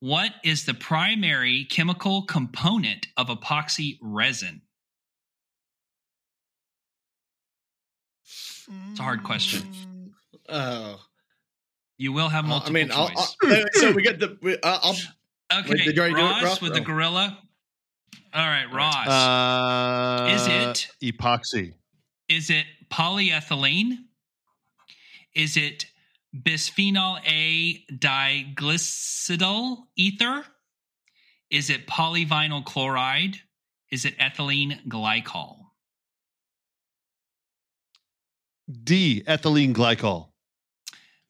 What is the primary chemical component of epoxy resin? It's a hard question. Oh, You will have multiple mean, I'll, choice. I'll, so we get the. We, I'll, I'll Okay, Wait, did you already do it, Ross Ross? with the gorilla. All right, Ross. Uh, Is it- epoxy? is it polyethylene? Is it bisphenol A diglycidyl ether? Is it polyvinyl chloride? Is it ethylene glycol? D. Ethylene glycol.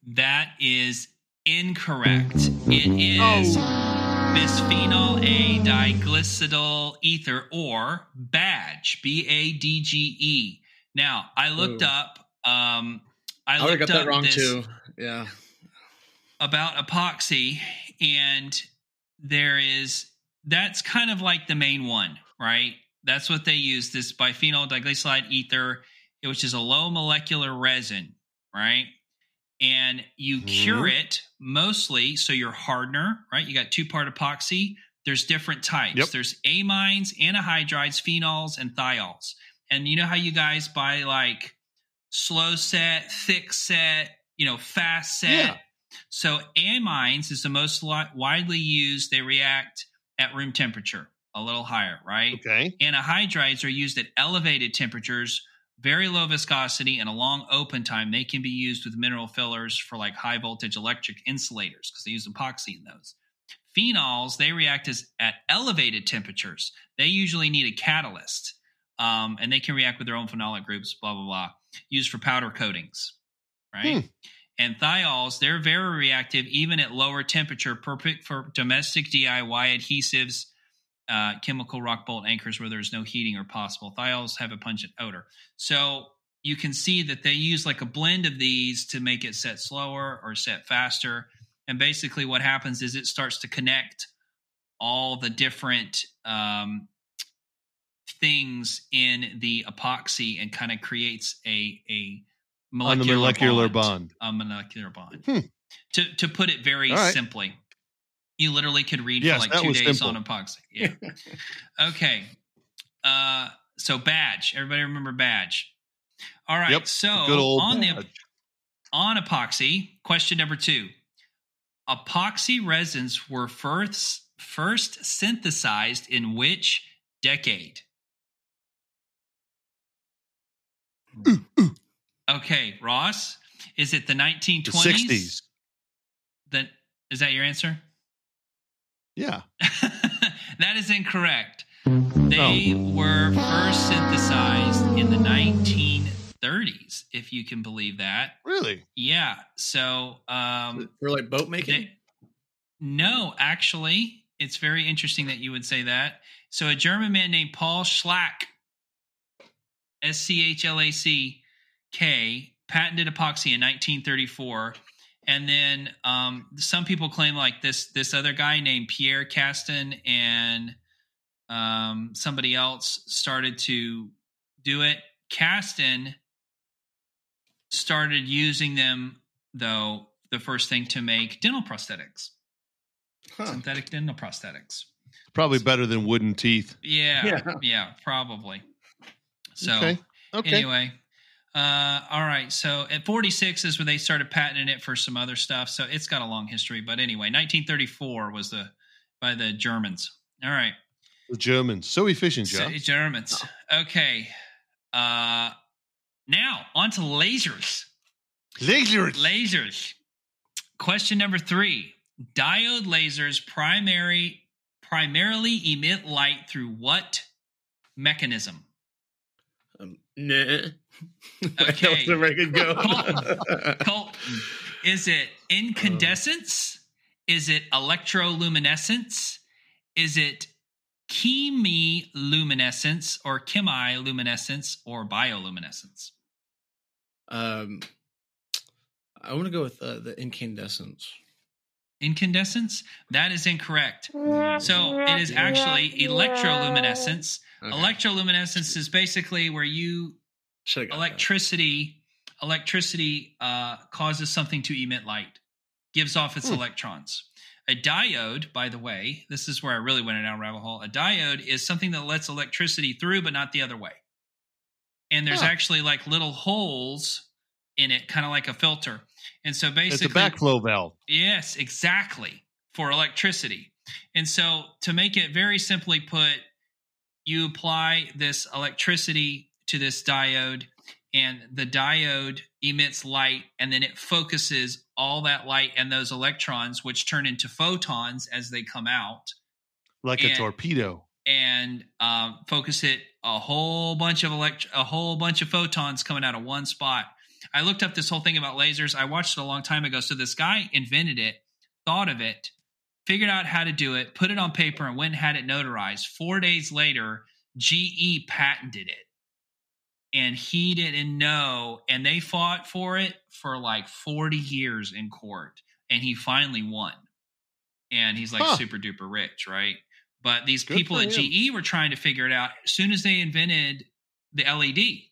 That is incorrect. It is oh. bisphenol A diglycidyl ether or badge, B A D G E. Now, I looked Ooh. up um I I looked got up that wrong this too. Yeah. about epoxy and there is that's kind of like the main one, right? That's what they use this biphenyl diglycide ether, which is a low molecular resin, right? And you Mhm. cure it mostly so your hardener, right? You got two part epoxy. there's different types. Yep. There's amines, anhydrides, phenols, and thiols. And you know how you guys buy like slow set, thick set, you know, fast set. Yeah. So amines is the most li- widely used. They react at room temperature, a little higher, right? Okay. Anhydrides are used at elevated temperatures, very low viscosity, and a long open time. They can be used with mineral fillers for like high voltage electric insulators because they use epoxy in those. Phenols, they react as at elevated temperatures. They usually need a catalyst, um, and they can react with their own phenolic groups, blah, blah, blah, used for powder coatings, right? Hmm. And thiols, they're very reactive even at lower temperature, perfect for domestic DIY adhesives, uh, chemical rock bolt anchors where there's no heating or possible. Thiols have a pungent odor. So you can see that they use like a blend of these to make it set slower or set faster. And basically, what happens is it starts to connect all the different um, things in the epoxy and kind of creates a a molecular, molecular bond, bond. a molecular bond. Hmm. To to put it very right. simply, you literally could read Yes, for like two days simple. on epoxy. Yeah. okay. Uh, so badge. Everybody remember badge. All right. Yep, So on the on epoxy, question number two. Epoxy resins were first first synthesized in which decade? Okay, Ross, is it the the 1920s? 60s. The, is that your answer? Yeah. that is incorrect. They were first synthesized in the 1930s, if you can believe that. Really? Yeah. So, um, For like boat making. they, no, actually, it's very interesting that you would say that. So, a German man named Paul Schlack, S C H L A C K, patented epoxy in 1934. And then um, some people claim like this this other guy named Pierre Castan and um, somebody else started to do it. Castan started using them though the first thing to make dental prosthetics, Huh. synthetic dental prosthetics. Probably better than wooden teeth. Yeah, yeah, Yeah. probably. So Okay. Okay. anyway, uh, all right. So at 46 is where they started patenting it for some other stuff. So it's got a long history. But anyway, 1934 was the by the Germans. All right. The Germans. So efficient, So, Joe. Germans. Okay. Uh, now on to lasers. Lasers. Lasers. Question number three. Diode lasers primary primarily emit light through what mechanism? Um, nah. that Okay. was a very good go. Colton, is it incandescence? Is it electroluminescence? Is it chemiluminescence or chemiluminescence or bioluminescence? um, I want to go with uh, the incandescence. Incandescence? That is incorrect. So it is actually electroluminescence. Okay. Electroluminescence is basically where you Should've that. electricity electricity uh, causes something to emit light gives off its Hmm. electrons a diode by the way this is where i really went down a rabbit hole a diode is something that lets electricity through but not the other way and there's Huh. actually like little holes in it kind of like a filter and so It's basically a backflow valve. Yes, exactly. For electricity. And so to make it very simply put, you apply this electricity to this diode and the diode emits light and then it focuses all that light and those electrons which turn into photons as they come out Like a torpedo. and um, focus it a whole bunch of elect- a whole bunch of photons coming out of one spot. I looked up this whole thing about lasers. I watched it a long time ago. So this guy invented it, thought of it, figured out how to do it, put it on paper, and went and had it notarized. Four days later, GE patented it. And he didn't know, and they fought for it for like 40 years in court. And he finally won. And he's like Huh. super duper rich, right? But these Good people at. GE were trying to figure it out as soon as they invented the LED,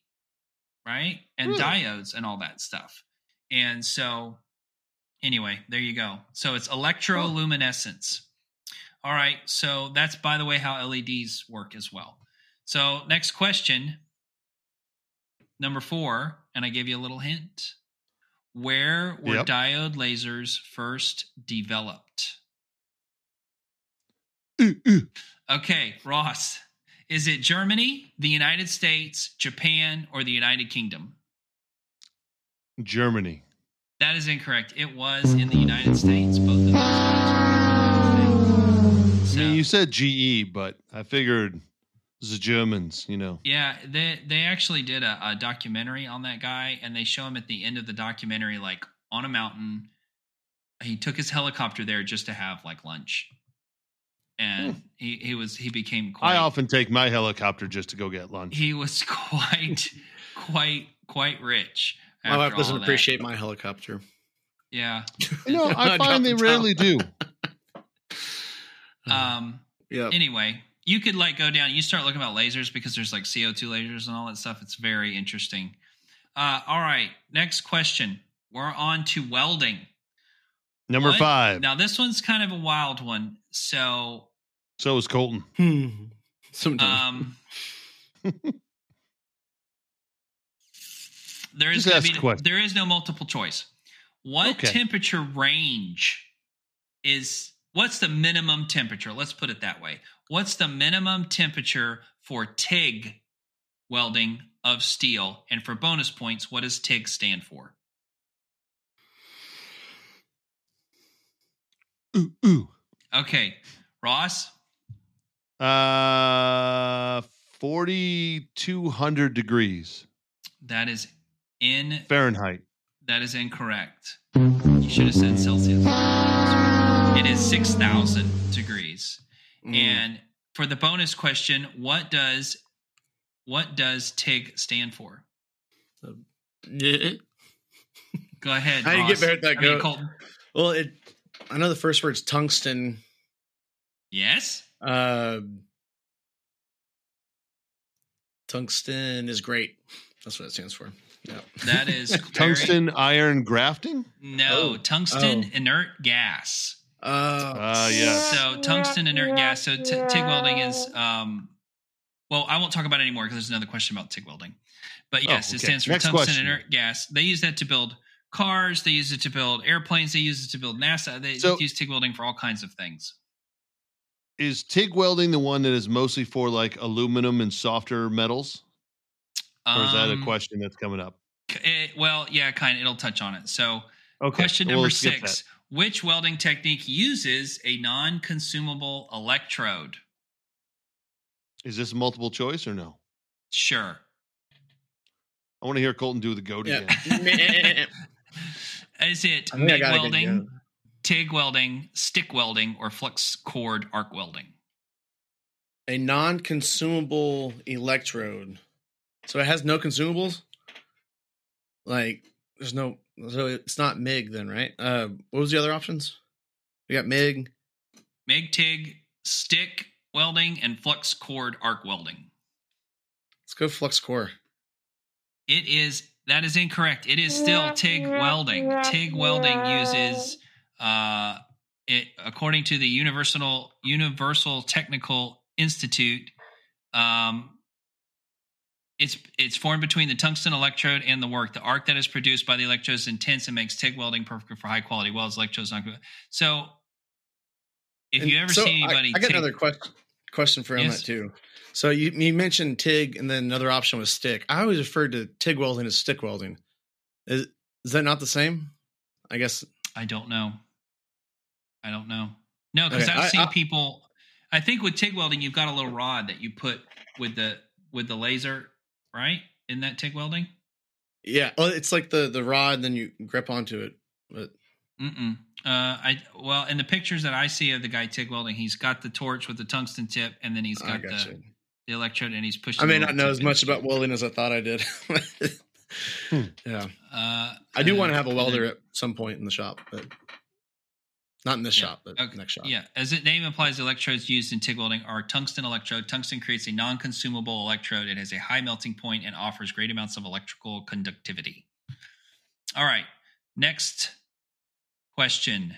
right? And Really? diodes and all that stuff. And so, anyway, there you go. So it's electroluminescence. All right. So that's, by the way, how LEDs work as well. So, next question, number four, and I gave you a little hint. Where were Yep. diode lasers first developed? Ooh, ooh. Okay, Ross. Is it Germany, the United States, Japan, or the United Kingdom? Germany. That is incorrect. It was in the United States. Both of those guys were in the United States. I mean, you said GE, but I figured the Germans, you know. Yeah, they they actually did a, a documentary on that guy, and they show him at the end of the documentary, like on a mountain. He took his helicopter there just to have like lunch, and he he was he became quite. Hmm. I often take my helicopter just to go get lunch. he was quite quite quite rich. My after wife all doesn't appreciate my helicopter. Yeah. no, I Drop find they rarely do. Um. Yeah. Anyway, you could like go down. You start looking about lasers because there's like CO two lasers and all that stuff. It's very interesting. Uh, all right. Next question. We're on to welding. Number What? five. Now this one's kind of a wild one. So So is Colton. Hmm. Sometimes. um there is Just gonna be a there is no multiple choice. What Okay. temperature range is what's the minimum temperature? Let's put it that way. What's the minimum temperature for TIG welding of steel? And for bonus points, what does TIG stand for? Ooh, ooh. Okay, Ross. Uh, 4,200 degrees That is in Fahrenheit. That is incorrect. You should have said Celsius. It is 6,000 degrees. Mm. And for the bonus question, what does what does TIG stand for? Yeah. Go ahead. How do you get better at that I mean. Colton. Well, it. I know the first word's tungsten. Yes. Uh, tungsten is great. That's what it stands for. Yeah. That is Tungsten iron grafting? no, Oh. tungsten Oh. inert gas. Uh, Ah, yes. So tungsten inert gas. So t- TIG welding is um well, I won't talk about it anymore because there's another question about TIG welding. But Oh, yes, it stands for Next tungsten question. inert gas. They use that to build cars, they use it to build airplanes, they use it to build NASA. They So- use TIG welding for all kinds of things. Is TIG welding the one that is mostly for like aluminum and softer metals? Or is that a Um, question that's coming up? eh, well, yeah, kind of. It'll touch on it. So, Okay. question number let's six: Which welding technique uses a non-consumable electrode? Is this multiple choice or no? Sure. I want to hear Colton do the goat yeah. again. Is it I MIG got a good welding. TIG welding, stick welding, or flux cored arc welding? A non-consumable electrode. So it has no consumables. Like there's no. So it's not MIG then, right? Uh, what was the other options? We got MIG. MIG, TIG, stick welding, and flux cored arc welding. Let's go flux core. It is that is incorrect. It is still TIG welding. TIG welding uses uh it according to the Universal Universal Technical Institute um it's it's formed between the tungsten electrode and the work. The arc that is produced by the electrode is intense and makes TIG welding perfect for high quality welds. Electrodes not good. So if And you ever so see I- anybody I, got TIG- another question question for Yes. that too. So you you mentioned TIG and then another option was stick. I always referred to TIG welding as stick welding. Is is that not the same? I guess I don't know. I don't know. No, because Okay, I've I- seen I- people. I think with TIG welding, you've got a little rod that you put with the with the laser, right? In that TIG welding. yeah. Well, it's like the the rod, then you grip onto it. But Mm-mm. Uh, I well, in the pictures that I see of the guy TIG welding, he's got the torch with the tungsten tip, and then he's got got the, you. the electrode, and he's pushing. I may not know as much about welding as I thought I did. Hmm. Yeah, Uh, I do uh, want to have a welder then- at some point in the shop, but not in this Yeah, shop, but okay, next shop. Yeah, as the name implies, the electrodes used in TIG welding are tungsten electrode. Tungsten creates a non-consumable electrode. It has a high melting point and offers great amounts of electrical conductivity. All right, next question.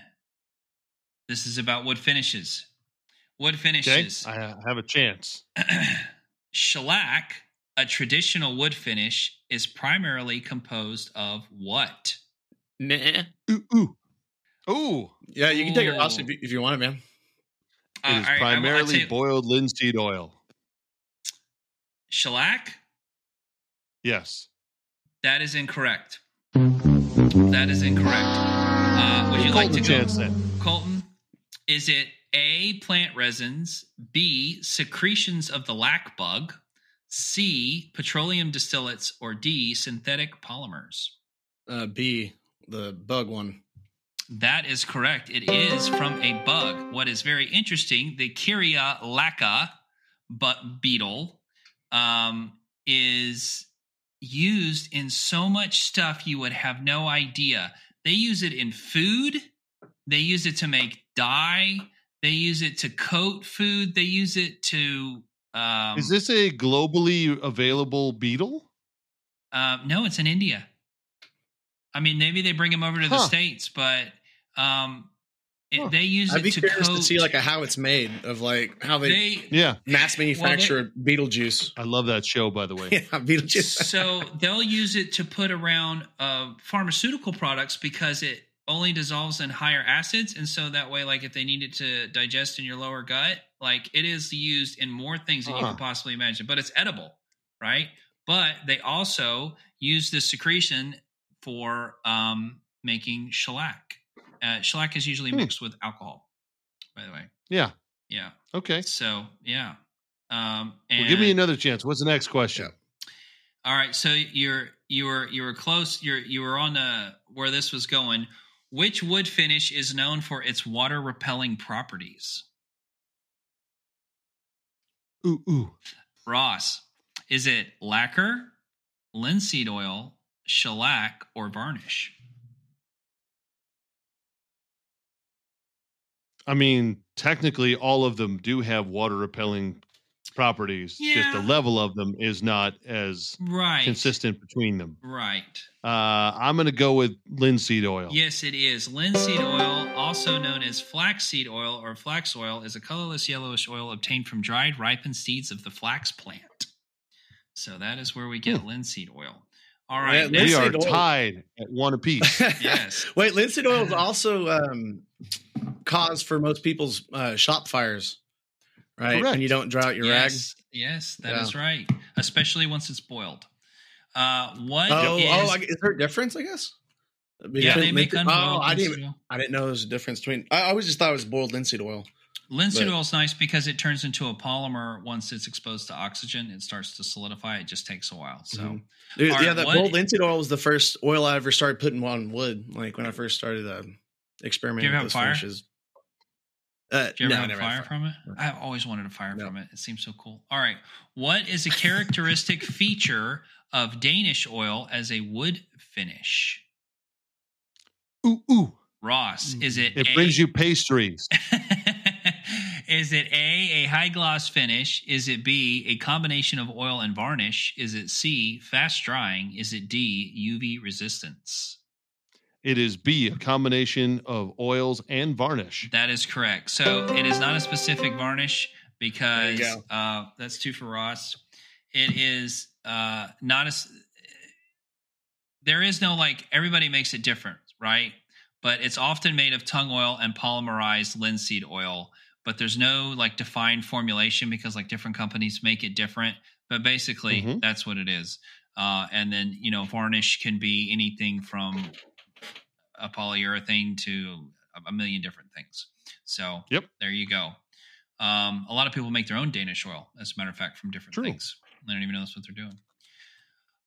This is about wood finishes. Wood Okay, finishes. I have a chance. Shellac, a traditional wood finish, is primarily composed of what? Nah. Ooh, ooh, ooh. Yeah, you can take it, Ross, if you, if you want it, man. It is Uh, all right, I I'll primarily tell you- boiled linseed oil. shellac. Yes. That is incorrect. That is incorrect. Uh, would you like to go? Colton? Is it A, plant resins, B, secretions of the lac bug, C, petroleum distillates, or D, synthetic polymers? Uh, B, the bug one. That is correct. It is from a bug. What is very interesting, the Kerria lacca but beetle um, is used in so much stuff you would have no idea. They use it in food. They use it to make dye. They use it to coat food. They use it to. Um, Is this a globally available beetle? uh, no, it's in India. I mean, maybe they bring them over to the states, but um, it, Huh. they use I'd it be to curious coat. to see like a, how it's made of like how they, they Yeah. mass manufacture Beetlejuice. I love that show, by the way. Yeah, Beetlejuice. so they'll use it to put around uh, pharmaceutical products because it only dissolves in higher acids and so that way like if they need it to digest in your lower gut like it is used in more things than you Huh. could possibly imagine but it's edible right but they also use this secretion for um, making shellac uh, shellac is usually Hmm. mixed with alcohol by the way Yeah. yeah Okay. so yeah um Well, give me another chance. What's the next question? all right, so you're you were you were close. You're you were on the where this was going. Which wood finish is known for its water repelling properties? Ooh, ooh. Ross, is it lacquer, linseed oil, shellac, or varnish? I mean, technically, all of them do have water repelling properties. Yeah. Just the level of them is not as Right. consistent between them. Right. Uh, I'm going to go with linseed oil. Yes, it is. Linseed oil, also known as flaxseed oil or flax oil, is a colorless yellowish oil obtained from dried, ripened seeds of the flax plant. So that is where we get linseed oil. All right. Yeah, we are oil. tied at one apiece. Yes. Wait, linseed oil is also um, cause for most people's uh, shop fires, right? Correct. When you don't dry out your rag. yes, yes, that is Yeah. right. Especially once it's boiled. Uh, what Oh, is- oh, is there a difference? I guess. yeah, they make linseed- unboiled Oh, I didn't. oil. I didn't know there was a difference between. I always just thought it was boiled linseed oil. Linseed but- oil is nice because it turns into a polymer once it's exposed to oxygen. It starts to solidify. It just takes a while. So, Mhm. Dude, yeah, right, that what- boiled linseed oil was the first oil I ever started putting on wood. Like when I first started uh, experimenting Do you ever with have those fire? finishes. Uh, do you ever no, I have never fire had from it? I've always wanted a fire No. from it. It seems so cool. All right. What is a characteristic feature of Danish oil as a wood finish? ooh, ooh. Ross, is it It A- brings you pastries. is it A, a high gloss finish? Is it B, a combination of oil and varnish? Is it C, fast drying? Is it D, UV resistance? It is B, a combination of oils and varnish. That is correct. So it is not a specific varnish because uh, that's two for Ross. It is uh, not as there is no like everybody makes it different, right? But it's often made of tung oil and polymerized linseed oil. But there's no like defined formulation because like different companies make it different. But basically, Mhm. that's what it is. Uh, and then you know, varnish can be anything from a polyurethane to a- million different things. So Yep. there you go. Um, a lot of people make their own Danish oil, as a matter of fact, from different True. things. They don't even know that's what they're doing.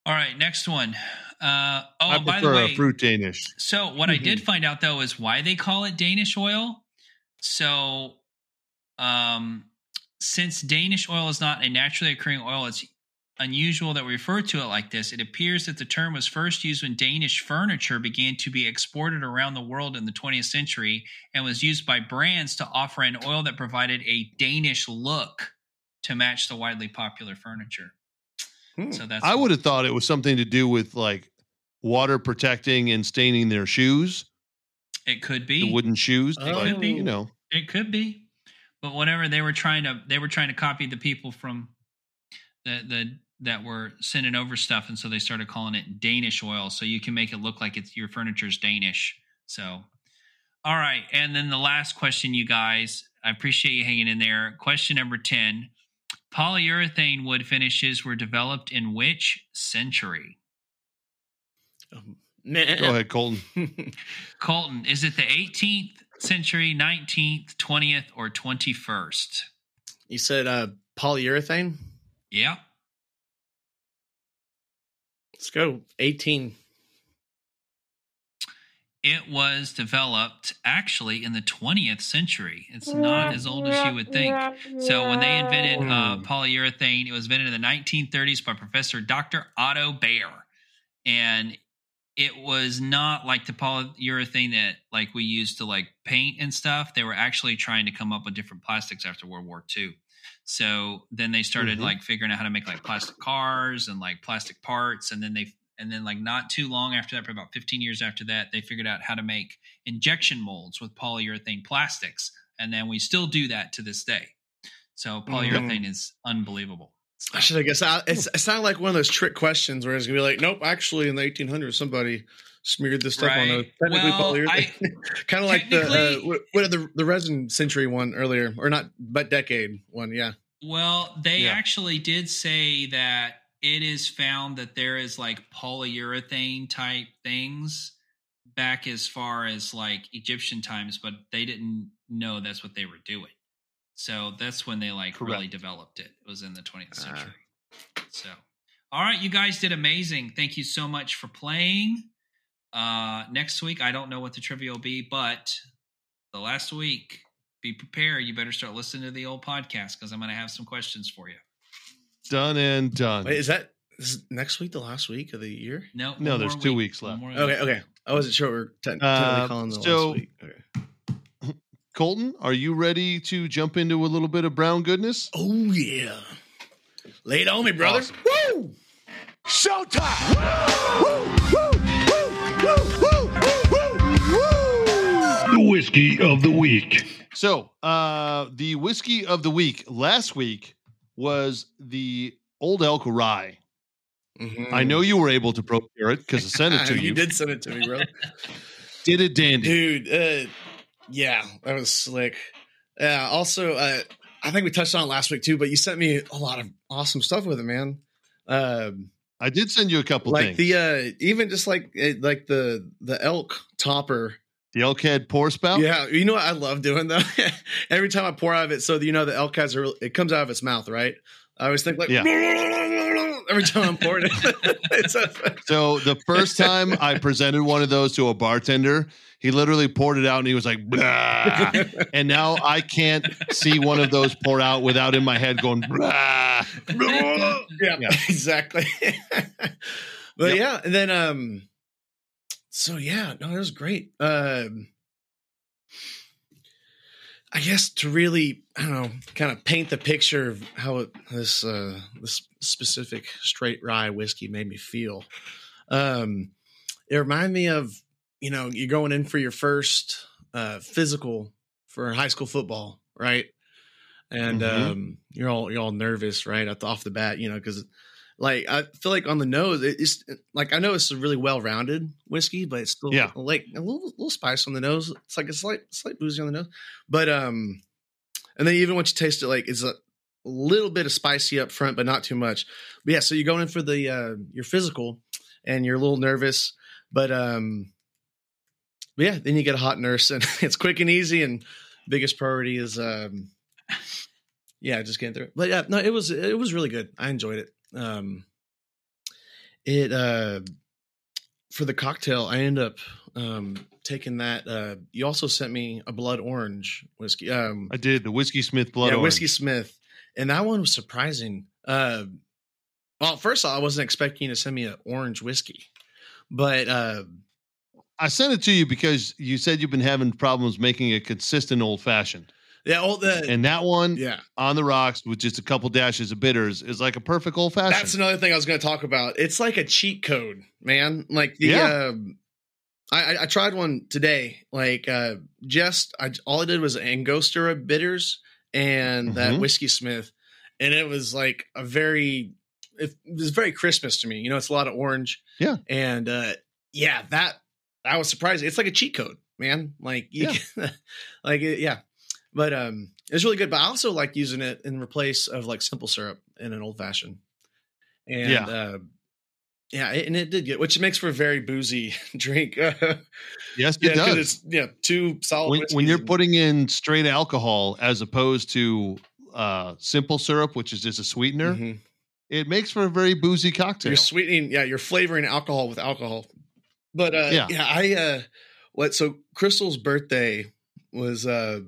All right, next one. Uh, oh, I by the way, fruit Danish. so what I Mhm. did find out though is why they call it Danish oil. So, um, since Danish oil is not a naturally occurring oil, it's unusual that we refer to it like this. It appears that the term was first used when Danish furniture began to be exported around the world in the 20th century and was used by brands to offer an oil that provided a Danish look to match the widely popular furniture. Hmm. So that's I would have thought it was something to do with like water protecting and staining their shoes, it could be the wooden shoes. It but, Could be. you know, It could be. but whatever they were trying to they were trying to copy the people from the the that were sending over stuff, and so they started calling it Danish oil, so you can make it look like it's your furniture's Danish. So, all right, and then the last question, you guys, I appreciate you hanging in there. Question number ten: Polyurethane wood finishes were developed in which century? Um, Go ahead, Colton. Colton, is it the 18th century, 19th, 20th, or 21st? you said uh, polyurethane. Yeah. Let's go. 18. It was developed actually in the 20th century. It's not as old as you would think. So, when they invented uh, polyurethane, it was invented in the 1930s by Professor Dr. Otto Bayer. And it was not like the polyurethane that like we used to like paint and stuff. They were actually trying to come up with different plastics after World War II. So then they started Mhm. like figuring out how to make like plastic cars and like plastic parts, and then they and then like not too long after that, for about 15 years after that, they figured out how to make injection molds with polyurethane plastics, and then we still do that to this day. So polyurethane is unbelievable. I should have guessed. I- It's, it sounded like one of those trick questions where it's gonna be like, nope, actually, in the 1800s, somebody smeared this stuff on the technically Well, polyurethane. kind of like the uh, what, what are the the resin century one earlier, or not, but decade one. Yeah. Well, they Yeah. actually did say that it is found that there is like polyurethane type things back as far as like Egyptian times, but they didn't know that's what they were doing. So that's when they like really developed it. It was in the 20th Ah. century. So, all right, you guys did amazing. Thank you so much for playing. Uh next week, I don't know what the trivia will be, but the last week, be prepared. You better start listening to the old podcast because I'm going to have some questions for you. Done and done. Wait, is that is next week the last week of the year? No, No, there's two week. weeks left. more Okay, week. okay. I wasn't sure we're te- technically Uh, calling the so- last week. Okay. Colton, are you ready to jump into a little bit of brown goodness? Oh yeah, lay it on me, brother. Awesome. Woo! The whiskey of the week. So, uh, the whiskey of the week last week was the Old Elk Rye. Mhm. I know you were able to procure it because I sent it to you. you did send it to me, bro. Did it dandy. Dude, uh, yeah, that was slick. Yeah. Also, uh, I think we touched on it last week too, but you sent me a lot of awesome stuff with it, man. Um, I did send you a couple like things. the uh, even just like like the the elk topper. the elk head pour spout. Yeah, you know what I love doing though. Every time I pour out of it, so that you know the elk has a real, it comes out of its mouth, right? I always think like Yeah. every time I'm pouring it. So the first time I presented one of those to a bartender, he literally poured it out and he was like, "Blah." and now I can't see one of those pour out without in my head going, "Blah." yeah, Yeah. exactly. but Yep. yeah, and then um, so yeah, no, it was great. Um, I guess to really, I don't know, kind of paint the picture of how it, this uh this specific straight rye whiskey made me feel. Um, it reminded me of you know you're going in for your first uh physical for high school football, right? And Mhm. um, you're all you're all nervous, right, off the bat, you know, because like I feel like on the nose, it's like I know it's a really well rounded whiskey, but it's still Yeah. like a little little spice on the nose. It's like a slight slight boozy on the nose, but um, and then even once you taste it, like it's a little bit of spicy up front, but not too much. But yeah, so you're going in for the uh your physical, and you're a little nervous, but um, but yeah, then you get a hot nurse, and it's quick and easy, and biggest priority is um, yeah, just getting through it. But yeah, no, it was it was really good. I enjoyed it. Um, it uh, for the cocktail, I end up um taking that. Uh, you also sent me a blood orange whiskey. Um, I did the whiskey Smith blood yeah, orange. whiskey Smith, and that one was surprising. Uh, well, first of all, I wasn't expecting you to send me an orange whiskey, but uh, I sent it to you because you said you've been having problems making a consistent old fashioned, yeah, all the and that one yeah. on the rocks with just a couple dashes of bitters is like a perfect old fashioned. That's another thing I was going to talk about. It's like a cheat code, man. Like the, Yeah. um, I, I- tried one today. Like, uh, just I, all I did was Angostura bitters and that Mhm. whiskey smith, and it was like a very it was very Christmas to me. You know, it's a lot of orange. Yeah. and uh, yeah, that I was surprised. It's like a cheat code, man. Like you, can- like yeah. But um, it's really good. But I also like using it in replace of like simple syrup in an old fashioned. And Yeah. uh, yeah, and it did get, which makes for a very boozy drink. yeah, Yes, it 'cause does. it's yeah, two solid. When, when you're and- putting in straight alcohol as opposed to uh, simple syrup, which is just a sweetener, Mhm. it makes for a very boozy cocktail. you're sweetening, yeah, you're flavoring alcohol with alcohol. But uh, Yeah. yeah, I uh, what? So Crystal's birthday was uh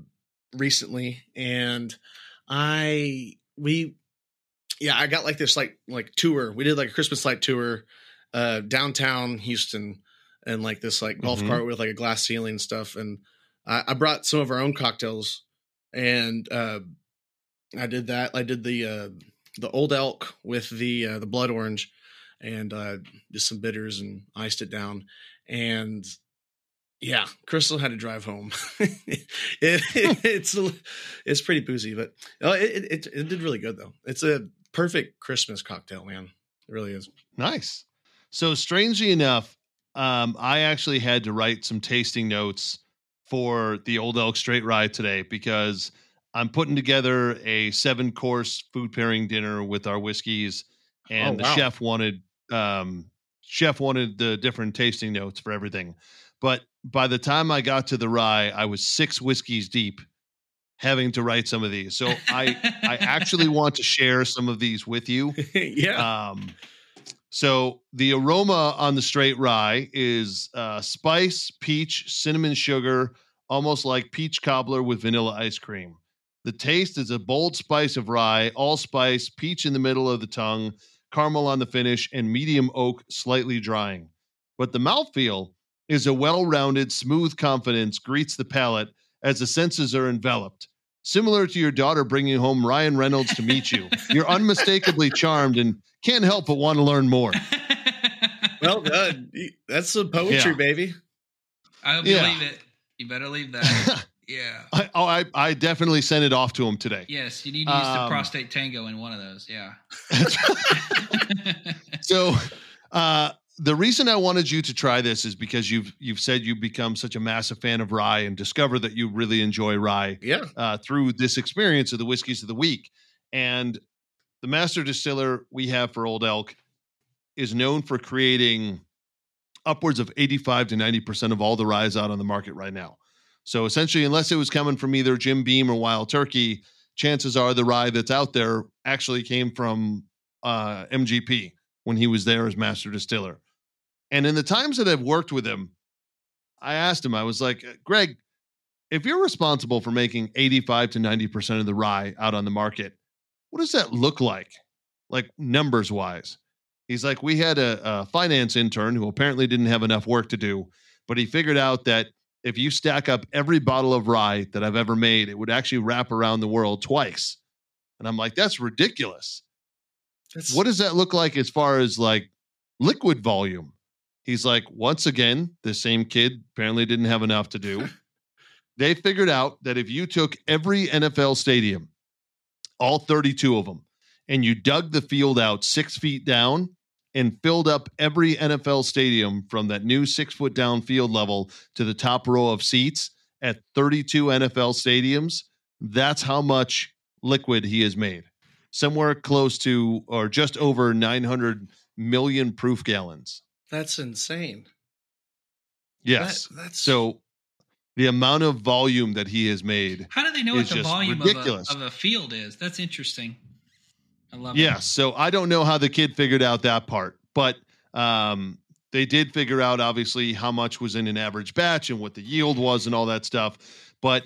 recently, and I we yeah, I got like this like like tour. We did like a Christmas light tour uh downtown Houston and like this like golf Mhm. cart with like a glass ceiling and stuff. And I, I brought some of our own cocktails and uh I did that. I did the uh the old elk with the uh the blood orange and uh just some bitters and iced it down. And yeah, Crystal had to drive home. it, it's it's pretty boozy, but oh, it, it it did really good though. It's a perfect Christmas cocktail, man. It really is. Nice. So strangely enough, um, I actually had to write some tasting notes for the Old Elk Straight Rye today because I'm putting together a seven course food pairing dinner with our whiskeys, and Oh, the chef wanted um, chef wanted the different tasting notes for everything. But by the time I got to the rye, I was six whiskeys deep, having to write some of these. So I I actually want to share some of these with you. yeah. Um, so the aroma on the straight rye is uh, spice, peach, cinnamon sugar, almost like peach cobbler with vanilla ice cream. The taste is a bold spice of rye, allspice, peach in the middle of the tongue, caramel on the finish, and medium oak slightly drying. But the mouthfeel is a well rounded, smooth confidence greets the palate as the senses are enveloped. Similar to your daughter bringing home Ryan Reynolds to meet you, you're unmistakably charmed and can't help but want to learn more. well done. That's some poetry, Yeah. baby. I hope Yeah. you it. You better leave that. Yeah. I, oh, I, I definitely sent it off to him today. Yes, you need to use the Um, prostate tango in one of those. Yeah. so uh the reason I wanted you to try this is because you've you've said you've become such a massive fan of rye and discovered that you really enjoy rye Yeah. uh, through this experience of the whiskeys of the week. And the master distiller we have for Old Elk is known for creating upwards of 85 to 90% of all the ryes out on the market right now. So essentially, unless it was coming from either Jim Beam or Wild Turkey, chances are the rye that's out there actually came from uh, MGP when he was there as master distiller. And in the times that I've worked with him, I asked him, I was like, uh, Greg, if you're responsible for making 85 to 90% of the rye out on the market, what does that look like? Like numbers wise? He's like, we had a, a finance intern who apparently didn't have enough work to do, but he figured out that if you stack up every bottle of rye that I've ever made, it would actually wrap around the world twice. And I'm like, that's ridiculous. That's, What does that look like as far as like liquid volume? He's like, once again, the same kid apparently didn't have enough to do. they figured out that if you took every NFL stadium, all 32 of them, and you dug the field out six feet down and filled up every NFL stadium from that new six foot down field level to the top row of seats at 32 NFL stadiums, that's how much liquid he has made. Somewhere close to or just over 900 million proof gallons. That's insane. Yes. That- that's so the amount of volume that he has made How do they know what the volume of a, of a field is? That's interesting. I love it. Yes. So I don't know how the kid figured out that part, but um, they did figure out obviously how much was in an average batch and what the yield was and all that stuff. But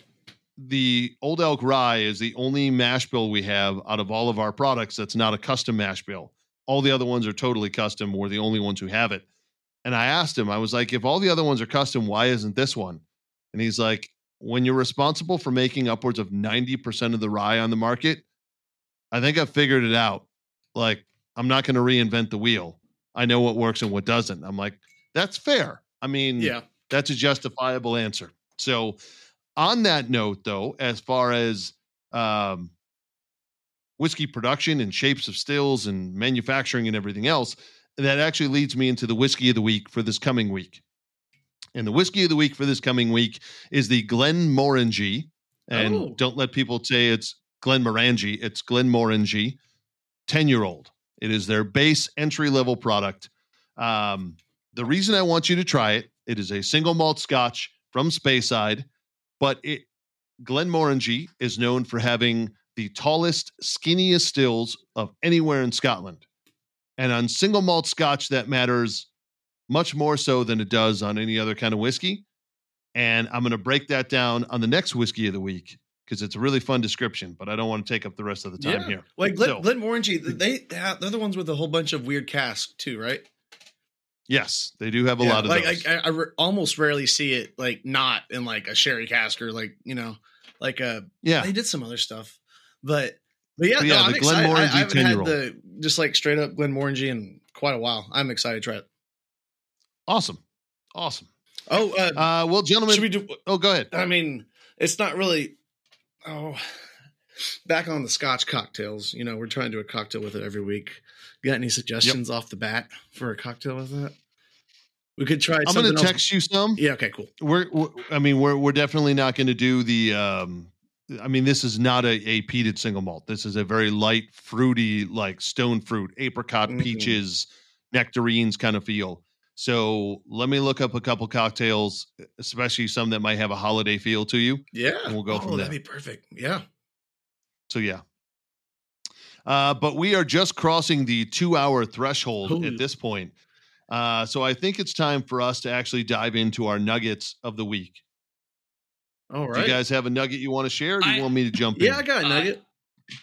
the Old Elk Rye is the only mash bill we have out of all of our products that's not a custom mash bill. All the other ones are totally custom. We're the only ones who have it. And I asked him, I was like, if all the other ones are custom, why isn't this one? And he's like, when you're responsible for making upwards of 90% of the rye on the market, I think I've figured it out. Like, I'm not going to reinvent the wheel. I know what works and what doesn't. I'm like, that's fair. I mean, yeah. that's a justifiable answer. So, on that note, though, as far as um, whiskey production and shapes of stills and manufacturing and everything else. That actually leads me into the whiskey of the week for this coming week. And the whiskey of the week for this coming week is the Glen Glenmorangie. And Oh. don't let people say it's Glen Glenmorangie. It's Glen Glenmorangie, 10 year old. It is their base entry level product. Um, the reason I want you to try it, it is a single malt scotch from Speyside, but it Glenmorangie is known for having the tallest, skinniest stills of anywhere in Scotland. And on single malt scotch, that matters much more so than it does on any other kind of whiskey. And I'm going to break that down on the next whiskey of the week because it's a really fun description, but I don't want to take up the rest of the time Yeah. here. Like Glen, So- Glenmorangie, they they're the ones with a whole bunch of weird casks too, right? Yes, they do have a Yeah, lot of like those. I, I, I re- almost rarely see it like not in like a sherry cask or like you know like uh yeah, they did some other stuff, but but yeah, But no, yeah, I'm the excited. I, I Glenmorangie haven't had 10-year-old. the just like straight up Glenmorangie in quite a while. I'm excited to try it. awesome, awesome. Oh, uh, Uh, well, gentlemen, should we do? oh, go ahead. I mean, it's not really. Oh, back on the Scotch cocktails. You know, we're trying to do a cocktail with it every week. You got any suggestions off the bat for a cocktail with that? We could try. I'm going to else. text you some. Yeah. Okay. Cool. we're, we're I mean we're we're definitely not going to do the um I mean this is not a, a peated single malt. This is a very light fruity like stone fruit, apricot, Mhm. peaches, nectarines kind of feel. So let me look up a couple cocktails, especially some that might have a holiday feel to you. Yeah. And we'll go oh, from that'd be perfect. Yeah. So yeah. Uh, but we are just crossing the two hour threshold Ooh. at this point. Uh, so I think it's time for us to actually dive into our nuggets of the week. All Do you guys have a nugget you want to share? Or do you I- want me to jump yeah, in? Yeah, I got a Uh, nugget.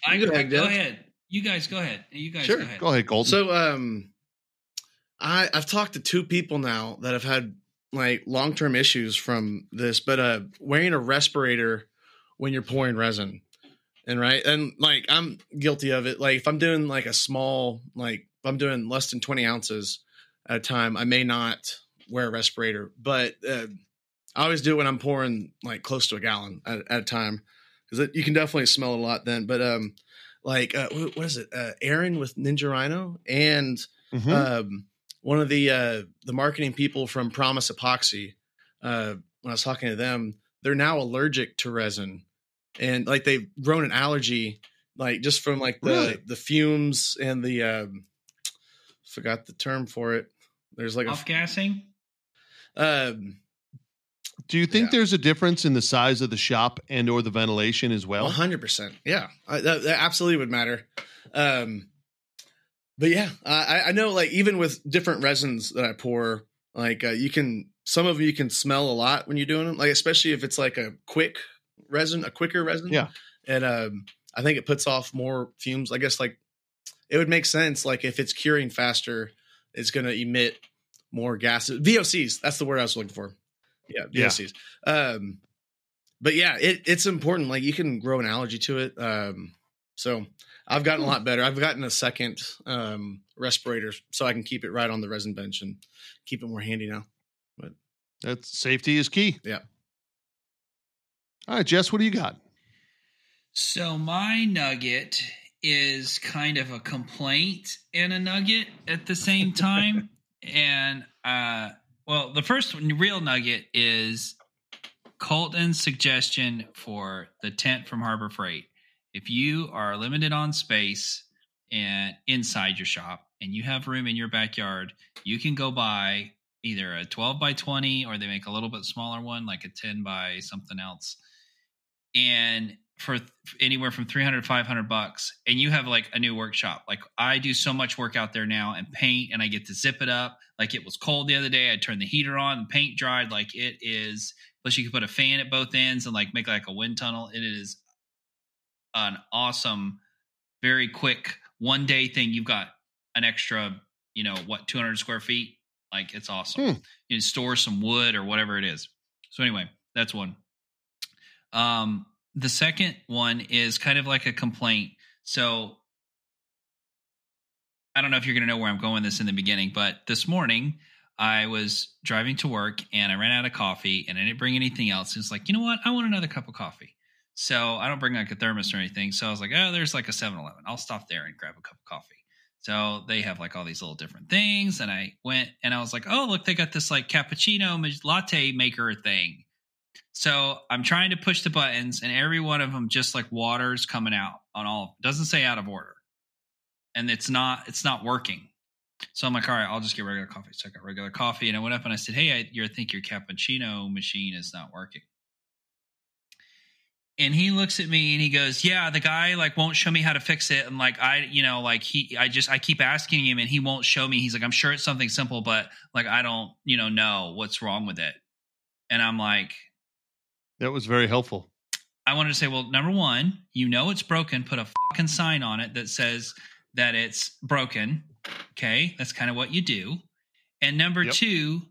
I Go go, ahead, go ahead. You guys go ahead. You guys Sure. go ahead. Go ahead, Colton. So, um, I I've talked to two people now that have had like long term issues from this, but uh, wearing a respirator when you're pouring resin, and right, and like I'm guilty of it. Like if I'm doing like a small, like if I'm doing less than 20 ounces at a time, I may not wear a respirator, but uh, I always do it when I'm pouring like close to a gallon at, at a time because you can definitely smell it a lot then. But um, like uh, what, what is it? Uh, Aaron with Ninja Rhino and Mhm. um, one of the uh, the marketing people from Promise Epoxy. Uh, when I was talking to them, they're now allergic to resin, and like they've grown an allergy, like just from like the Really? the fumes and the um, forgot the term for it. There's like Off gassing. um, Do you think yeah. there's a difference in the size of the shop and or the ventilation as well? One hundred percent. Yeah, I, that, that absolutely would matter. Um, but yeah, I, I know like even with different resins that I pour, like uh, you can some of them you can smell a lot when you're doing them. Like especially if it's like a quick resin, a quicker resin. Yeah. and um, I think it puts off more fumes. I guess like it would make sense. Like if it's curing faster, it's going to emit more gases. VOCs. That's the word I was looking for. Yeah, Yeah. VOCs. Um, but yeah, it, it's important. Like you can grow an allergy to it. Um, so I've gotten a lot better. I've gotten a second um, respirator so I can keep it right on the resin bench and keep it more handy now. But that's safety is key. Yeah. All right, Jess, what do you got? So my nugget is kind of a complaint and a nugget at the same time. and uh well, the first real nugget is Colton's suggestion for the tent from Harbor Freight. If you are limited on space and inside your shop and you have room in your backyard, you can go buy either a 12 by 20 or they make a little bit smaller one like a 10 by something else and for anywhere from 300 to 500 bucks and you have like a new workshop. Like i do so much work out there now and paint and i get to zip it up. Like it was cold the other day. I turned the heater on and paint dried. Like it is plus you can put a fan at both ends and like make like a wind tunnel. It is an awesome very quick one day thing. You've got an extra you know what 200 square feet? Like it's awesome. Hmm. you can store some wood or whatever it is. So anyway that's one. Um, the second one is kind of like a complaint. So I don't know if you're going to know where I'm going with this in the beginning, but this morning I was driving to work and I ran out of coffee and I didn't bring anything else. It's like, you know what? I want another cup of coffee. So I don't bring like a thermos or anything. So I was like, oh, there's like a 7 Eleven. I'll stop there and grab a cup of coffee. So they have like all these little different things. And I went and I was like, oh, look, they got this like cappuccino latte maker thing. So I'm trying to push the buttons and every one of them just like water's coming out on all. Doesn't say out of order. And it's not, it's not working. So I'm like, all right, I'll just get regular coffee. So I got regular coffee, and I went up and I said, hey, I you think your cappuccino machine is not working. And he looks at me and he goes, yeah, the guy like won't show me how to fix it, and like I, you know, like he, I just I keep asking him and he won't show me. He's like, I'm sure it's something simple, but like I don't, you know, know what's wrong with it. And I'm like, That was very helpful. I wanted to say, well, number one, you know it's broken. Put a fucking sign on it that says that it's broken. Okay, that's kind of what you do. And number Yep. two,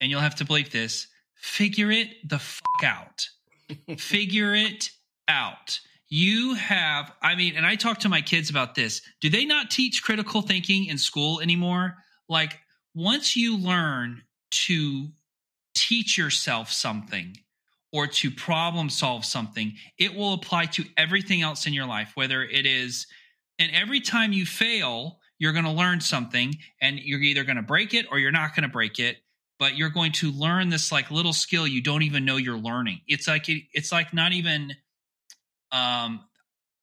and you'll have to believe this: figure it the fuck out. figure it out. You have, I mean, and I talk to my kids about this. Do they not teach critical thinking in school anymore? Like, once you learn to teach yourself something or to problem solve something, it will apply to everything else in your life, whether it is, and every time you fail, you're going to learn something and you're either going to break it or you're not going to break it but you're going to learn this like little skill you don't even know you're learning. It's like it, it's like not even um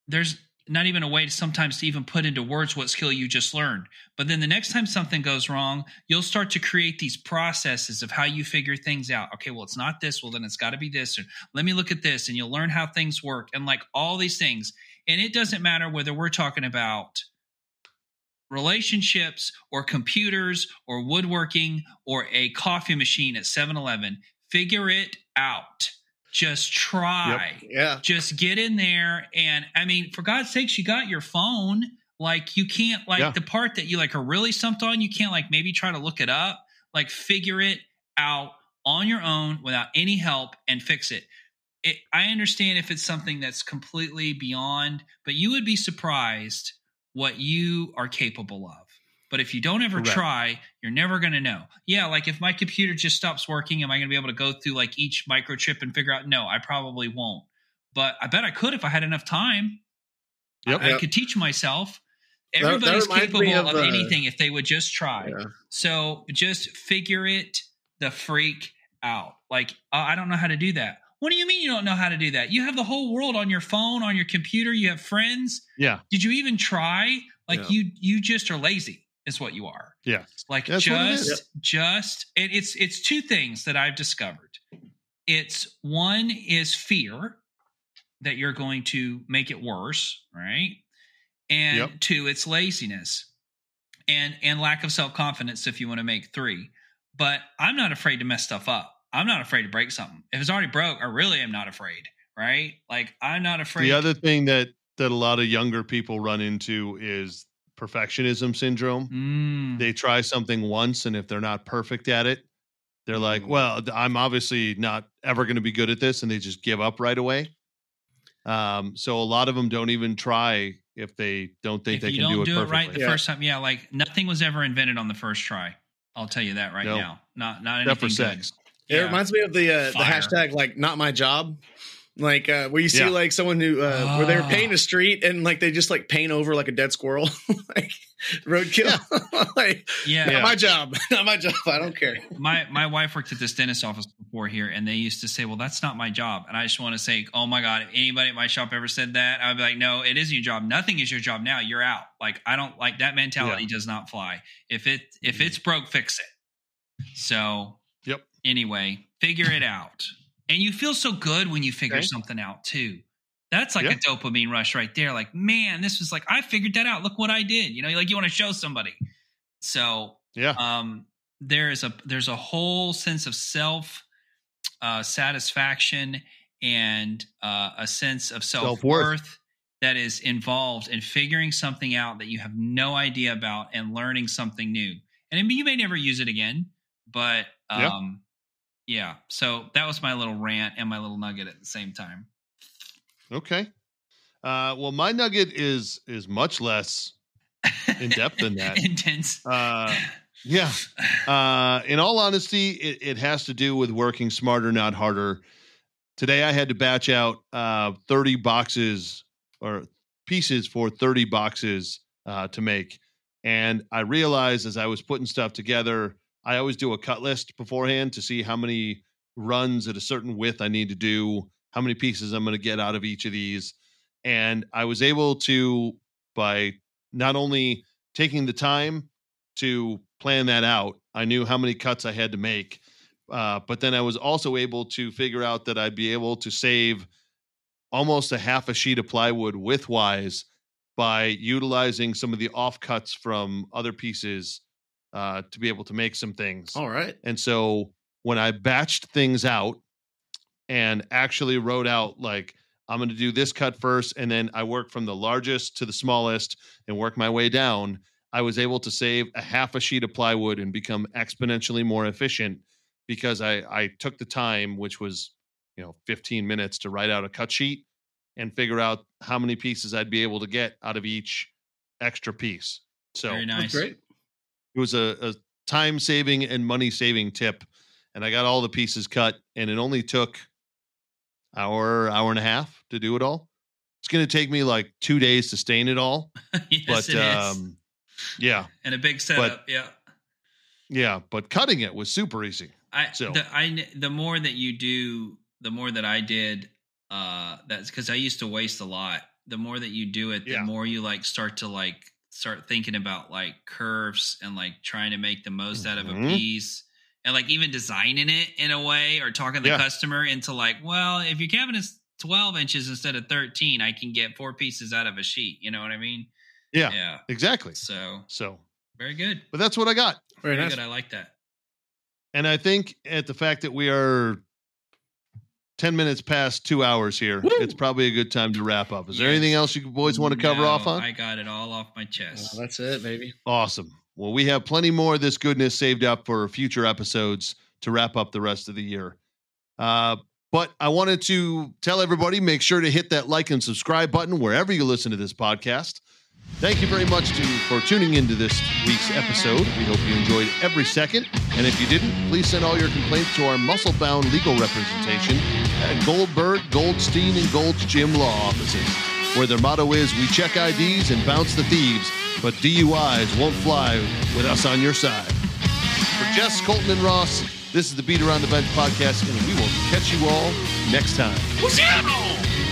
there's not even a way to sometimes to even put into words what skill you just learned. But then the next time something goes wrong you'll start to create these processes of how you figure things out. Okay well it's not this. Well then it's got to be this. Let me look at this and you'll learn how things work and like all these things. And it doesn't matter whether we're talking about relationships or computers or woodworking or a coffee machine at 7-Eleven figure it out just try Yeah. just get in there and i mean for god's sakes you got your phone like you can't like Yeah. the part that you like are really stumped on you can't like maybe try to look it up like figure it out on your own without any help and fix it it, I understand if it's something that's completely beyond, but you would be surprised what you are capable of. But if you don't ever Correct. try, you're never going to know. Yeah, like if my computer just stops working, am I going to be able to go through like each microchip and figure out? No, I probably won't. But I bet I could if I had enough time. Yep. I Yep. could teach myself. That- that Everybody's capable of, of, uh, anything if they would just try. Yeah. So just figure it the freak out. Like, uh, I don't know how to do that. What do you mean you don't know how to do that? You have the whole world on your phone, on your computer. You have friends. Yeah. Did you even try? Like Yeah. you, you just are lazy, is what you are. Yeah. Like That's what it just, just. It, it's it's two things that I've discovered. It's one is fear that you're going to make it worse, right? And Yep. two, it's laziness and and lack of self confidence. If you want to make three, but I'm not afraid to mess stuff up. I'm not afraid to break something. If it's already broke, I really am not afraid, right? Like I'm not afraid. The other thing that that a lot of younger people run into is perfectionism syndrome. Mm, They try something once, and if they're not perfect at it, they're like, Mm. "Well, I'm obviously not ever going to be good at this," and they just give up right away. Um, so a lot of them don't even try if they don't think if they you can don't do it do it perfectly. right the Yeah. first time, yeah, like nothing was ever invented on the first try. I'll tell you that right No. now. Not not Except for anything good. sex. It Yeah. reminds me of the uh, the hashtag like not my job. Like uh, where you see Yeah. like someone who uh, where they were Oh. painting a street and like they just like paint over like a dead squirrel, like roadkill. like yeah. Yeah. my job, not my job. I don't care. my my wife worked at this dentist office before here, and they used to say, "Well, that's not my job." And I just want to say, "Oh my god, if anybody at my shop ever said that, I'd be like, no, it isn't your job. Nothing is your job now. You're out. Like I don't like that mentality. Does not fly. If it if it's broke, fix it. So Yep. Anyway, figure it out, and you feel so good when you figure something out too. That's like Yeah. a dopamine rush right there. Like, man, this was like I figured that out. Look what I did. You know, like you want to show somebody. So Yeah. um, there is a there's a whole sense of self uh, satisfaction and uh, a sense of self Self-worth. that is involved in figuring something out that you have no idea about and learning something new. And you may never use it again, but um, yeah. So that was my little rant and my little nugget at the same time. Okay. Uh, well, my nugget is is much less in depth than that. Intense. Uh, yeah. Uh, in all honesty, it, it has to do with working smarter, not harder. today I had to batch out uh, 30 boxes or pieces for 30 boxes uh, to make. And I realized as I was putting stuff together, I always do a cut list beforehand to see how many runs at a certain width I need to do, how many pieces I'm going to get out of each of these. And I was able to, by not only taking the time to plan that out, I knew how many cuts I had to make. Uh, but then I was also able to figure out that I'd be able to save almost a half a sheet of plywood widthwise by utilizing some of the offcuts from other pieces uh, to be able to make some things. All right. And so when I batched things out and actually wrote out like I'm going to do this cut first, and then I work from the largest to the smallest and work my way down. I was able to save a half a sheet of plywood and become exponentially more efficient because I I took the time, which was you know 15 minutes, to write out a cut sheet and figure out how many pieces I'd be able to get out of each extra piece. So Very nice. That's great. It was a, a time saving and money saving tip and i got all the pieces cut and it only took hour hour and a half to do it all it's going to take me like two days to stain it all yes, but it is. um yeah and a big setup. yeah. yeah but cutting it was super easy I So- the I the more that you do, the more that I did. Uh, that's because I used to waste a lot. The more that you do it, the Yeah. more you like start to like start thinking about like curves and like trying to make the most out of a Mhm. piece. And like even designing it in a way or talking the Yeah. customer into like, well, if your cabinet's 12 inches instead of 13, I can get four pieces out of a sheet. You know what I mean? yeah, Yeah. exactly So so very good. but that's what i got Very Very nice. good. I like that. and i think at the fact that we are 10 minutes past two hours here Woo! it's probably a good time to wrap up is there anything else you boys want to cover No, off on I got it all off my chest. Well, that's it, baby. Awesome. Well, we have plenty more of this goodness saved up for future episodes to wrap up the rest of the year. Uh, but I wanted to tell everybody make sure to hit that like and subscribe button wherever you listen to this podcast. Thank you very much to, for tuning into this week's episode. We hope you enjoyed every second. And if you didn't, please send all your complaints to our muscle bound legal representation at Goldberg, Goldstein, and Gold's Gym Law Offices, where their motto is We check IDs and bounce the thieves, but DUIs won't fly with us on your side. For Jess, Colton, and Ross, this is the Beat Around the Bench podcast, and we will catch you all next time. What's up?